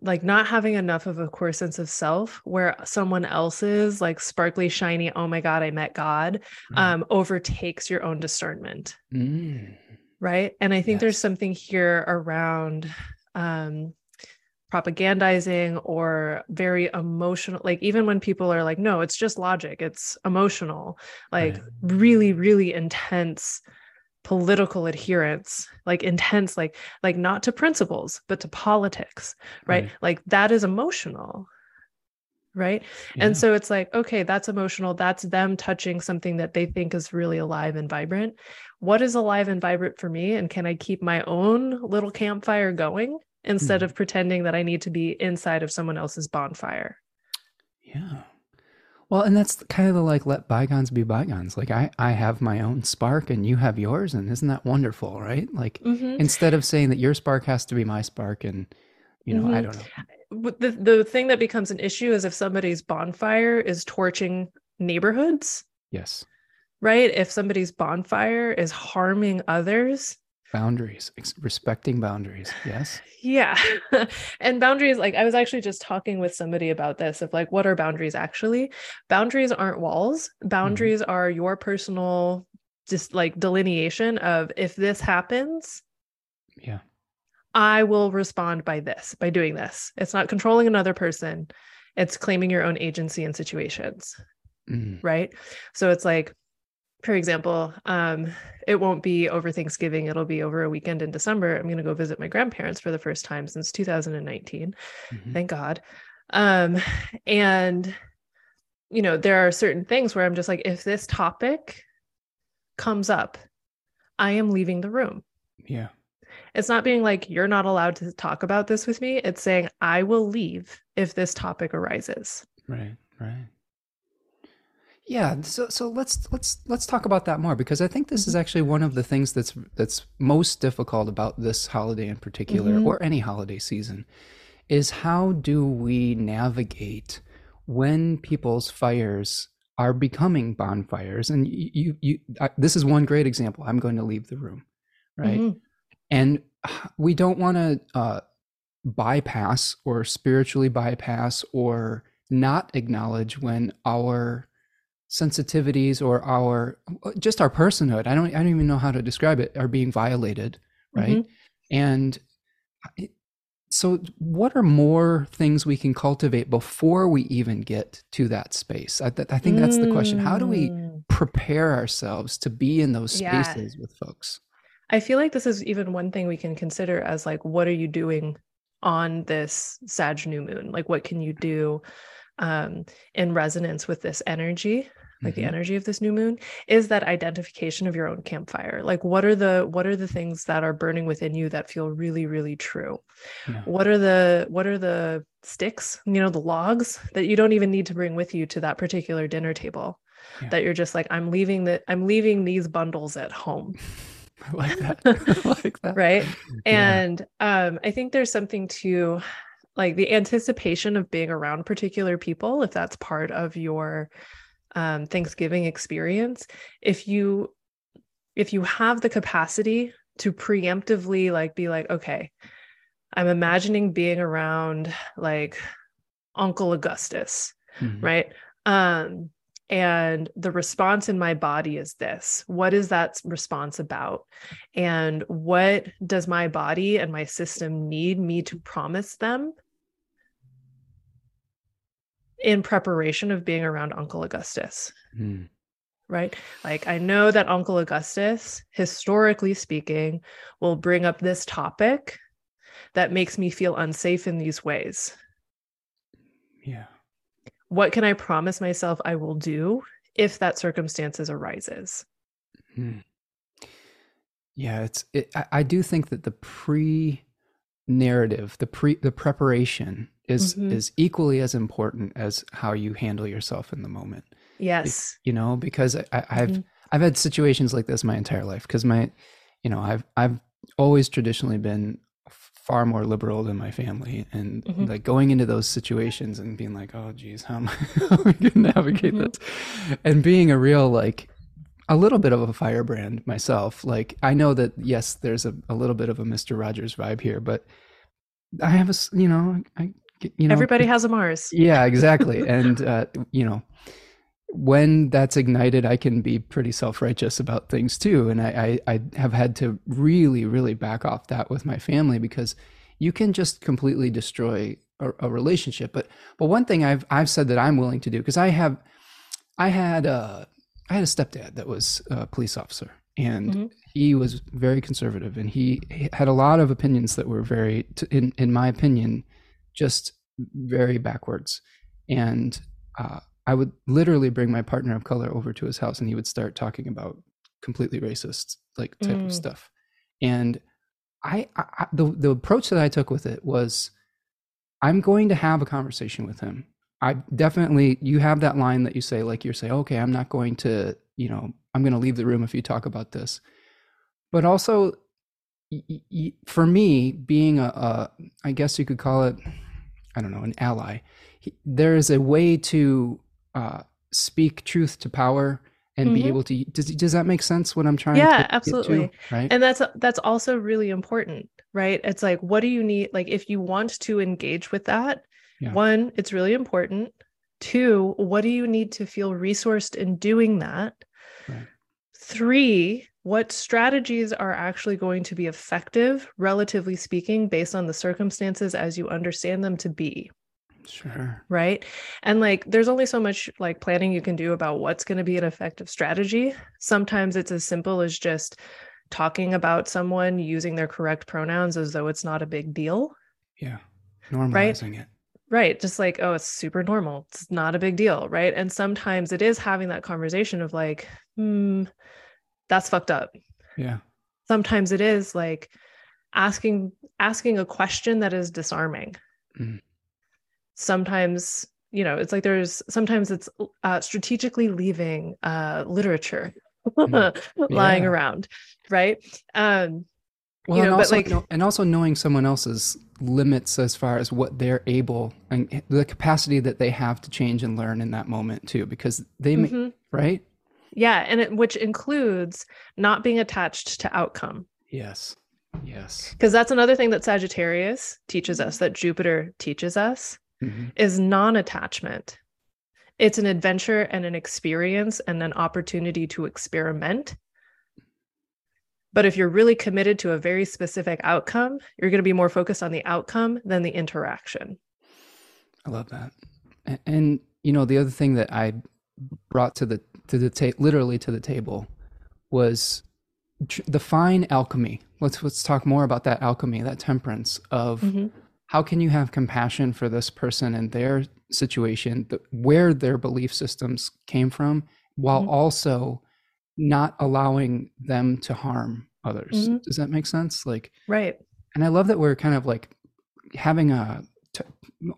S2: like not having enough of a core sense of self where someone else's like sparkly shiny oh my god i met god mm. um, overtakes your own discernment mm. right and i think yes. there's something here around um, propagandizing or very emotional like even when people are like no it's just logic it's emotional like right. really really intense political adherence like intense like like not to principles but to politics right, right. like that is emotional right yeah. and so it's like okay that's emotional that's them touching something that they think is really alive and vibrant what is alive and vibrant for me and can i keep my own little campfire going instead mm. of pretending that I need to be inside of someone else's bonfire.
S1: Yeah. Well, and that's kind of the like let bygones be bygones. Like I, I have my own spark and you have yours, and isn't that wonderful, right? Like mm-hmm. instead of saying that your spark has to be my spark, and you know, mm-hmm. I don't know.
S2: the the thing that becomes an issue is if somebody's bonfire is torching neighborhoods.
S1: Yes.
S2: Right? If somebody's bonfire is harming others,
S1: boundaries respecting boundaries yes?
S2: Yeah. And boundaries like i was actually just talking with somebody about this of like what are boundaries actually? Boundaries aren't walls. Mm-hmm. boundaries mm-hmm. are your personal just like delineation of if this happens
S1: yeah.
S2: I will respond by this by doing this. It's not controlling another person. It's claiming your own agency in situations. Mm. right? So it's like for example, um, it won't be over Thanksgiving, it'll be over a weekend in December. I'm going to go visit my grandparents for the first time since 2019. Mm-hmm. Thank God. Um, and, you know, there are certain things where I'm just like, if this topic comes up, I am leaving the room.
S1: Yeah.
S2: It's not being like, you're not allowed to talk about this with me. It's saying, I will leave if this topic arises.
S1: Right, right. Yeah, so so let's let's let's talk about that more because I think this is mm-hmm. actually one of the things that's that's most difficult about this holiday in particular mm-hmm. or any holiday season is how do we navigate when people's fires are becoming bonfires and you you, you I, this is one great example. I'm going to leave the room, right? Mm-hmm. And we don't want to uh, bypass or spiritually bypass or not acknowledge when our sensitivities or our just our personhood. I don't i don't even know how to describe it are being violated right? Mm-hmm. and so what are more things we can cultivate before we even get to that space? I, th- I think that's the question. How do we mm. prepare ourselves to be in those spaces yeah. with folks?
S2: I feel like this is even one thing we can consider as like what are you doing on this sag new moon? Like what can you do um, in resonance with this energy like mm-hmm. the energy of this new moon is that identification of your own campfire like what are the what are the things that are burning within you that feel really really true yeah. what are the what are the sticks you know the logs that you don't even need to bring with you to that particular dinner table yeah. that you're just like i'm leaving that i'm leaving these bundles at home
S1: I like that. I like that.
S2: right. And um, I think there's something to like the anticipation of being around particular people, if that's part of your um, Thanksgiving experience, if you if you have the capacity to preemptively like be like, okay, I'm imagining being around like Uncle Augustus, mm-hmm. right? Um, and the response in my body is this what is that response about and what does my body and my system need me to promise them in preparation of being around Uncle Augustus. Mm. Right. Like, I know that Uncle Augustus, historically speaking, will bring up this topic that makes me feel unsafe in these ways.
S1: Yeah.
S2: What can I promise myself I will do if that circumstances arises? Mm.
S1: Yeah, it's. It, I, I do think that the pre narrative, the pre the preparation is mm-hmm. is equally as important as how you handle yourself in the moment.
S2: Yes,
S1: you know, because I, have mm-hmm. I've had situations like this my entire life. Because my, you know, I've I've always traditionally been far more liberal than my family, and mm-hmm. like going into those situations and being like, oh, geez, how am I, how am I going to navigate mm-hmm. this? And being a real like a little bit of a firebrand myself. Like I know that yes, there's a, a little bit of a Mister Rogers vibe here, but I have a you know I you know
S2: everybody has a Mars.
S1: Yeah, exactly, and uh, you know when that's ignited, I can be pretty self righteous about things too, and I, I I have had to really really back off that with my family because you can just completely destroy a, a relationship. But but one thing I've I've said that I'm willing to do because I have I had a I had a stepdad that was a police officer, and mm-hmm. he was very conservative, and he, he, had a lot of opinions that were very, in in my opinion, just very backwards. And uh, I would literally bring my partner of color over to his house, and he would start talking about completely racist like type mm. of stuff. And I, I the the approach that I took with it was, I'm going to have a conversation with him I definitely you have that line that you say like you're saying okay I'm not going to you know I'm going to leave the room if you talk about this but also for me being a, a I guess you could call it I don't know, an ally. He, there is a way to uh, speak truth to power and mm-hmm. be able to. Does does that make sense? What I'm trying?
S2: Yeah, absolutely. To, right. And that's that's also really important, right? It's like, what do you need? Like, if you want to engage with that, yeah. one, it's really important. Two, what do you need to feel resourced in doing that? Right. Three, what strategies are actually going to be effective, relatively speaking, based on the circumstances as you understand them to be.
S1: Sure.
S2: Right. And like, there's only so much like planning you can do about what's going to be an effective strategy. Sometimes it's as simple as just talking about someone using their correct pronouns as though it's not a big deal.
S1: Yeah. Normalizing
S2: right?
S1: it.
S2: Right. Just like, oh, it's super normal. It's not a big deal. Right. And sometimes it is having that conversation of like, hmm, that's fucked up.
S1: Yeah.
S2: Sometimes it is like asking asking a question that is disarming. Mm. Sometimes, you know, it's like there's sometimes it's uh, strategically leaving uh, literature mm. lying yeah. around, right? Um,
S1: well, you know, and also, like, and also knowing someone else's limits as far as what they're able and the capacity that they have to change and learn in that moment too, because they, mm-hmm. may, right?
S2: Yeah, and it, which includes not being attached to outcome.
S1: Yes. Yes.
S2: Because that's another thing that Sagittarius teaches us, that Jupiter teaches us, mm-hmm. is non attachment. It's an adventure and an experience and an opportunity to experiment. But if you're really committed to a very specific outcome, you're going to be more focused on the outcome than the interaction.
S1: I love that. And, and you know, the other thing that I brought to the to the ta- literally to the table was tr- the fine alchemy. Let's let's talk more about that alchemy, that temperance of mm-hmm. how can you have compassion for this person and their situation, the, where their belief systems came from, while mm-hmm. also not allowing them to harm others. Mm-hmm. Does that make sense? Like
S2: right.
S1: And I love that we're kind of like having a t-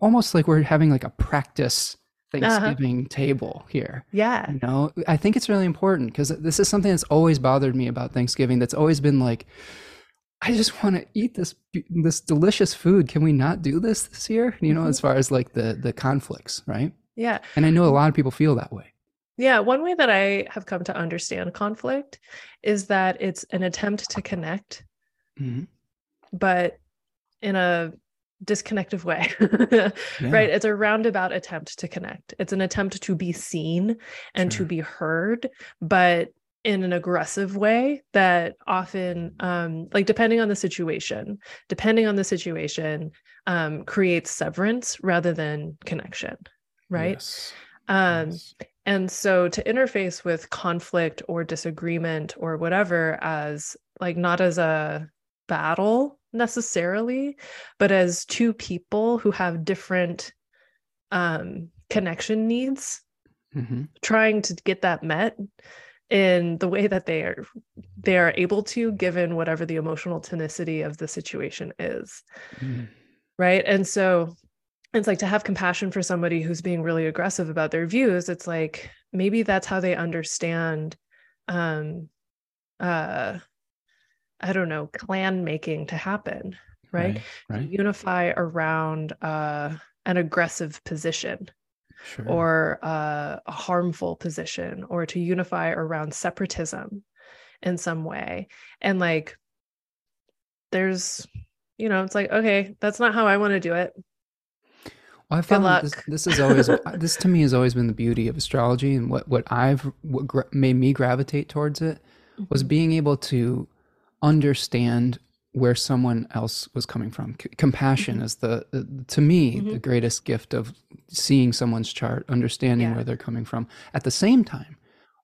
S1: almost like we're having like a practice. Thanksgiving uh-huh. table here.
S2: Yeah.
S1: You know, I think it's really important because this is something that's always bothered me about Thanksgiving. That's always been like, I just want to eat this this delicious food. Can we not do this this year? You know, mm-hmm. as far as like the the conflicts, right?
S2: Yeah.
S1: And I know a lot of people feel that way.
S2: Yeah, one way that I have come to understand conflict is that it's an attempt to connect, mm-hmm. but in a disconnective way yeah. right it's a roundabout attempt to connect it's an attempt to be seen and sure. to be heard but in an aggressive way that often um like depending on the situation depending on the situation um creates severance rather than connection right yes. um yes. and so to interface with conflict or disagreement or whatever as like not as a battle necessarily, but as two people who have different um, connection needs, mm-hmm. trying to get that met in the way that they are they are able to given whatever the emotional tonicity of the situation is mm. right and so it's like to have compassion for somebody who's being really aggressive about their views it's like maybe that's how they understand um uh I don't know, clan making to happen, right? right, right. Unify around uh, an aggressive position sure. or uh, a harmful position, or to unify around separatism in some way. And like, there's, you know, it's like, okay, that's not how I want to do it.
S1: Well, I found this, this is always this to me has always been the beauty of astrology, and what what I've what gra- made me gravitate towards it was mm-hmm. being able to understand where someone else was coming from. C- compassion mm-hmm. is the, the, to me mm-hmm. the greatest gift of seeing someone's chart, understanding yeah. where they're coming from. At the same time,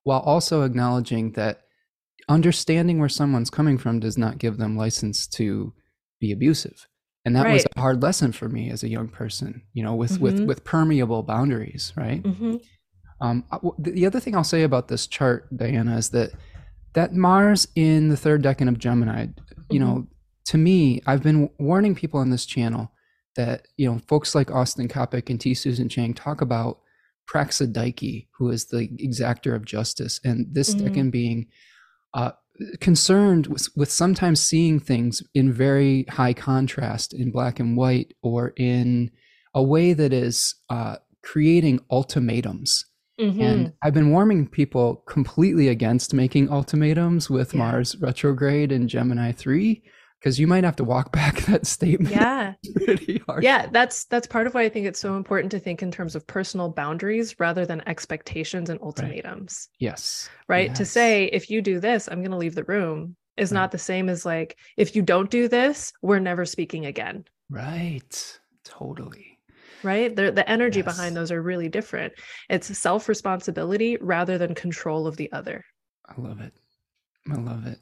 S1: while also acknowledging that understanding where someone's coming from does not give them license to be abusive. And that right. was a hard lesson for me as a young person, you know, with mm-hmm. with with permeable boundaries, right? Mm-hmm. Um, the other thing I'll say about this chart, Diana, is that that Mars in the third decan of Gemini, you mm-hmm. know, to me, I've been warning people on this channel that, you know, folks like Austin Coppock and T. Susan Chang talk about Praxidike, who is the exactor of justice, and this mm-hmm. decan being uh, concerned with, with sometimes seeing things in very high contrast in black and white or in a way that is uh, creating ultimatums. Mm-hmm. And I've been warning people completely against making ultimatums with yeah. Mars retrograde in Gemini 3 because you might have to walk back that statement.
S2: Yeah. yeah, that's that's part of why I think it's so important to think in terms of personal boundaries rather than expectations and ultimatums.
S1: Right. Yes.
S2: Right?
S1: Yes.
S2: To say if you do this, I'm going to leave the room is right. not the same as like if you don't do this, we're never speaking again.
S1: Right. Totally.
S2: Right? The the energy yes. behind those are really different. It's self-responsibility rather than control of the other.
S1: I love it. I love it.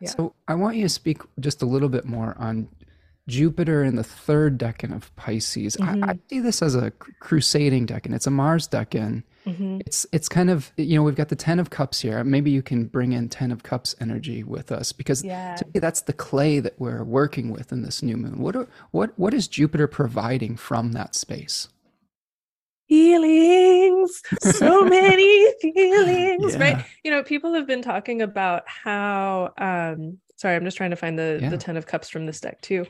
S1: Yeah. So I want you to speak just a little bit more on Jupiter in the third decan of Pisces. Mm-hmm. I, I, see this as a crusading decan. It's a Mars decan. Mm-hmm. It's it's kind of you know we've got the Ten of Cups here. Maybe you can bring in Ten of Cups energy with us because yeah. to me that's the clay that we're working with in this new moon. What are, what what is Jupiter providing from that space?
S2: feelings so many feelings yeah. right you know people have been talking about how um sorry i'm just trying to find the yeah. the 10 of cups from this deck too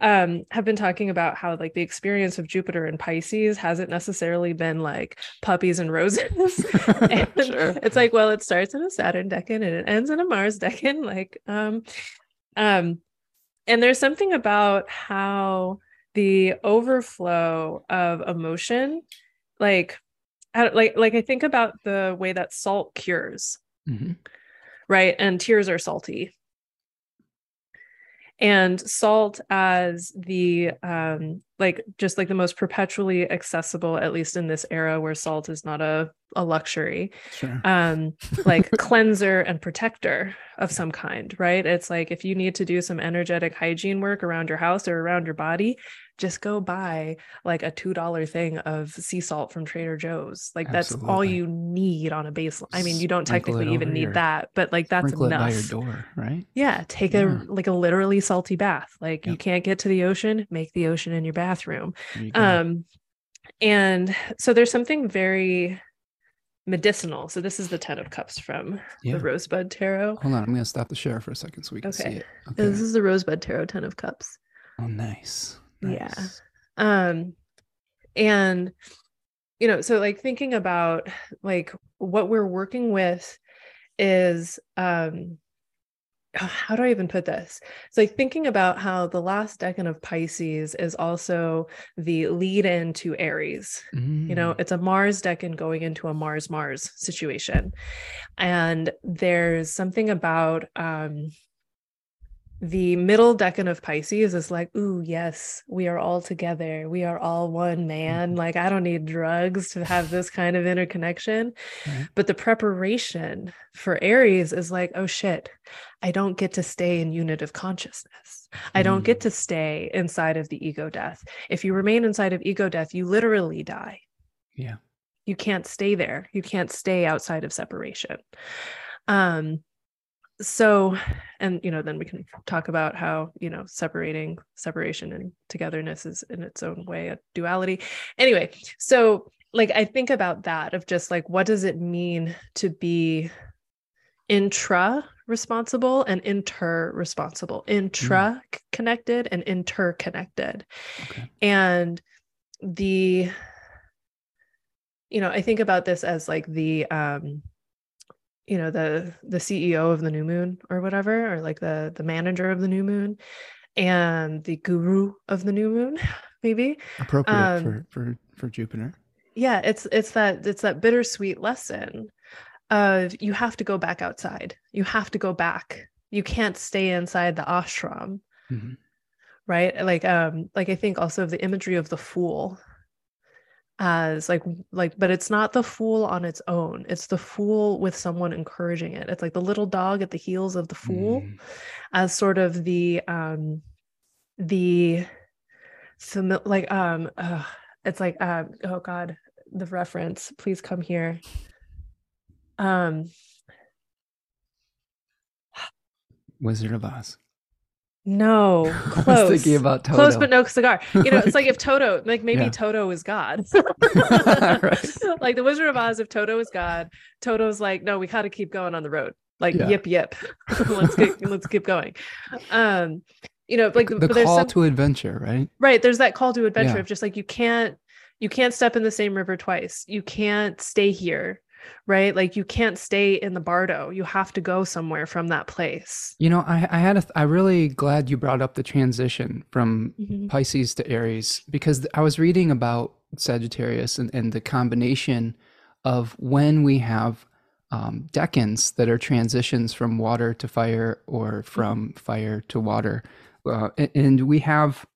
S2: um have been talking about how like the experience of jupiter and pisces hasn't necessarily been like puppies and roses and sure. it's like well it starts in a saturn decan and it ends in a mars decan like um um and there's something about how the overflow of emotion like like like i think about the way that salt cures mm-hmm. right and tears are salty and salt as the um like just like the most perpetually accessible at least in this era where salt is not a, a luxury sure. um like cleanser and protector of some kind right it's like if you need to do some energetic hygiene work around your house or around your body just go buy like a $2 thing of sea salt from Trader Joe's. Like that's Absolutely. all you need on a baseline. I mean, you don't Sprinkle technically even need that, but like that's enough. by your
S1: door, right?
S2: Yeah. Take yeah. a like a literally salty bath. Like yep. you can't get to the ocean, make the ocean in your bathroom. You um and so there's something very medicinal. So this is the Ten of Cups from yeah. the Rosebud Tarot.
S1: Hold on, I'm gonna stop the share for a second so we can okay. see it.
S2: Okay. This is the Rosebud Tarot Ten of Cups.
S1: Oh, nice.
S2: Yeah. Um and you know, so like thinking about like what we're working with is um how do I even put this? It's like thinking about how the last decan of Pisces is also the lead in to Aries. Mm. You know, mm. it's a Mars decan going into a Mars Mars situation. And there's something about um the middle decan of Pisces is like, ooh, yes, we are all together. We are all one man. Mm-hmm. Like, I don't need drugs to have this kind of interconnection. Mm-hmm. But the preparation for Aries is like, oh shit, I don't get to stay in unit of consciousness. I don't get mm. to stay inside of the ego death. If you remain inside of ego death, you literally die.
S1: Yeah.
S2: You can't stay there. You can't stay outside of separation. Um, so and you know then we can talk about how you know separating separation and togetherness is in its own way a duality. Anyway so like i think about that of just like what does it mean to be intra responsible and inter responsible intra connected and interconnected. Okay. and the you know i think about this as like the um you know the the ceo of the new moon or whatever or like the the manager of the new moon and the guru of the new moon maybe
S1: appropriate um, for for for jupiter.
S2: Yeah it's it's that it's that bittersweet lesson of you have to go back outside. You have to go back. You can't stay inside the ashram. Mm-hmm. right? Like um like i think also of the imagery of the fool as like like but it's not the fool on its own. It's the fool with someone encouraging it. It's like the little dog at the heels of the fool mm. as sort of the um the fami- like um uh, it's like um oh god the reference. Please come here. Um
S1: wizard of oz
S2: no, close. thinking about Toto. Close, but no cigar. You know, it's like if Toto, like maybe yeah. Toto is God. Like the Wizard of Oz, if Toto is God, Toto's like, no, we got to keep going on the road. Like yeah. yip yip, let's get let's keep going. Um, you know like
S1: the, the call some, to adventure right
S2: right there's that call to adventure yeah. of just like you can't you can't step in the same river twice you can't stay here right like you can't stay in the bardo you have to go somewhere from that place
S1: you know i, I had—I really glad you brought up the transition from mm-hmm. pisces to aries because i was reading about sagittarius and, and the combination of when we have um, decans that are transitions from water to fire or from mm-hmm. fire to water uh, and we have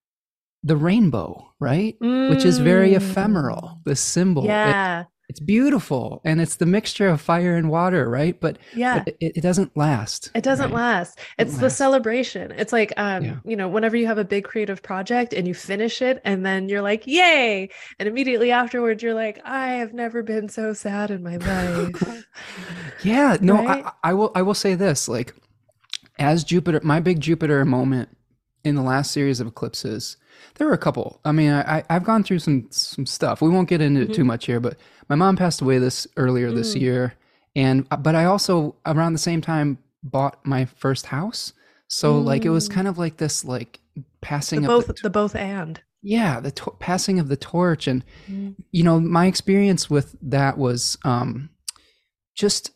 S1: the rainbow, right? Mm. Which is very mm. ephemeral, the symbol.
S2: Yeah.
S1: It, it's beautiful and it's the mixture of fire and water, right? But
S2: yeah,
S1: but it, it, doesn't last.
S2: It doesn't right? last. It's it the celebration. It's like, um, yeah. you know, whenever you have a big creative project and you finish it and then you're like, yay. And immediately afterwards, you're like, I have never been so sad in my life.
S1: yeah. No, right? I, I will, I will say this, like, as Jupiter, my big Jupiter moment in the last series of eclipses, there were a couple. I mean, I, I've gone through some some stuff. We won't get into mm-hmm. it too much here, but my mom passed away this earlier mm. this year, and uh, but I also around the same time bought my first house. So mm. like it was mm. kind of like this like passing of
S2: the both the, the, both and
S1: yeah the to- passing of the torch and mm. you know my experience with that was um just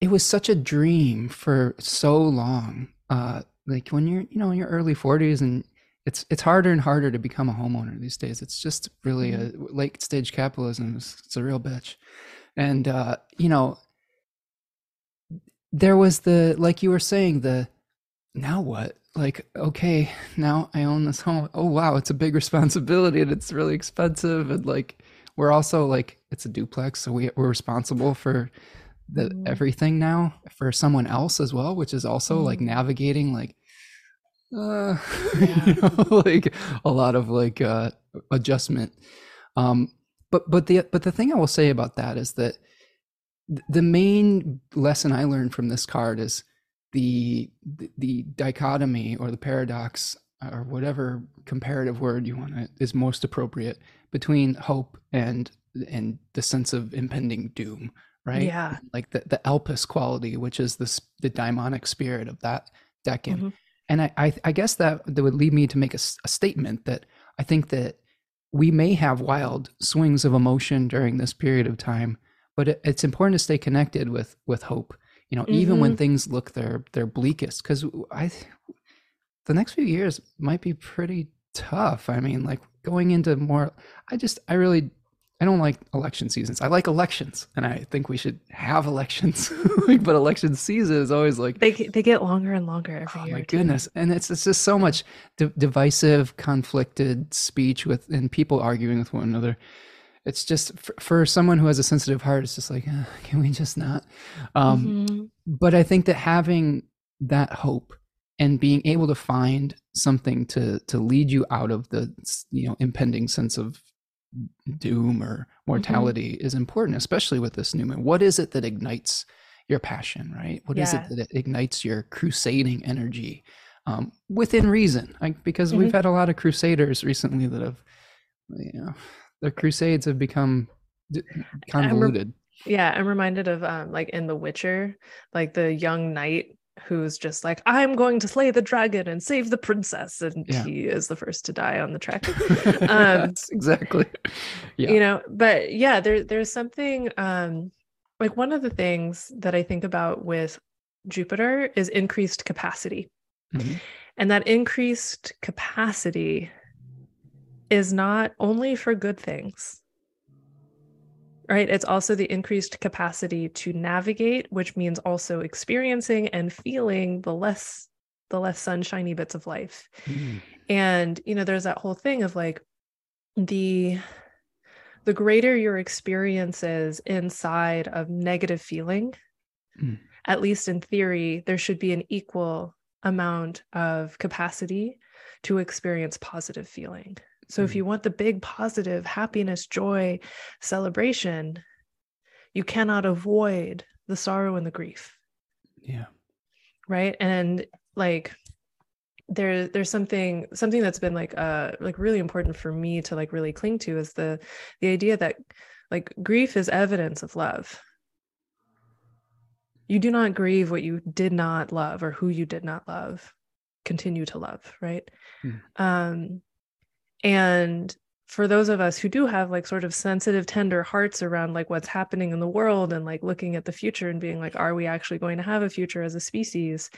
S1: it was such a dream for so long uh like when you're you know in your early 40s and it's it's harder and harder to become a homeowner these days it's just really mm-hmm. a late stage capitalism it's, it's a real bitch and uh you know there was the like you were saying the now what like okay now i own this home oh wow it's a big responsibility and it's really expensive and like we're also like it's a duplex so we, we're responsible for the mm. everything now for someone else as well which is also mm. like navigating like uh, yeah. you know, like a lot of like uh, adjustment. Um, but but the but the thing I will say about that is that the main lesson I learned from this card is the the, the dichotomy or the paradox or whatever comparative word you want to is most appropriate between hope and and the sense of impending doom right
S2: yeah
S1: like the, the elpis quality which is the the daimonic spirit of that decan mm-hmm and I, I, I guess that that would lead me to make a, a statement that I think that we may have wild swings of emotion during this period of time, but it, it's important to stay connected with with hope. You know, mm-hmm. even when mm-hmm. things look their their bleakest, because I the next few years might be pretty tough. I mean, like going into more, I just I really I don't like election seasons. I like elections, and I think we should have elections. but election season is always like
S2: they they get longer and longer every
S1: oh
S2: year.
S1: My goodness, and it's it's just so much d- divisive, conflicted speech with and people arguing with one another. It's just for, for someone who has a sensitive heart. It's just like, uh, can we just not? Um, mm-hmm. But I think that having that hope and being able to find something to to lead you out of the you know impending sense of doom or mm-hmm. mortality mm-hmm. is important, especially with this new moon. What is it that ignites your passion, right? What yeah. is it that ignites your crusading energy um, within reason? Like, because mm-hmm. we've had a lot of crusaders recently that have, you know, their crusades have become convoluted.
S2: I'm re- yeah, I'm reminded of um, like in The Witcher, like the young knight who's just like, I'm going to slay the dragon and save the princess. And yeah. he is the first to die on the trek.
S1: Um, exactly.
S2: Yeah. You know, but yeah, there, there's something um, like one of the things that I think about with Jupiter is increased capacity. Mm-hmm. And that increased capacity is not only for good things right? It's also the increased capacity to navigate, which means also experiencing and feeling the less the less sunshiny bits of life. Mm. And you know, there's that whole thing of like the the greater your experiences inside of negative feeling, mm. at least in theory, there should be an equal amount of capacity to experience positive feeling. So if mm. you want the big positive happiness, joy, celebration, you cannot avoid the sorrow and the grief.
S1: Yeah.
S2: Right? And like there there's something something that's been like uh like really important for me to like really cling to is the the idea that like grief is evidence of love. You do not grieve what you did not love or who you did not love continue to love right mm. um and for those of us who do have like sort of sensitive tender hearts around like what's happening in the world and like looking at the future and being like are we actually going to have a future as a species?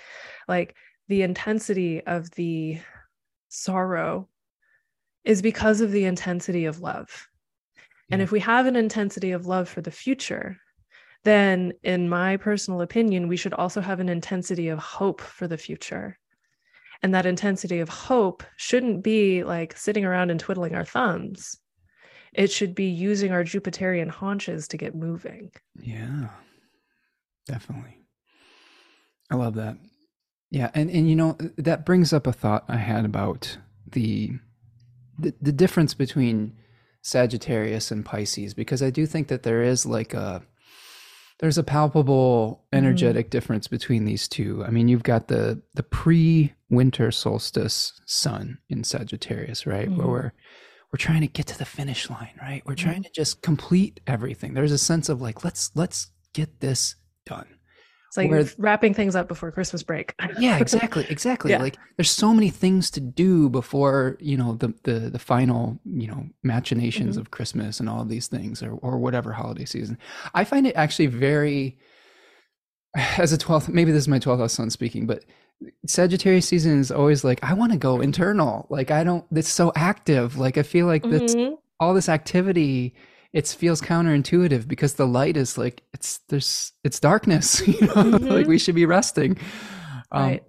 S2: Like the intensity of the sorrow is because of the intensity of love. Yeah. and if we have an intensity of love for the future then in my personal opinion we should also have an intensity of hope for the future and that intensity of hope shouldn't be like sitting around and twiddling our thumbs. It should be using our Jupiterian haunches to get moving.
S1: Yeah, definitely. I love that. Yeah, and and you know that brings up a thought I had about the the, the difference between Sagittarius and Pisces because I do think that there is like a there's a palpable mm-hmm. energetic mm-hmm. difference between these two. I mean, you've got the the pre-winter solstice sun in Sagittarius, right? Mm-hmm. Where we're we're trying to get to the finish line, right? We're trying mm-hmm. to just complete everything. There's a sense of like let's let's get this done.
S2: It's like Where, wrapping things up before Christmas break.
S1: yeah, exactly, exactly. Yeah. Like there's so many things to do before you know the the the final you know machinations mm-hmm. of Christmas and all these things or or whatever holiday season. I find it actually very as a 12th maybe this is my 12th house sun speaking but sagittarius season is always like i want to go internal like i don't it's so active like i feel like mm-hmm. all this activity it feels counterintuitive because the light is like it's there's it's darkness you know mm-hmm. like we should be resting um, right.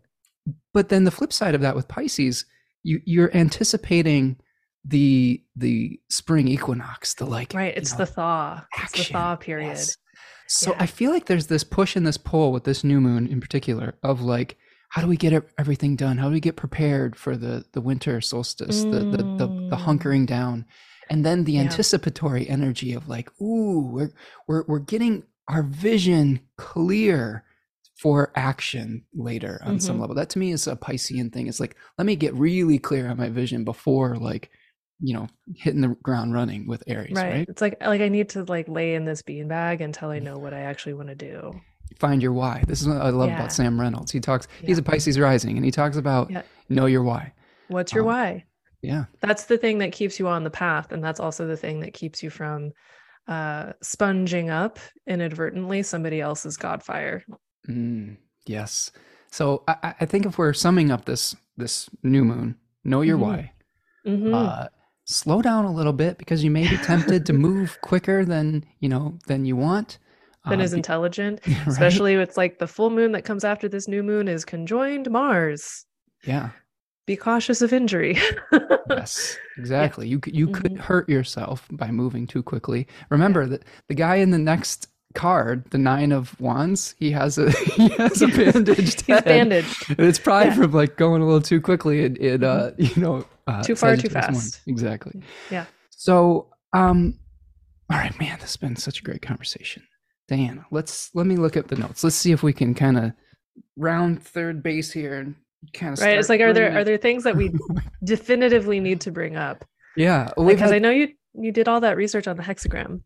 S1: but then the flip side of that with pisces you you're anticipating the the spring equinox the like
S2: right it's
S1: know,
S2: the thaw action. it's the thaw period yes.
S1: so yeah. i feel like there's this push and this pull with this new moon in particular of like how do we get everything done how do we get prepared for the the winter solstice mm. the, the the the mm. hunkering down and then the yeah. anticipatory energy of like ooh we're, we're we're getting our vision clear for action later on mm-hmm. some level that to me is a piscean thing it's like let me get really clear on my vision before like you know hitting the ground running with aries right, right?
S2: it's like like i need to like lay in this beanbag until i know what i actually want to do
S1: find your why this is what i love yeah. about sam reynolds he talks yeah. he's a pisces rising and he talks about know your why
S2: what's your um, why
S1: yeah.
S2: That's the thing that keeps you on the path and that's also the thing that keeps you from uh sponging up inadvertently somebody else's godfire.
S1: Mm, yes. So I, I, think if we're summing up this this new moon know your mm-hmm. why. Mm-hmm. Uh, slow down a little bit because you may be tempted to move quicker than you know than you want.
S2: Than uh, is intelligent right? especially it's like the full moon that comes after this new moon is conjoined mars.
S1: Yeah
S2: be cautious of injury.
S1: yes, exactly. Yeah. You you mm-hmm. could hurt yourself by moving too quickly. Remember yeah. that the guy in the next card, the nine of wands, he has a he has a bandaged
S2: He's bandaged.
S1: It's probably yeah. from like going a little too quickly. It, it uh mm-hmm. you know uh,
S2: too far too fast.
S1: Exactly.
S2: Yeah.
S1: So um, all right, man, this has been such a great conversation. Diana, let's let me look at the notes. Let's see if we can kind of round third base here and kind of
S2: right? It's like are there are there things that we definitively need to bring up?
S1: Yeah
S2: because had... i know you you did all that research on the hexagram.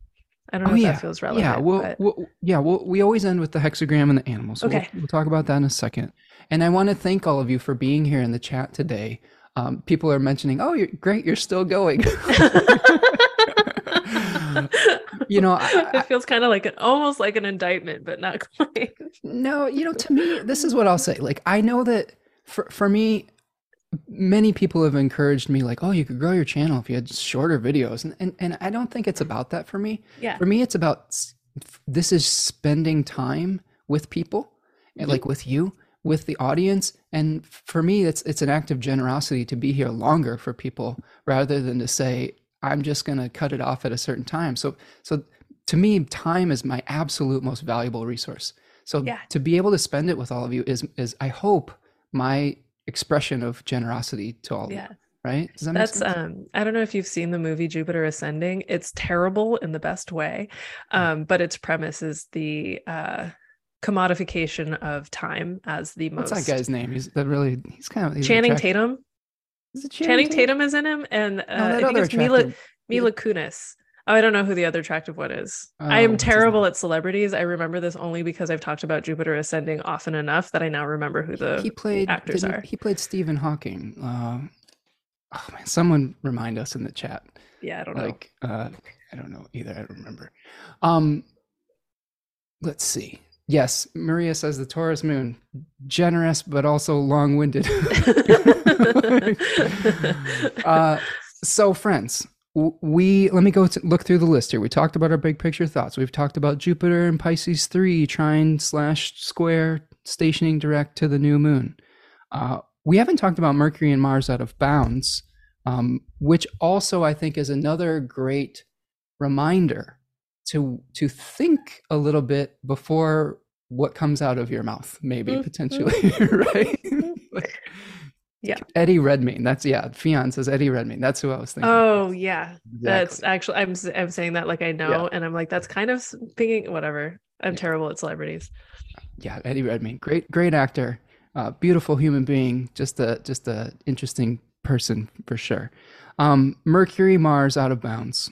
S2: I don't know oh, if yeah. that feels relevant
S1: yeah well, but... well yeah well we always end with the hexagram and the animals. So okay. we'll, we'll, talk about that in a second. And i want to thank all of you for being here in the chat today. Um, people are mentioning oh you're great you're still going. You know
S2: I, it feels kind of like an almost like an indictment but not quite.
S1: No you know to me this is what i'll say. Like i know that for for me many people have encouraged me like oh you could grow your channel if you had shorter videos. And and, and i don't think it's about that for me.
S2: Yeah.
S1: For me it's about this is spending time with people mm-hmm. like with you with the audience. And for me it's it's an act of generosity to be here longer for people rather than to say i'm just going to cut it off at a certain time. So so to me time is my absolute most valuable resource. So yeah. to be able to spend it with all of you is is i hope my expression of generosity to all yeah. of you right
S2: that that's um i don't know if you've seen the movie jupiter ascending it's terrible in the best way um but its premise is the uh commodification of time as the most
S1: what's that guy's name he's that really he's kind of he's
S2: channing attractive. tatum is it channing, channing tatum? tatum? is in him and uh, no, i think it's mila mila kunis Oh, I don't know who the other attractive one is. Oh, I am terrible at celebrities. I remember this only because I've talked about Jupiter ascending often enough that I now remember who the he played, actors are.
S1: He played Stephen Hawking. Uh, oh man, someone remind us in the chat.
S2: Yeah, I don't like,
S1: know. Uh, I don't know either. I don't remember. Um, let's see. Yes, Maria says the Taurus moon, generous but also long winded. uh, so, friends, we let me go to look through the list here. We talked about our big picture thoughts. We've talked about Jupiter and Pisces three trine slash square stationing direct to the new moon. Uh, we haven't talked about Mercury and Mars out of bounds, um, which also I think is another great reminder to to think a little bit before what comes out of your mouth maybe mm-hmm. potentially right like,
S2: yeah
S1: eddie redmayne that's yeah fion says eddie redmayne that's who i was thinking
S2: oh yeah exactly. that's actually i'm i'm saying that like i know yeah. and i'm like that's kind of thinking whatever i'm yeah. terrible at celebrities
S1: yeah eddie redmayne great great actor uh, beautiful human being just a just a interesting person for sure um mercury mars out of bounds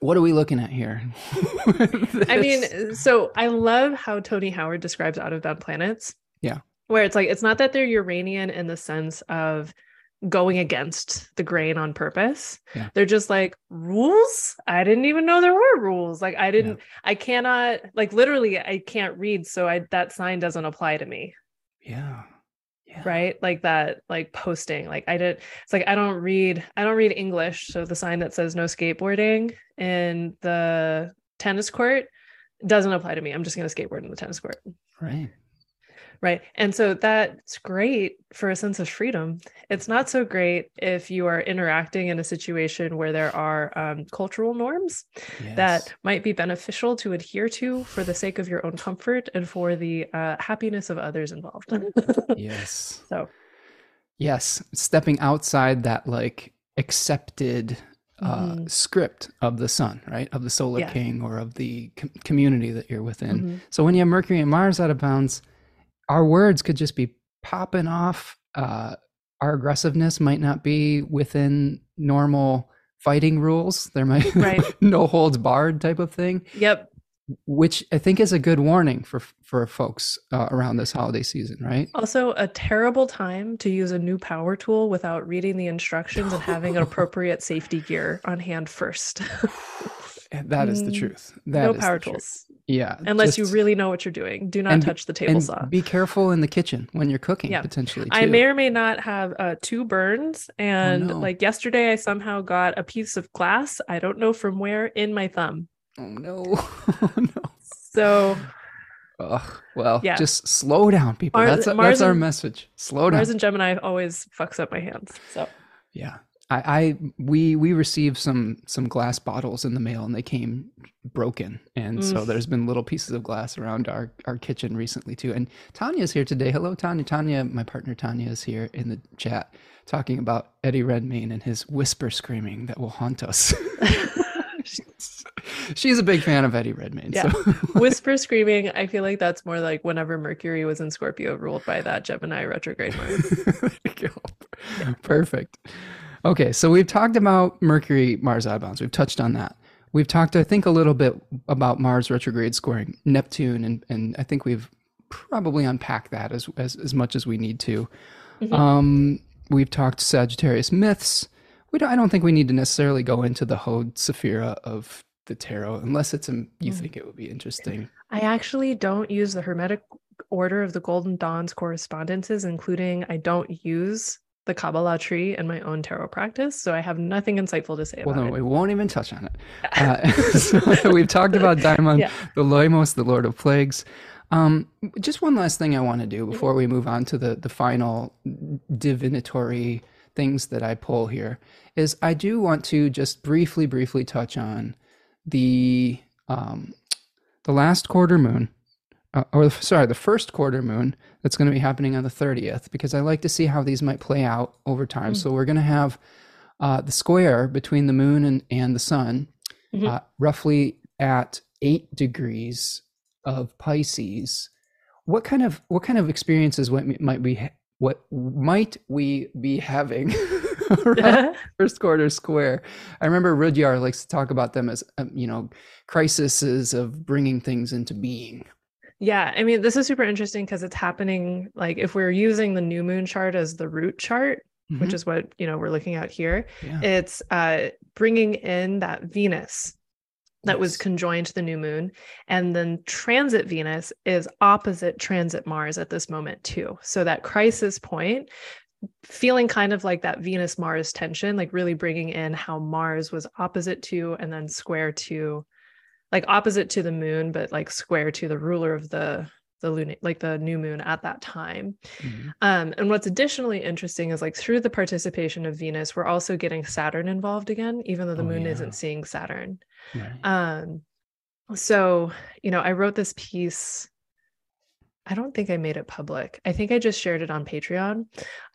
S1: what are we looking at here?
S2: I mean, so I love how Tony Howard describes out of bound planets.
S1: Yeah.
S2: Where it's like, it's not that they're Uranian in the sense of going against the grain on purpose. Yeah. They're just like rules. I didn't even know there were rules. Like I didn't, yeah. I cannot, like literally, I can't read. So I, that sign doesn't apply to me.
S1: Yeah
S2: yeah. right like that like posting like i did it's like i don't read i don't read english so the sign that says no skateboarding in the tennis court doesn't apply to me i'm just going to skateboard in the tennis court
S1: right
S2: right and so that's great for a sense of freedom it's not so great if you are interacting in a situation where there are um, cultural norms yes. that might be beneficial to adhere to for the sake of your own comfort and for the uh, happiness of others involved
S1: yes
S2: so
S1: yes stepping outside that like accepted uh, mm-hmm. script of the sun, right? Of the solar yeah. king or of the com- community that you're within. Mm-hmm. So when you have Mercury and Mars out of bounds, our words could just be popping off. Uh, our aggressiveness might not be within normal fighting rules. There might right. no holds barred type of thing.
S2: Yep.
S1: Which I think is a good warning for for folks uh, around this holiday season, right?
S2: Also, a terrible time to use a new power tool without reading the instructions and having an appropriate safety gear on hand first.
S1: that is the mm, truth. That
S2: no power tools.
S1: Yeah.
S2: Unless just, you really know what you're doing. Do not touch the table saw.
S1: Be careful in the kitchen when you're cooking, yeah. potentially. Too.
S2: I may or may not have uh, two burns. Oh, and oh, no. like yesterday, I somehow got a piece of glass, I don't know from where, in my thumb.
S1: Oh, no. oh, no.
S2: So.
S1: Ugh, well, yeah. just slow down, people. Mars, that's, Mars that's our message. Slow down.
S2: Mars and Gemini always fucks up my hands. So.
S1: Yeah. I, I we we received some some glass bottles in the mail and they came broken. And mm. so there's been little pieces of glass around our our kitchen recently too. And Tanya's here today. Hello Tanya. Tanya my partner Tanya is here in the chat talking about Eddie Redmayne and his whisper screaming that will haunt us. She's a big fan of Eddie Redmayne
S2: yeah. so. whisper screaming I feel like that's more like whenever Mercury was in Scorpio ruled by that Gemini retrograde Mars
S1: yeah. perfect Okay, so we've talked about Mercury Mars outbounds. We've touched on that. We've talked, I think, a little bit about Mars retrograde squaring Neptune, and, and I think we've probably unpacked that as, as, as much as we need to. Mm-hmm. Um, we've talked Sagittarius myths. We don't, I don't think we need to necessarily go into the Hod Sephira of the tarot, unless it's a, you mm. think it would be interesting.
S2: I actually don't use the Hermetic order of the Golden Dawn's correspondences, including I don't use the Kabbalah tree and my own tarot practice, so I have nothing insightful to say
S1: well,
S2: about no,
S1: it. Well, no, we won't even touch on it. Uh, so we've talked about Daimon, yeah. the Loimos, the Lord of Plagues. Um, just one last thing I want to do mm-hmm. before we move on to the the final divinatory things that I pull here is I do want to just briefly, briefly touch on the um, the last quarter moon uh, or sorry, the first quarter moon that's going to be happening on the 30th, because I like to see how these might play out over time. Mm. So we're going to have uh, the square between the moon and, and the sun mm-hmm. uh, roughly at eight degrees of Pisces. What kind of what kind of experiences what might we what might we be having first quarter square. I remember Rudhyar likes to talk about them as um, you know crises of bringing things into being.
S2: Yeah, I mean, this is super interesting because it's happening like if we're using the new moon chart as the root chart, mm-hmm. which is what you know we're looking at here. Yeah. It's uh, bringing in that Venus that yes. was conjoined to the new moon, and then transit Venus is opposite transit Mars at this moment too. So that crisis point. Feeling kind of like that Venus Mars tension, like really bringing in how Mars was opposite to and then square to like opposite to the moon, but like square to the ruler of the the lunar like the new moon at that time mm-hmm. um, and what's additionally interesting is like through the participation of venus we're also getting saturn involved again even though the oh, moon yeah. isn't seeing saturn right. um, so you know i wrote this piece I don't think I made it public. I think I just shared it on Patreon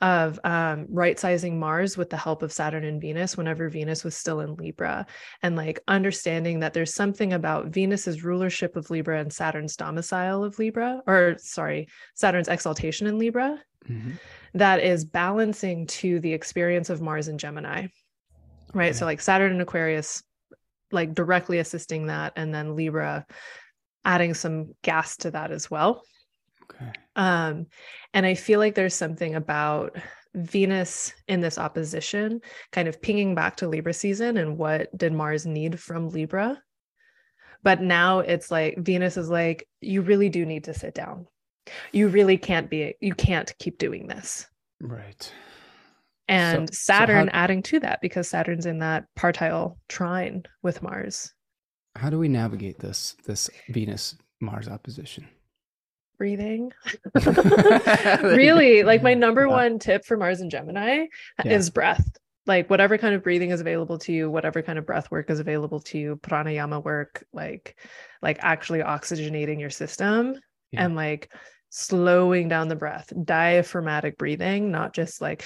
S2: of um, right sizing Mars with the help of Saturn and Venus whenever Venus was still in Libra, and like understanding that there's something about Venus's rulership of Libra and Saturn's domicile of Libra, or sorry, Saturn's exaltation in Libra, mm-hmm. that is balancing to the experience of Mars and Gemini. Right. Okay. So, like Saturn and Aquarius, like directly assisting that, and then Libra adding some gas to that as well. Okay. Um, and I feel like there's something about Venus in this opposition, kind of pinging back to Libra season and what did Mars need from Libra. But now it's like Venus is like, you really do need to sit down. You really can't be, you can't keep doing this.
S1: Right.
S2: And so, Saturn so how, adding to that because Saturn's in that partile trine with Mars.
S1: How do we navigate this this Venus Mars opposition?
S2: Breathing. really, like my number yeah. one tip for Mars and Gemini yeah. is breath. Like whatever kind of breathing is available to you, whatever kind of breath work is available to you, pranayama work, like like actually oxygenating your system yeah. and like slowing down the breath, diaphragmatic breathing, not just like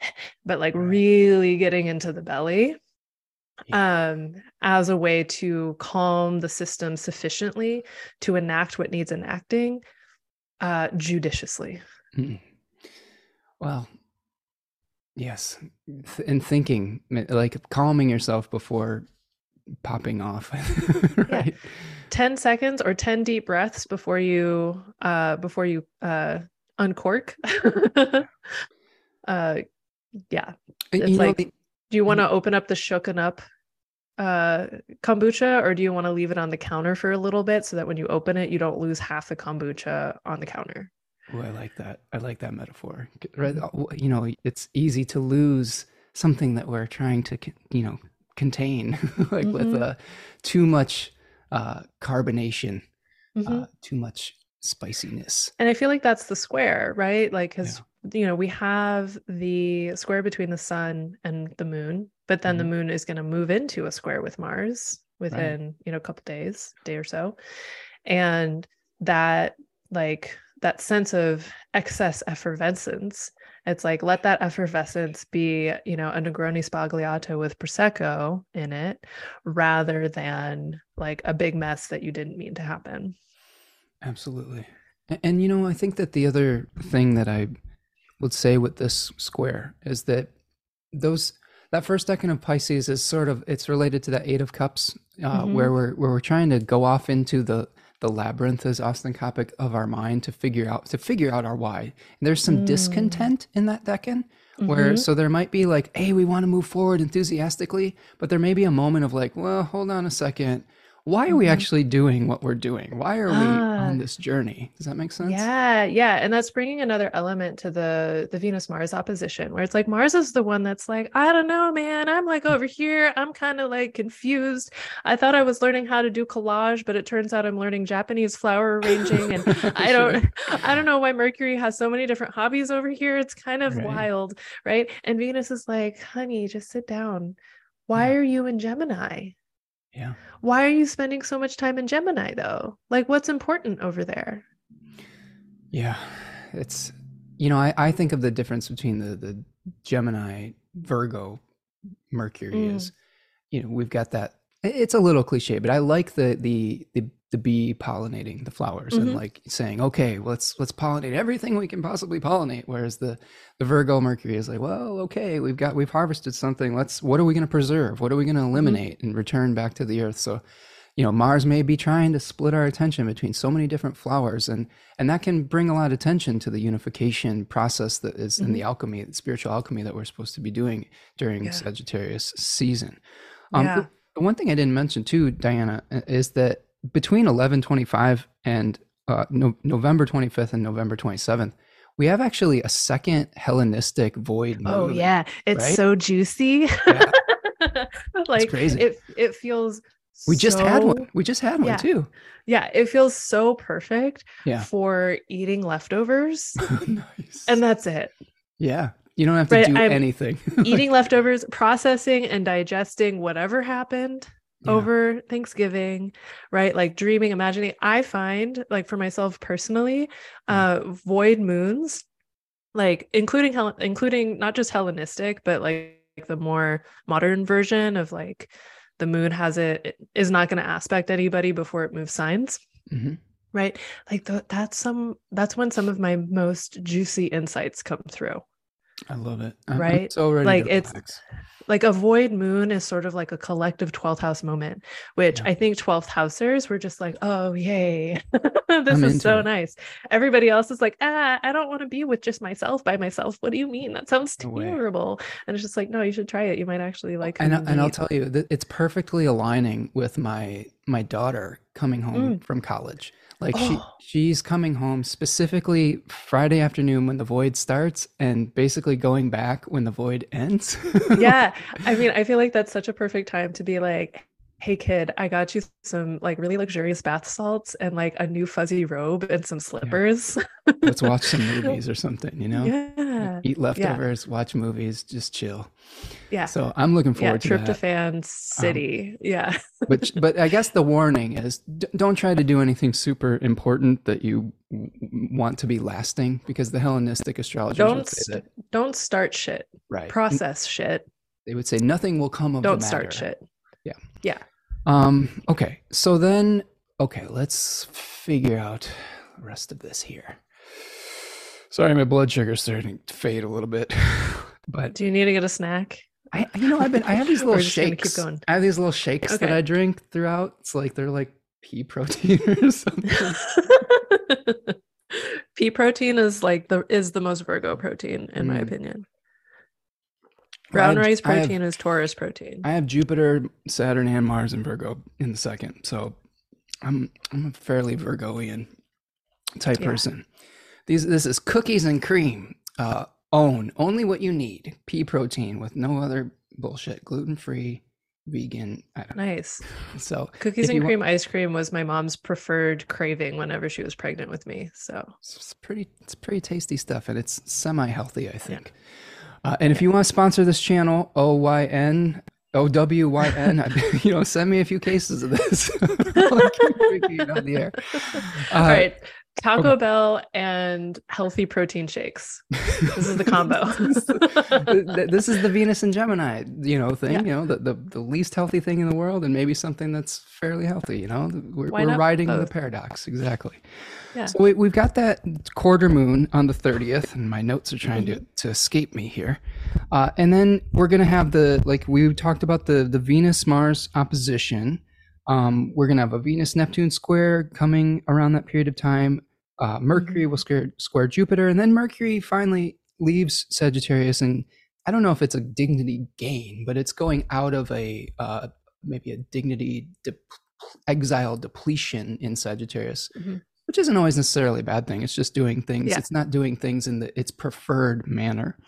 S2: but like really getting into the belly yeah. um, as a way to calm the system sufficiently to enact what needs enacting uh, judiciously. Mm.
S1: Well, yes, and thinking like calming yourself before popping off right yeah.
S2: 10 seconds or 10 deep breaths before you uh before you uh uncork uh yeah it's you like know, do you want to open up the shooken up uh kombucha or do you want to leave it on the counter for a little bit so that when you open it you don't lose half the kombucha on the counter
S1: oh i like that i like that metaphor mm-hmm. uh, you know it's easy to lose something that we're trying to you know contain like mm-hmm. with uh too much uh carbonation mm-hmm. uh too much spiciness
S2: and i feel like that's the square right like because yeah. you know we have the square between the sun and the moon but then mm-hmm. the moon is going to move into a square with mars within right. you know a couple days day or so and that like that sense of excess effervescence it's like let that effervescence be you know a negroni sbagliato with prosecco in it rather than like a big mess that you didn't mean to happen
S1: absolutely and, and you know i think that the other thing that i would say with this square is that those that first decan of Pisces is sort of it's related to that Eight of Cups, uh, mm-hmm. where we're where we're trying to go off into the the labyrinth, as Austin Coppock, of our mind to figure out to figure out our why. And there's some mm. discontent in that decan, where mm-hmm. so there might be like, hey, we want to move forward enthusiastically, but there may be a moment of like, well, hold on a second why are we mm-hmm. actually doing what we're doing? Why are we on ah. this journey? Does that make sense?
S2: Yeah, yeah, and that's bringing another element to the the Venus Mars opposition, where it's like Mars is the one that's like, I don't know, man. I'm like over here. I'm kind of like confused. I thought I was learning how to do collage, but it turns out I'm learning Japanese flower arranging, and I don't, I don't know why Mercury has so many different hobbies over here. It's kind of right. wild, right? And Venus is like, honey, just sit down. Why yeah. are you in Gemini?
S1: Yeah.
S2: Why are you spending so much time in Gemini though? Like what's important over there?
S1: Yeah. It's you know, I, I think of the difference between the the Gemini Virgo Mercury mm. is, you know, we've got that it's a little cliche, but I like the the the the bee pollinating the flowers mm-hmm. and like saying, okay, let's let's pollinate everything we can possibly pollinate. Whereas the the Virgo Mercury is like, well, okay, we've got we've harvested something. Let's what are we going to preserve? What are we going to mm-hmm. eliminate mm-hmm. and return back to the earth? So, you know, Mars may be trying to split our attention between so many different flowers, and and that can bring a lot of attention to the unification process that is mm-hmm. in the mm-hmm. alchemy, the spiritual alchemy that we're supposed to be doing during yeah. Sagittarius season. Um, yeah. the one thing I didn't mention too, Diana, is that between 1125 and uh, no, November 25th and November 27th, we have actually a second Hellenistic void.
S2: Oh yeah, it's right? so juicy. Yeah. like crazy. It it feels.
S1: We so, just had one. We just had one
S2: yeah.
S1: too.
S2: Yeah, it feels so perfect yeah. for eating leftovers, nice. and that's it.
S1: Yeah, you don't have to right? do I'm anything.
S2: eating leftovers, processing and digesting whatever happened yeah. over Thanksgiving, right? Like dreaming, imagining. I find, like for myself personally, mm. uh, void moons, like including including not just Hellenistic, but like the more modern version of like the moon has it, it is not going to aspect anybody before it moves signs. Mm-hmm. Right. Like the, that's some, that's when some of my most juicy insights come through.
S1: I love it.
S2: Right. I'm so ready like it's, like a void moon is sort of like a collective 12th house moment which yeah. i think 12th housers were just like oh yay. This I'm is so it. nice. Everybody else is like ah i don't want to be with just myself by myself. What do you mean? That sounds terrible. And it's just like no you should try it. You might actually like
S1: and, and i'll tell you it's perfectly aligning with my my daughter coming home mm. from college like oh. she she's coming home specifically Friday afternoon when the void starts and basically going back when the void ends.
S2: yeah. I mean, I feel like that's such a perfect time to be like, hey kid, I got you some like really luxurious bath salts and like a new fuzzy robe and some slippers.
S1: Yeah. Let's watch some movies or something, you know? Yeah. Eat leftovers, yeah. watch movies, just chill.
S2: Yeah.
S1: So I'm looking forward
S2: yeah,
S1: to
S2: tryptophan um, city. Um, yeah.
S1: but but I guess the warning is d- don't try to do anything super important that you w- want to be lasting because the Hellenistic astrologers
S2: don't,
S1: would say that.
S2: Don't start shit.
S1: Right.
S2: Process and shit.
S1: They would say nothing will come of
S2: don't start shit.
S1: Yeah.
S2: Yeah.
S1: Um, okay, so then, okay, let's figure out the rest of this here. Sorry, my blood sugar's starting to fade a little bit. but
S2: do you need to get a snack?
S1: I, you know, I've been, I have these little shakes. Keep going. I have these little shakes okay. that I drink throughout. It's like they're like pea protein or something.
S2: pea protein is like the is the most Virgo protein in mm. my opinion. Brown rice protein have, is Taurus protein.
S1: I have Jupiter, Saturn, and Mars in Virgo in the second, so I'm I'm a fairly Virgoian type yeah. person. These this is cookies and cream. Uh, own only what you need. Pea protein with no other bullshit. Gluten free, vegan.
S2: nice.
S1: So
S2: cookies and cream want, ice cream was my mom's preferred craving whenever she was pregnant with me. So
S1: it's pretty it's pretty tasty stuff, and it's semi healthy, I think. Yeah. Uh, and if you want to sponsor this channel, O Y N O W Y N, you know, send me a few cases of this. on
S2: the air. Uh, All right. Taco okay. Bell and healthy protein shakes. This is the combo.
S1: this is the Venus and Gemini, you know, thing. Yeah. You know, the, the, the least healthy thing in the world, and maybe something that's fairly healthy. You know, we're, we're riding both? the paradox exactly. Yeah. So we, have got that quarter moon on the 30th, and my notes are trying to, to escape me here. Uh, and then we're going to have the, like we talked about the, the Venus Mars opposition. Um, we're going to have a Venus Neptune square coming around that period of time. Uh, Mercury mm-hmm. will square, square Jupiter, and then Mercury finally leaves Sagittarius. And I don't know if it's a dignity gain, but it's going out of a uh, maybe a dignity de- exile depletion in Sagittarius. Mm-hmm which isn't always necessarily a bad thing. It's just doing things. Yeah. It's not doing things in the its preferred manner.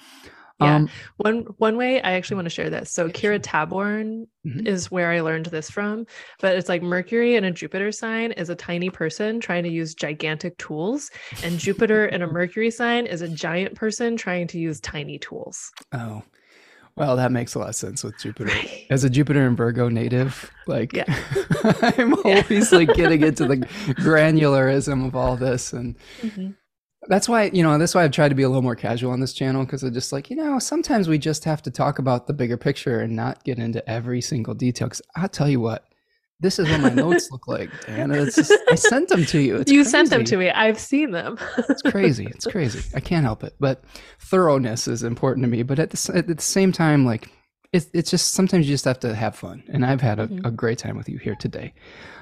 S2: Yeah. Um, one one way I actually want to share this. So Kira Taborn mm-hmm. is where I learned this from, but it's like Mercury in a Jupiter sign is a tiny person trying to use gigantic tools, and Jupiter in a Mercury sign is a giant person trying to use tiny tools.
S1: Oh, well, that makes a lot of sense with Jupiter. Right. As a Jupiter and Virgo native, like yeah. I'm always yeah. like getting into the granularism of all this. And mm-hmm. That's why, you know, that's why I've tried to be a little more casual on this channel because I'm just like, you know, sometimes we just have to talk about the bigger picture and not get into every single detail. Because I'll tell you what, this is what my notes look like, and it's just, I sent them to you. It's
S2: you
S1: crazy.
S2: sent them to me. I've seen them.
S1: it's crazy. It's crazy. I can't help it. But thoroughness is important to me. But at the, at the same time, like it's it's just sometimes you just have to have fun, and I've had a, mm-hmm. a great time with you here today.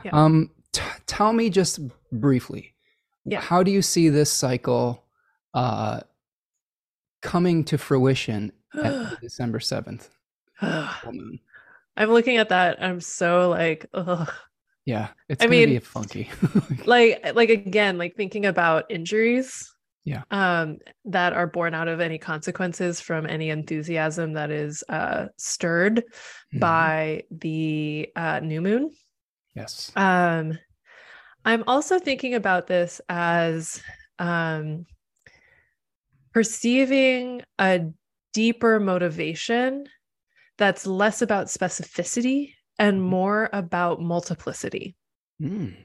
S1: Yeah. Um, t- tell me just briefly, yeah. how do you see this cycle uh, coming to fruition at December seventh?
S2: I'm looking at that. I'm so like, ugh.
S1: Yeah, it's I mean, be funky.
S2: like, like again, like thinking about injuries.
S1: Yeah.
S2: Um, that are born out of any consequences from any enthusiasm that is uh stirred mm-hmm. by the uh new moon.
S1: Yes.
S2: Um, I'm also thinking about this as um perceiving a deeper motivation that's less about specificity and mm-hmm. more about multiplicity. Mm.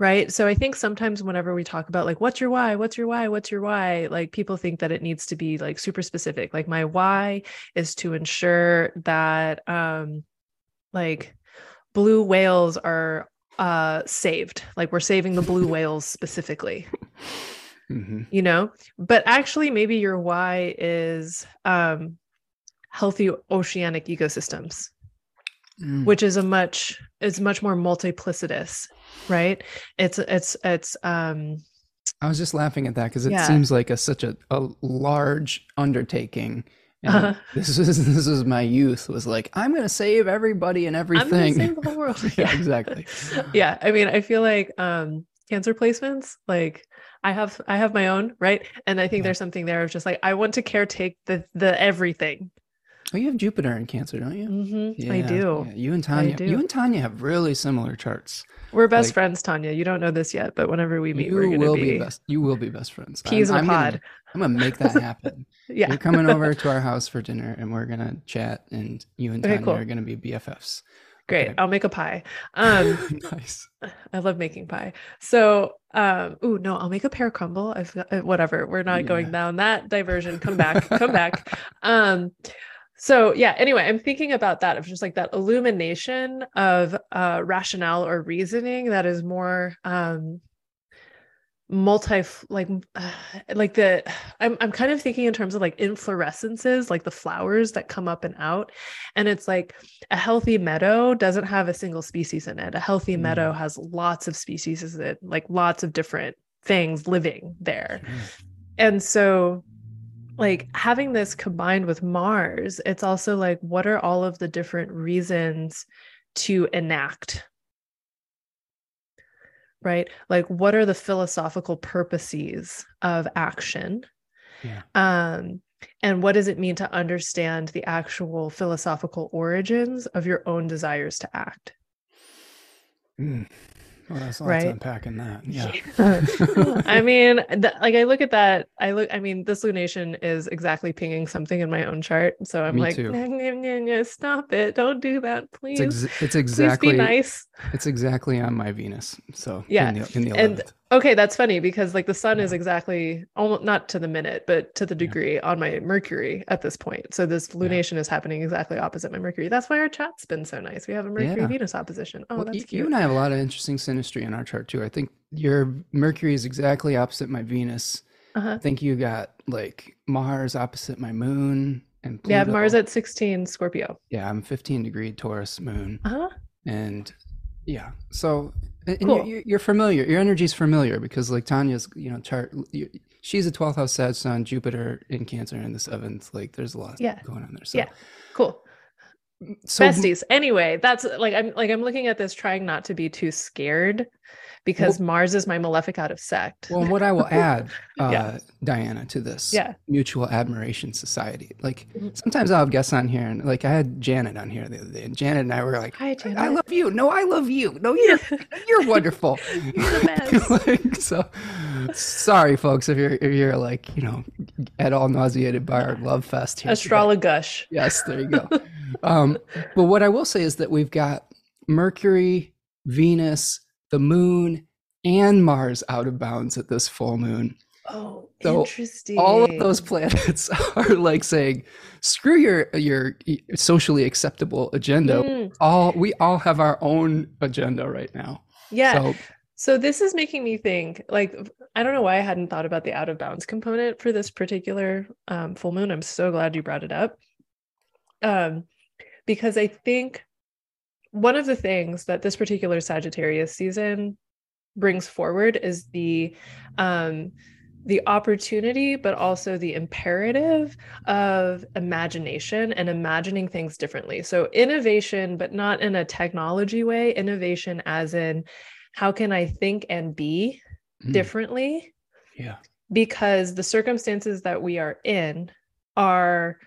S2: Right. So I think sometimes whenever we talk about like, what's your why? What's your why? What's your why? Like people think that it needs to be like super specific. Like my why is to ensure that um like blue whales are uh saved. Like we're saving the blue whales specifically. Mm-hmm. You know, but actually maybe your why is um healthy oceanic ecosystems mm. which is a much is much more multiplicitous right it's it's it's um
S1: i was just laughing at that because it yeah. seems like a such a, a large undertaking uh-huh. this is this is my youth was like i'm gonna save everybody and everything
S2: save the whole world
S1: yeah, yeah exactly
S2: yeah i mean i feel like um cancer placements like i have i have my own right and i think yeah. there's something there of just like i want to caretake the the everything
S1: Oh, you have Jupiter in Cancer, don't you?
S2: Mm-hmm. Yeah, I do.
S1: Yeah. You and Tanya. You and Tanya have really similar charts.
S2: We're best like, friends, Tanya. You don't know this yet, but whenever we meet, we're
S1: will
S2: be,
S1: be, best. You will be best friends.
S2: Peas I'm, in a pod.
S1: Gonna, I'm gonna make that happen. yeah, you're coming over to our house for dinner, and we're gonna chat, and you and Tanya okay, cool. are gonna be BFFs.
S2: Great. Okay. I'll make a pie. Um, nice. I love making pie. So, um, ooh, no, I'll make a pear crumble. I've got, uh, whatever. We're not yeah. going down that diversion. Come back. come back. Um, so yeah anyway i'm thinking about that of just like that illumination of uh rationale or reasoning that is more um multi like uh, like the I'm I'm kind of thinking in terms of like inflorescences like the flowers that come up and out and it's like a healthy meadow doesn't have a single species in it a healthy mm. meadow has lots of species in it like lots of different things living there mm. and so like having this combined with Mars, it's also like, what are all of the different reasons to enact? Right? Like, what are the philosophical purposes of action? Yeah. Um, and what does it mean to understand the actual philosophical origins of your own desires to act?
S1: Mm. Well, that's right? unpacking that. Yeah.
S2: I mean, th- like I look at that. I look. I mean, this lunation is exactly pinging something in my own chart. So I'm Me like, nah, nah, nah, stop it! Don't do that, please.
S1: It's, ex- it's exactly
S2: please be nice.
S1: It's exactly on my Venus. So
S2: yeah, in the, in the and Okay, that's funny because like the sun is exactly almost not to the minute, but to the degree yeah. on my Mercury at this point. So this lunation yeah. is happening exactly opposite my Mercury. That's why our chat's been so nice. We have a Mercury Venus opposition. Oh, well, that's cute.
S1: You and I have a lot of interesting synastry in our chart too. I think your Mercury is exactly opposite my Venus. Uh-huh. I think you got like Mars opposite my Moon and
S2: Pluto. Yeah, Mars at 16 Scorpio.
S1: Yeah, I'm 15 degree Taurus Moon. Uh-huh. And yeah, so and cool. you're, you're, familiar. Your energy is familiar because, like Tanya's, you know, chart. She's a 12th house Sag Sun, Jupiter in Cancer in the seventh. Like, there's a lot yeah. going on there. So.
S2: Yeah, cool. So, Besties. Anyway, that's like I'm like I'm looking at this, trying not to be too scared because well, Mars is my malefic out of sect.
S1: Well, what I will add, uh, yeah. Diana, to this
S2: yeah.
S1: mutual admiration society. Like mm-hmm. sometimes I'll have guests on here, and like I had Janet on here the other day, and Janet and I were like,
S2: Hi, Janet.
S1: I love you. No, I love you. No, you're you're wonderful.
S2: you're the best.
S1: like, so sorry, folks, if you're if you're like you know at all nauseated by our love fest here.
S2: Astrologush.
S1: Yes, there you go. um, but what I will say is that we've got Mercury, Venus the moon and Mars out of bounds at this full moon.
S2: Oh, so interesting.
S1: All of those planets are like saying, "Screw your your socially acceptable agenda. Mm. All we all have our own agenda right now."
S2: Yeah. So, so this is making me think. Like, I don't know why I hadn't thought about the out of bounds component for this particular um, full moon. I'm so glad you brought it up. Um, because I think one of the things that this particular Sagittarius season brings forward is the um, the opportunity, but also the imperative of imagination and imagining things differently. So, innovation, but not in a technology way, innovation as in how can I think and be mm. differently?
S1: Yeah.
S2: Because the circumstances that we are in are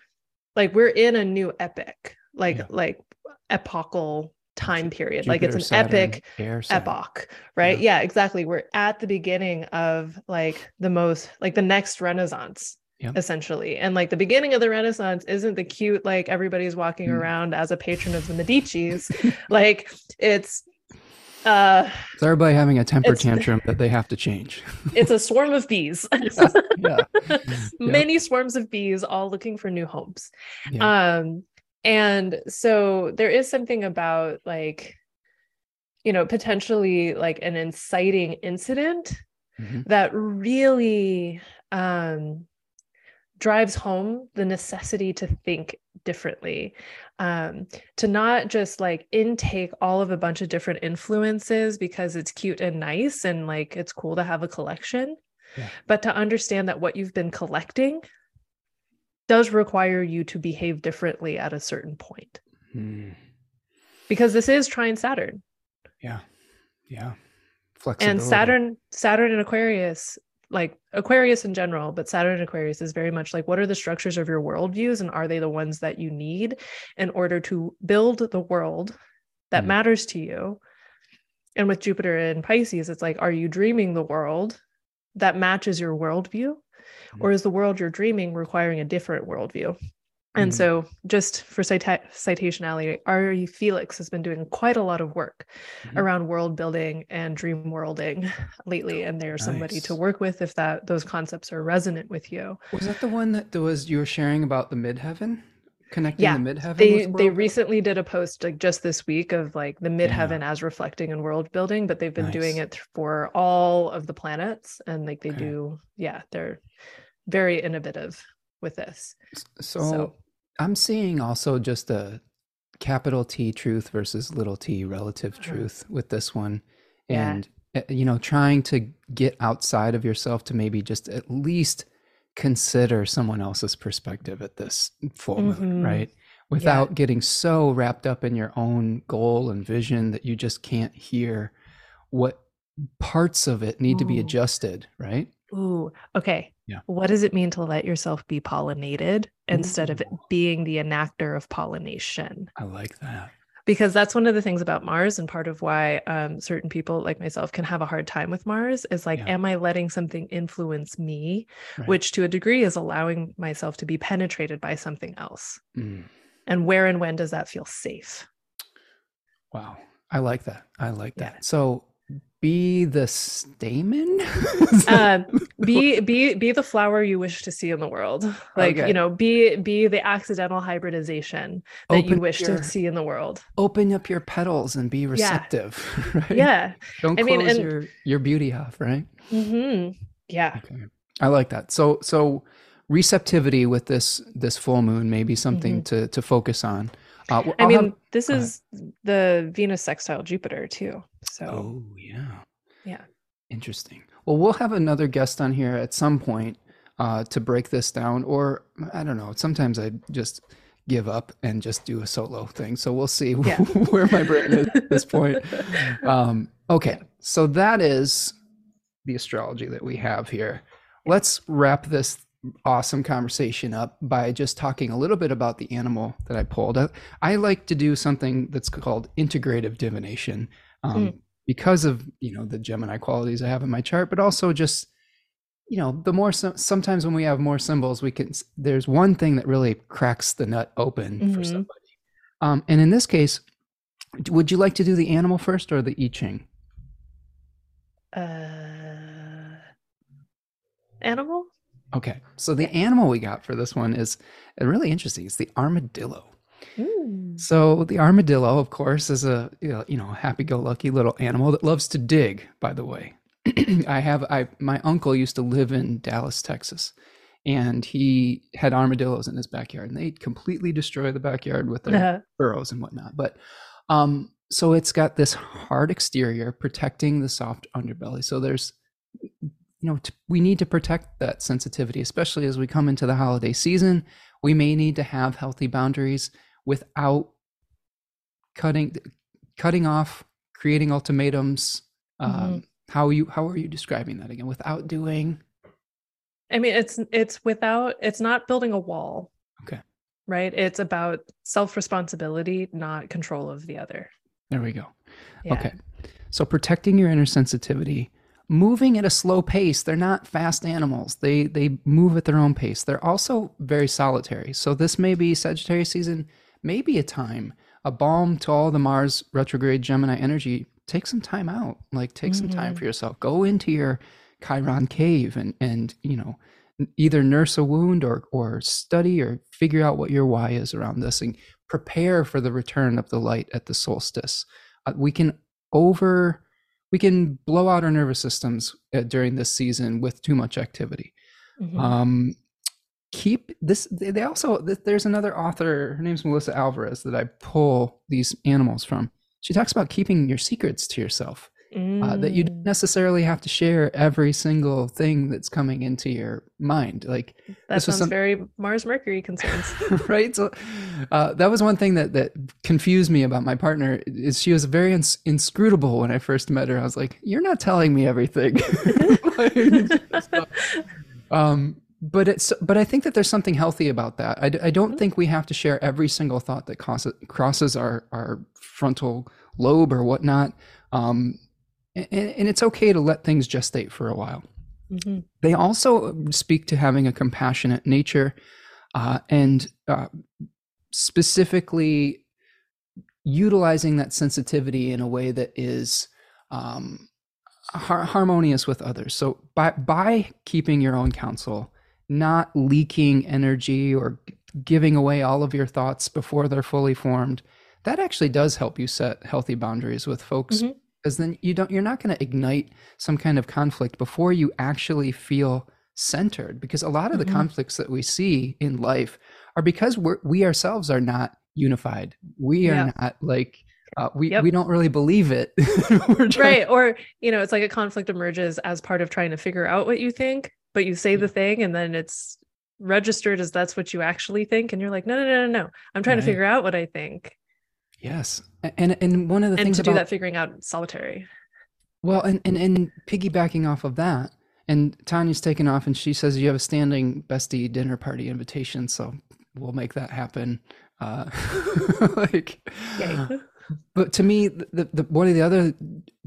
S2: like we're in a new epic, like, yeah. like epochal time period. Jupiter, like it's an Saturn, epic epoch, right? Yeah. yeah, exactly. We're at the beginning of like the most like the next renaissance. Yep. essentially and like the beginning of the renaissance isn't the cute like everybody's walking mm. around as a patron of the medicis like it's uh
S1: is everybody having a temper tantrum that they have to change
S2: it's a swarm of bees yeah, yeah. many swarms of bees all looking for new homes yeah. um and so there is something about like you know potentially like an inciting incident mm-hmm. that really um drives home the necessity to think differently um, to not just like intake all of a bunch of different influences because it's cute and nice and like it's cool to have a collection yeah. but to understand that what you've been collecting does require you to behave differently at a certain point. Hmm. Because this is trine Saturn.
S1: Yeah. Yeah.
S2: And Saturn, Saturn and Aquarius, like Aquarius in general, but Saturn and Aquarius is very much like what are the structures of your worldviews and are they the ones that you need in order to build the world that mm. matters to you? And with Jupiter in Pisces, it's like, are you dreaming the world that matches your worldview? Or mm-hmm. is the world you're dreaming requiring a different worldview and mm so just for cita- citationality ari felix has been doing quite a lot of work mm-hmm. around world building and dream worlding lately and there's nice. somebody to work with if that those concepts are resonant with you
S1: was that the one that was you were sharing about the midheaven connecting
S2: yeah,
S1: the midheaven
S2: they they recently did a post like just this week of like the midheaven yeah. as reflecting and world building but they've been nice. doing it for all of the planets and like they okay. do yeah they're very innovative with this.
S1: So, so, I'm seeing also just a capital T truth versus little t relative uh-huh. truth with this one. And, yeah. You know, trying to get outside of yourself to maybe just at least consider someone else's perspective at this full moon, mm-hmm. right? Without yeah. getting so wrapped up in your own goal and vision that you just can't hear what parts of it need Ooh. to be adjusted, right?
S2: Ooh, okay. Yeah. What does it mean to let yourself be pollinated instead Ooh. of being the enactor of pollination?
S1: I like that.
S2: Because that's one of the things about Mars, and part of why um, certain people like myself can have a hard time with Mars is like, yeah. am I letting something influence me? Right. Which to a degree is allowing myself to be penetrated by something else. Mm. And where and when does that feel safe?
S1: Wow. I like that. I like that. Yeah. So be the stamen
S2: uh, be be be the flower you wish to see in the world like okay. you know be be the accidental hybridization that open you wish your, to see in the world
S1: open up your petals and be receptive
S2: yeah. right yeah
S1: don't I close mean, and, your your beauty off right
S2: mm-hmm. yeah
S1: okay. i like that so so receptivity with this this full moon may be something mm-hmm. to to focus on
S2: uh, I mean, have, this is the Venus sextile Jupiter too. So,
S1: oh yeah,
S2: yeah,
S1: interesting. Well, we'll have another guest on here at some point uh, to break this down, or I don't know. Sometimes I just give up and just do a solo thing. So we'll see yeah. where my brain is at this point. Um, okay, so that is the astrology that we have here. Let's wrap this awesome conversation up by just talking a little bit about the animal that I pulled. I, I like to do something that's called integrative divination um, mm. because of you know the Gemini qualities I have in my chart, but also just you know the more sometimes when we have more symbols, we can there's one thing that really cracks the nut open mm-hmm. for somebody. Um, and in this case, would you like to do the animal first or the I Ching?
S2: Uh animal?
S1: Okay. So the animal we got for this one is really interesting. It's the armadillo. So the armadillo, of course, is a you know happy-go-lucky little animal that loves to dig. By the way, I have I my uncle used to live in Dallas, Texas, and he had armadillos in his backyard, and they completely destroy the backyard with their uh-huh. burrows and whatnot. But um, so it's got this hard exterior protecting the soft underbelly. So there's you know t- we need to protect that sensitivity, especially as we come into the holiday season. We may need to have healthy boundaries without cutting cutting off, creating ultimatums. Mm-hmm. Um, how you how are you describing that again? Without doing.
S2: I mean, it's it's without it's not building a wall.
S1: Okay.
S2: Right. It's about self responsibility, not control of the other.
S1: There we go. Yeah. Okay. So protecting your inner sensitivity, moving at a slow pace. They're not fast animals. They they move at their own pace. They're also very solitary. So this may be Sagittarius season maybe a time, a balm to all the Mars retrograde Gemini energy. Take some time out. Like take mm-hmm. some time mm-hmm. for yourself. Go into your Chiron cave and and you know either nurse a wound or or study or figure out what your why is around this and prepare for the return of the light at the solstice. Uh, we can over we can blow out our nervous systems uh, during this season with too much activity. Mm-hmm. Um, keep this they also there's another author her name's melissa alvarez that i pull these animals from she talks about keeping your secrets to yourself mm. uh, that you don't mm. necessarily have to share every single thing that's coming into your mind like
S2: that sounds some, very mars mercury concerns
S1: right so uh, that was one thing that that confused me about my partner is she was very ins- inscrutable when i first met her i was like you're not telling me everything like, um but it's but i think that there's something healthy about that i, I don't mm-hmm. think we have to share every single thought that crosses, crosses our our frontal lobe or whatnot um, and, and, it's okay to let things gestate for a while mm-hmm. they also speak to having a compassionate nature uh, and uh, specifically utilizing that sensitivity in a way that is um, har- harmonious with others so by by keeping your own counsel not leaking energy or giving away all of your thoughts before they're fully formed that actually does help you set healthy boundaries with folks mm-hmm. Because then you don't you're not going to ignite some kind of conflict before you actually feel centered because a lot of mm-hmm. the conflicts that we see in life are because we're, we ourselves are not unified we are yeah. not like uh, we yep. we don't really believe it
S2: right or you know it's like a conflict emerges as part of trying to figure out what you think but you say the thing and then it's registered as that's what you actually think and you're like no no no no no i'm trying right. to figure out what i think
S1: yes and and one of the
S2: and
S1: things
S2: to
S1: about,
S2: do that figuring out solitary
S1: well and, and and piggybacking off of that and tanya's taken off and she says you have a standing bestie dinner party invitation so we'll make that happen uh like Yay. but to me the, the one of the other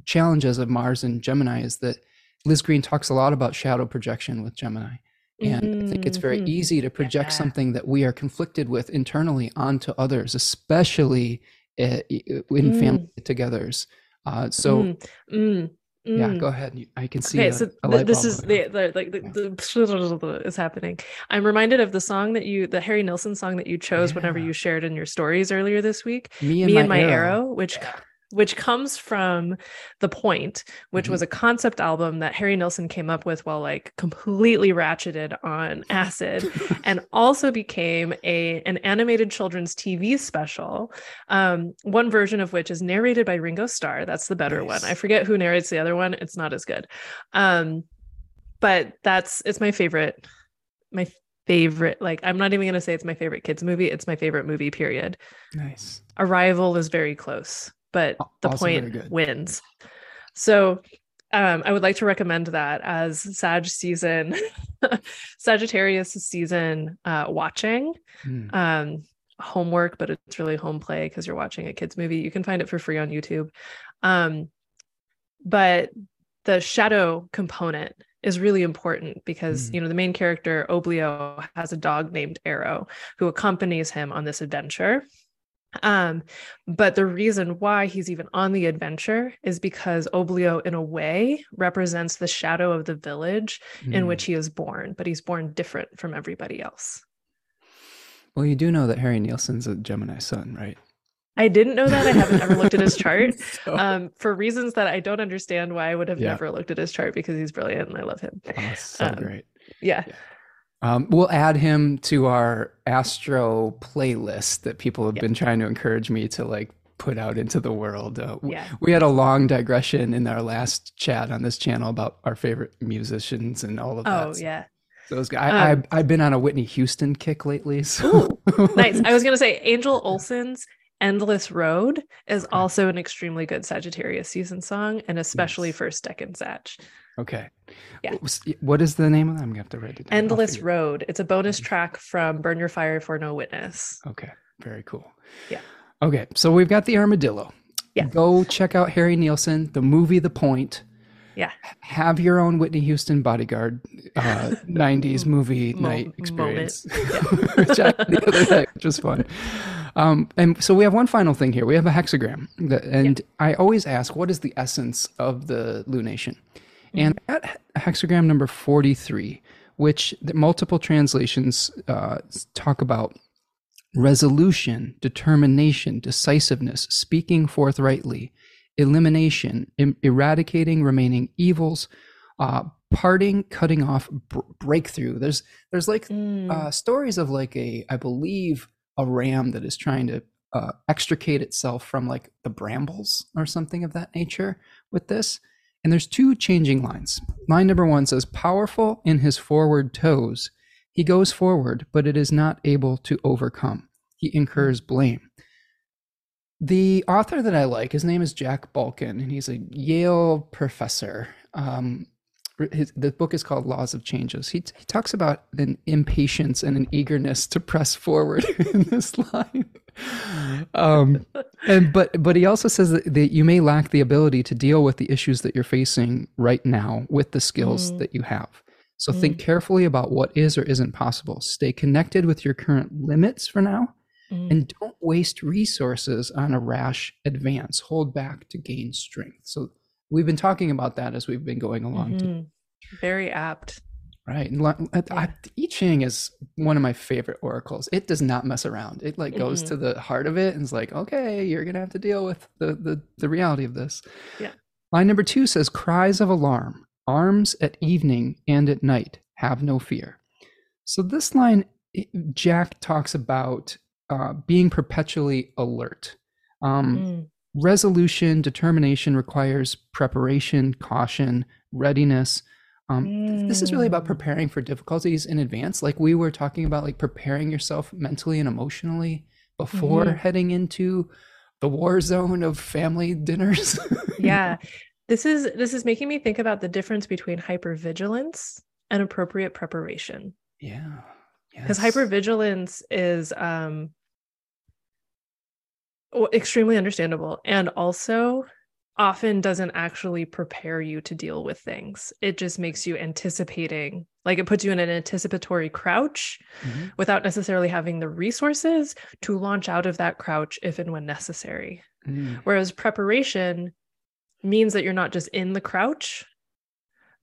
S1: challenges of mars and gemini is that Liz Greene talks a lot about shadow projection with Gemini. And mm-hmm. I think it's very mm-hmm. easy to project yeah. something that we are conflicted with internally onto others, especially in mm. family togethers. Uh, so, mm. Mm. yeah, mm. go ahead. I can see.
S2: Okay, a, so th- this is the, the, like the, the is happening. I'm reminded of the song that you, the Harry Nilsson song that you chose yeah. whenever you shared in your stories earlier this week. Me and, Me my, and my, arrow, arrow which. Which comes from The Point, which mm-hmm. was a concept album that Harry Nilsson came up with while like completely ratcheted on acid and also became a an animated children's TV special. Um, one version of which is narrated by Ringo Starr. That's the better nice. one. I forget who narrates the other one. It's not as good. Um, but that's it's my favorite my favorite like i'm not even going to say it's my favorite kids movie it's my favorite movie period
S1: nice
S2: arrival is very close but the also point wins. So um, I would like to recommend that as Sag season, Sagittarius season uh, watching. Mm. Um, homework, but it's really home play because you're watching a kids movie. You can find it for free on YouTube. Um, but the shadow component is really important because mm. you know the main character Oblio has a dog named Arrow who accompanies him on this adventure Um, but the reason why he's even on the adventure is because Oblio, in a way, represents the shadow of the village mm. in which he is born, but he's born different from everybody else.
S1: Well, you do know that Harry Nilsson's a Gemini sun, right?
S2: I didn't know that. I haven't ever looked at his chart so, um, for reasons that I don't understand why I would have yeah. never looked at his chart because he's brilliant and I love him.
S1: Oh, so um, great.
S2: Yeah. yeah.
S1: Um, we'll add him to our Astro playlist that people have yep. been trying to encourage me to like put out into the world. Uh, yeah. We had a long digression in our last chat on this channel about our favorite musicians and all of that.
S2: Oh, yeah.
S1: So those guys, I, um, I, have been on a Whitney Houston kick lately. So.
S2: Ooh, nice. I was going to say Angel Olsen's Endless Road is also an extremely good Sagittarius season song, and especially yes. first decan Sag.
S1: Okay. Yeah. What is the name of that? I'm gonna have to write it down.
S2: Endless Road. It's a bonus track from Burn Your Fire for No Witness.
S1: Okay. Very cool.
S2: Yeah.
S1: Okay. So we've got the armadillo.
S2: Yeah.
S1: Go check out Harry Nilsson, the movie The Point.
S2: Yeah.
S1: Have your own Whitney Houston bodyguard uh, 90s movie Mo- night experience. Yeah. which I, the other night, which was fun. Um, and so we have one final thing here. We have a hexagram. That, and yeah. I always ask, what is the essence of the lunation? Mm-hmm. And at hexagram number 43, which multiple translations uh, talk about resolution, determination, decisiveness, speaking forthrightly, elimination, em- eradicating remaining evils, uh, parting, cutting off, br- breakthrough. There's there's like mm. uh, stories of like a I believe a ram that is trying to uh, extricate itself from like the brambles or something of that nature with this. And there's two changing lines. Line number one says, Powerful in his forward toes, he goes forward, but it is not able to overcome. He incurs blame. The author that I like, his name is Jack Balkin, and he's a Yale professor. Um, his, the book is called Laws of Changes. He, he talks about an impatience and an eagerness to press forward in this line. Um, and but but he also says that, that you may lack the ability to deal with the issues that you're facing right now with the skills mm. that you have. So mm. think carefully about what is or isn't possible. Stay connected with your current limits for now mm. and don't waste resources on a rash advance. Hold back to gain strength. So we've been talking about that as we've been going along.
S2: Mm-hmm. Very apt.
S1: Right. And yeah. I, Ching is one of my favorite oracles. It does not mess around. It like goes mm-hmm. to the heart of it and is like, okay, you're gonna have to deal with the the, the reality of this.
S2: Yeah.
S1: Line number two says, cries of alarm, arms at evening and at night, have no fear. So this line, Jack talks about uh, being perpetually alert. Um, mm. Resolution, determination requires preparation, caution, readiness. Um, mm. This is really about mm. preparing for difficulties in advance. Like we were talking about, like preparing yourself mentally and emotionally before mm-hmm. heading into the war zone of family dinners.
S2: yeah. This is this is making me think about the difference between hypervigilance and appropriate preparation.
S1: Yeah
S2: because yes. hypervigilance is um extremely understandable and also often doesn't actually prepare you to deal with things it just makes you anticipating like it puts you in an anticipatory crouch mm-hmm. without necessarily having the resources to launch out of that crouch if and when necessary mm. whereas preparation means that you're not just in the crouch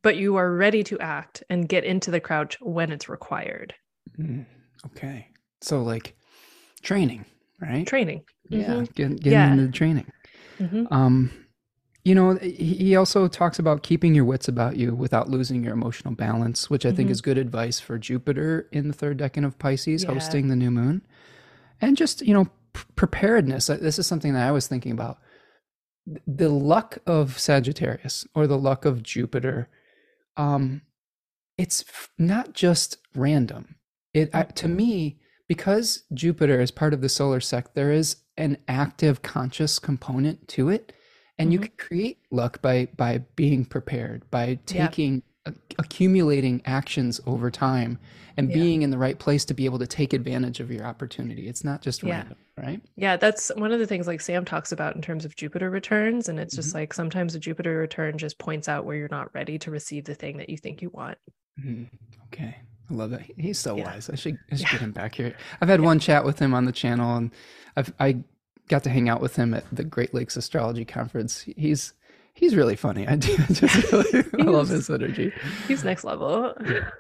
S2: but you are ready to act and get into the crouch when it's required
S1: Mm, okay. So like training, right?
S2: Training.
S1: Yeah. Mm-hmm. Get, getting yeah. into the training. Mm-hmm. Um, you know, he also talks about keeping your wits about you without losing your emotional balance, which I mm-hmm. think is good advice for Jupiter in the third decan of Pisces, yeah. hosting the new moon. And just, you know, p- preparedness. This is something that I was thinking about. The luck of Sagittarius or the luck of Jupiter, um, it's not just random. It uh, to me because Jupiter is part of the solar sect, there is an active conscious component to it, and mm-hmm. you can create luck by by being prepared, by taking yeah. accumulating actions over time and yeah. being in the right place to be able to take advantage of your opportunity. It's not just yeah. random, right?
S2: Yeah, that's one of the things like Sam talks about in terms of Jupiter returns. And it's just mm-hmm. like sometimes a Jupiter return just points out where you're not ready to receive the thing that you think you want.
S1: Mm-hmm. Okay. I love it. He's so yeah. wise. I should, I should yeah. get him back here. I've had yeah. one chat with him on the channel, and I've, I got to hang out with him at the Great Lakes Astrology Conference. He's he's really funny. I do just really I love his energy.
S2: He's next level.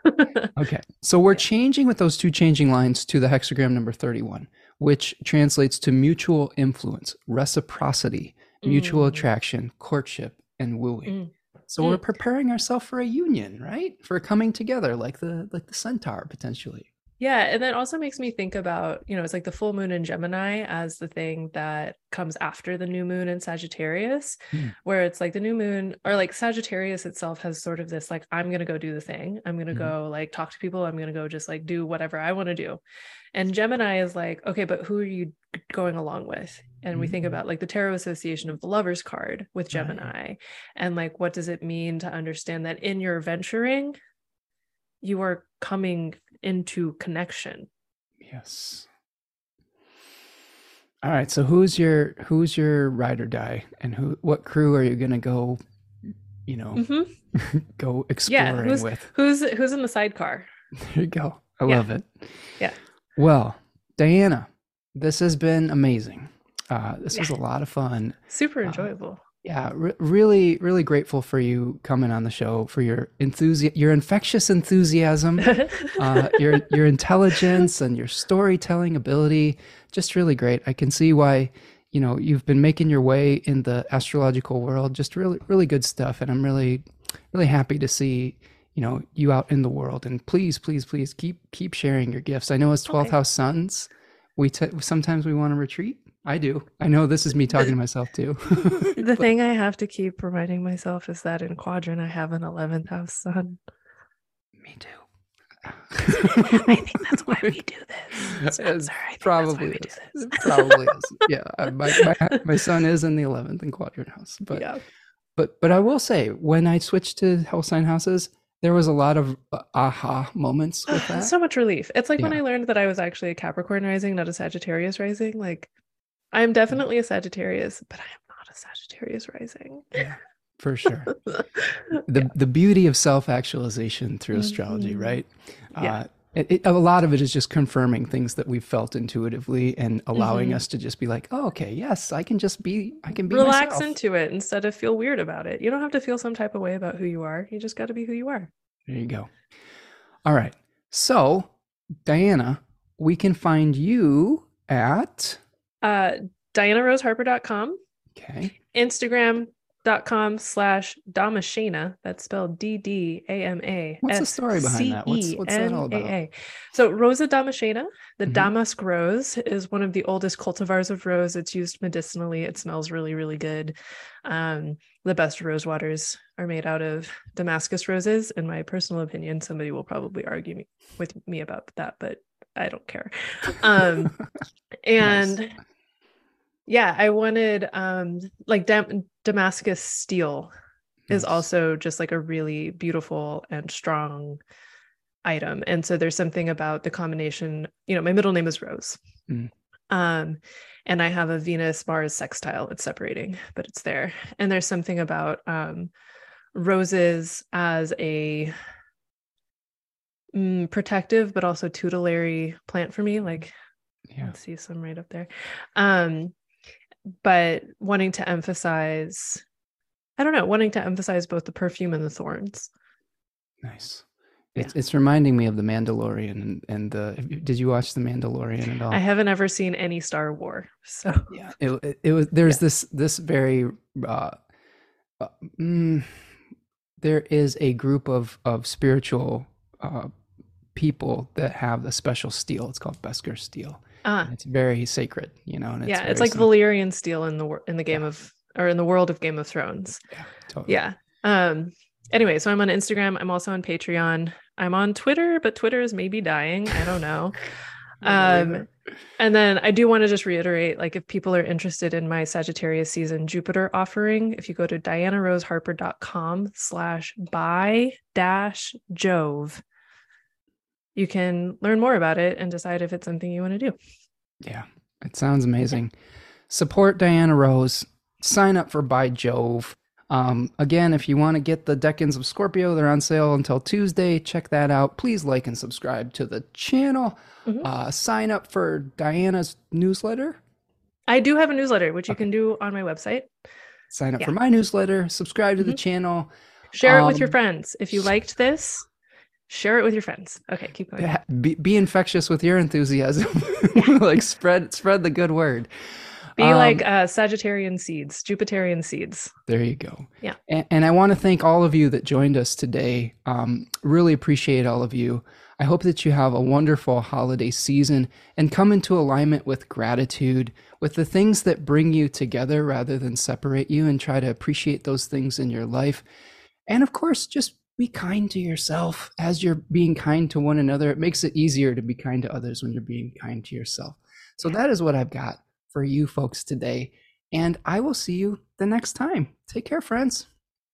S1: okay. So we're changing with those two changing lines to the hexagram number 31, which translates to mutual influence, reciprocity, mutual mm. attraction, courtship, and wooing. Mm. So mm. we're preparing ourselves for a union, right? For coming together like the like the centaur potentially.
S2: Yeah, and that also makes me think about, you know, it's like the full moon in Gemini as the thing that comes after the new moon in Sagittarius, mm. where it's like the new moon or like Sagittarius itself has sort of this like I'm going to go do the thing. I'm going to mm. go like talk to people, I'm going to go just like do whatever I want to do. And Gemini is like, okay, but who are you going along with? And mm. we think hmm. about like the tarot association of the lovers card with Gemini right. and like what does it mean to understand that in your venturing you are coming into connection.
S1: Yes. All right. So who's your who's your ride or die, and who what crew are you gonna go? You know, mm-hmm. go exploring yeah,
S2: who's,
S1: with.
S2: Who's who's in the sidecar?
S1: There you go. I yeah. love it.
S2: Yeah.
S1: Well, Diana, this has been amazing. Uh, this yeah. was a lot of fun.
S2: Super uh, enjoyable. Uh,
S1: yeah, re- really, really grateful for you coming on the show for your enthusiasm, your infectious enthusiasm, uh, your your intelligence, and your storytelling ability. Just really great. I can see why you know you've been making your way in the astrological world. Just really, really good stuff, and I'm really, really happy to see you know you out in the world. And please, please, please keep keep sharing your gifts. I know as 12th okay. house suns, we t- sometimes we want to retreat I do. I know this is me talking to myself too.
S2: the but, thing I have to keep reminding myself is that in quadrant I have an 11th house sun.
S1: Me too.
S2: I think that's why we do this. Spencer,
S1: probably is. probably is. Yeah, my, my my sun is in the 11th in quadrant house, but yeah. but but I will say when I switched to whole sign houses, there was a lot of uh, aha moments with that.
S2: so much relief. It's like yeah. when I learned that I was actually a Capricorn rising, not a Sagittarius rising. Like I am definitely a Sagittarius, but I am not a Sagittarius rising.
S1: Yeah, for sure. the yeah. the beauty of self actualization through mm-hmm. astrology, right? Yeah. Uh, it, it, a lot of it is just confirming things that we've felt intuitively and allowing mm-hmm. us to just be like, oh, okay, yes, I can just be, I can be
S2: relax
S1: myself.
S2: into it instead of feel weird about it. You don't have to feel some type of way about who you are. You just got to be who you are.
S1: There you go. All right. So, Diana, we can find you at
S2: uh, DianaRoseHarper.com.
S1: Okay.
S2: Instagram.com slash Damashana. That's spelled D D A M A.
S1: What's the story behind that? What's, what's that all about?
S2: So, Rosa damascena, the mm-hmm. damask rose, is one of the oldest cultivars of rose. It's used medicinally. It smells really, really good. Um, the best rose waters are made out of Damascus roses, in my personal opinion. Somebody will probably argue me, with me about that, but I don't care. Um, and nice yeah i wanted um like Dam- damascus steel yes. is also just like a really beautiful and strong item and so there's something about the combination you know my middle name is rose mm. um and i have a venus mars sextile it's separating but it's there and there's something about um roses as a mm, protective but also tutelary plant for me like yeah. let's see some right up there um but wanting to emphasize i don't know wanting to emphasize both the perfume and the thorns.
S1: Nice. It's, yeah. it's reminding me of the mandalorian and, and the did you watch the mandalorian at all?
S2: I haven't ever seen any star war so.
S1: Yeah it, it, it was there's yeah. this this very uh, uh mm, there is a group of of spiritual uh people that have a special steel. It's called beskar steel uh, it's very sacred, you know.
S2: And it's yeah, it's like simple. Valyrian steel in the in the game yeah. of or in the world of Game of Thrones. Yeah, totally. Yeah. Um. Anyway, so I'm on Instagram. I'm also on Patreon. I'm on Twitter, but Twitter is maybe dying. I don't know. um, and then I do want to just reiterate, like, if people are interested in my Sagittarius season Jupiter offering, if you go to dianaroseharper.com slash buy dash Jove, you can learn more about it and decide if it's something you want to do.
S1: Yeah, it sounds amazing. Support Diana Rose. Sign up for By Jove. Um, again, if you want to get the Decans of Scorpio, they're on sale until Tuesday. Check that out. Please like and subscribe to the channel. Mm-hmm. Uh, sign up for Diana's newsletter.
S2: I do have a newsletter, which you can do on my website.
S1: Sign up yeah. for my newsletter, subscribe to mm-hmm. the channel.
S2: Share um, it with your um, friends. If you liked this, share it with your friends. Okay, keep going.
S1: Be, be infectious with your enthusiasm. like spread spread the good word.
S2: Be um, like uh, Sagittarian seeds, Jupiterian seeds.
S1: There you go.
S2: Yeah.
S1: And, and, I want to thank all of you that joined us today. Um, really appreciate all of you. I hope that you have a wonderful holiday season and come into alignment with gratitude, with the things that bring you together rather than separate you, and try to appreciate those things in your life. And of course, just be kind to yourself as you're being kind to one another. It makes it easier to be kind to others when you're being kind to yourself. So that is what I've got for you folks today. And I will see you the next time. Take care, friends.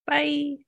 S2: Bye.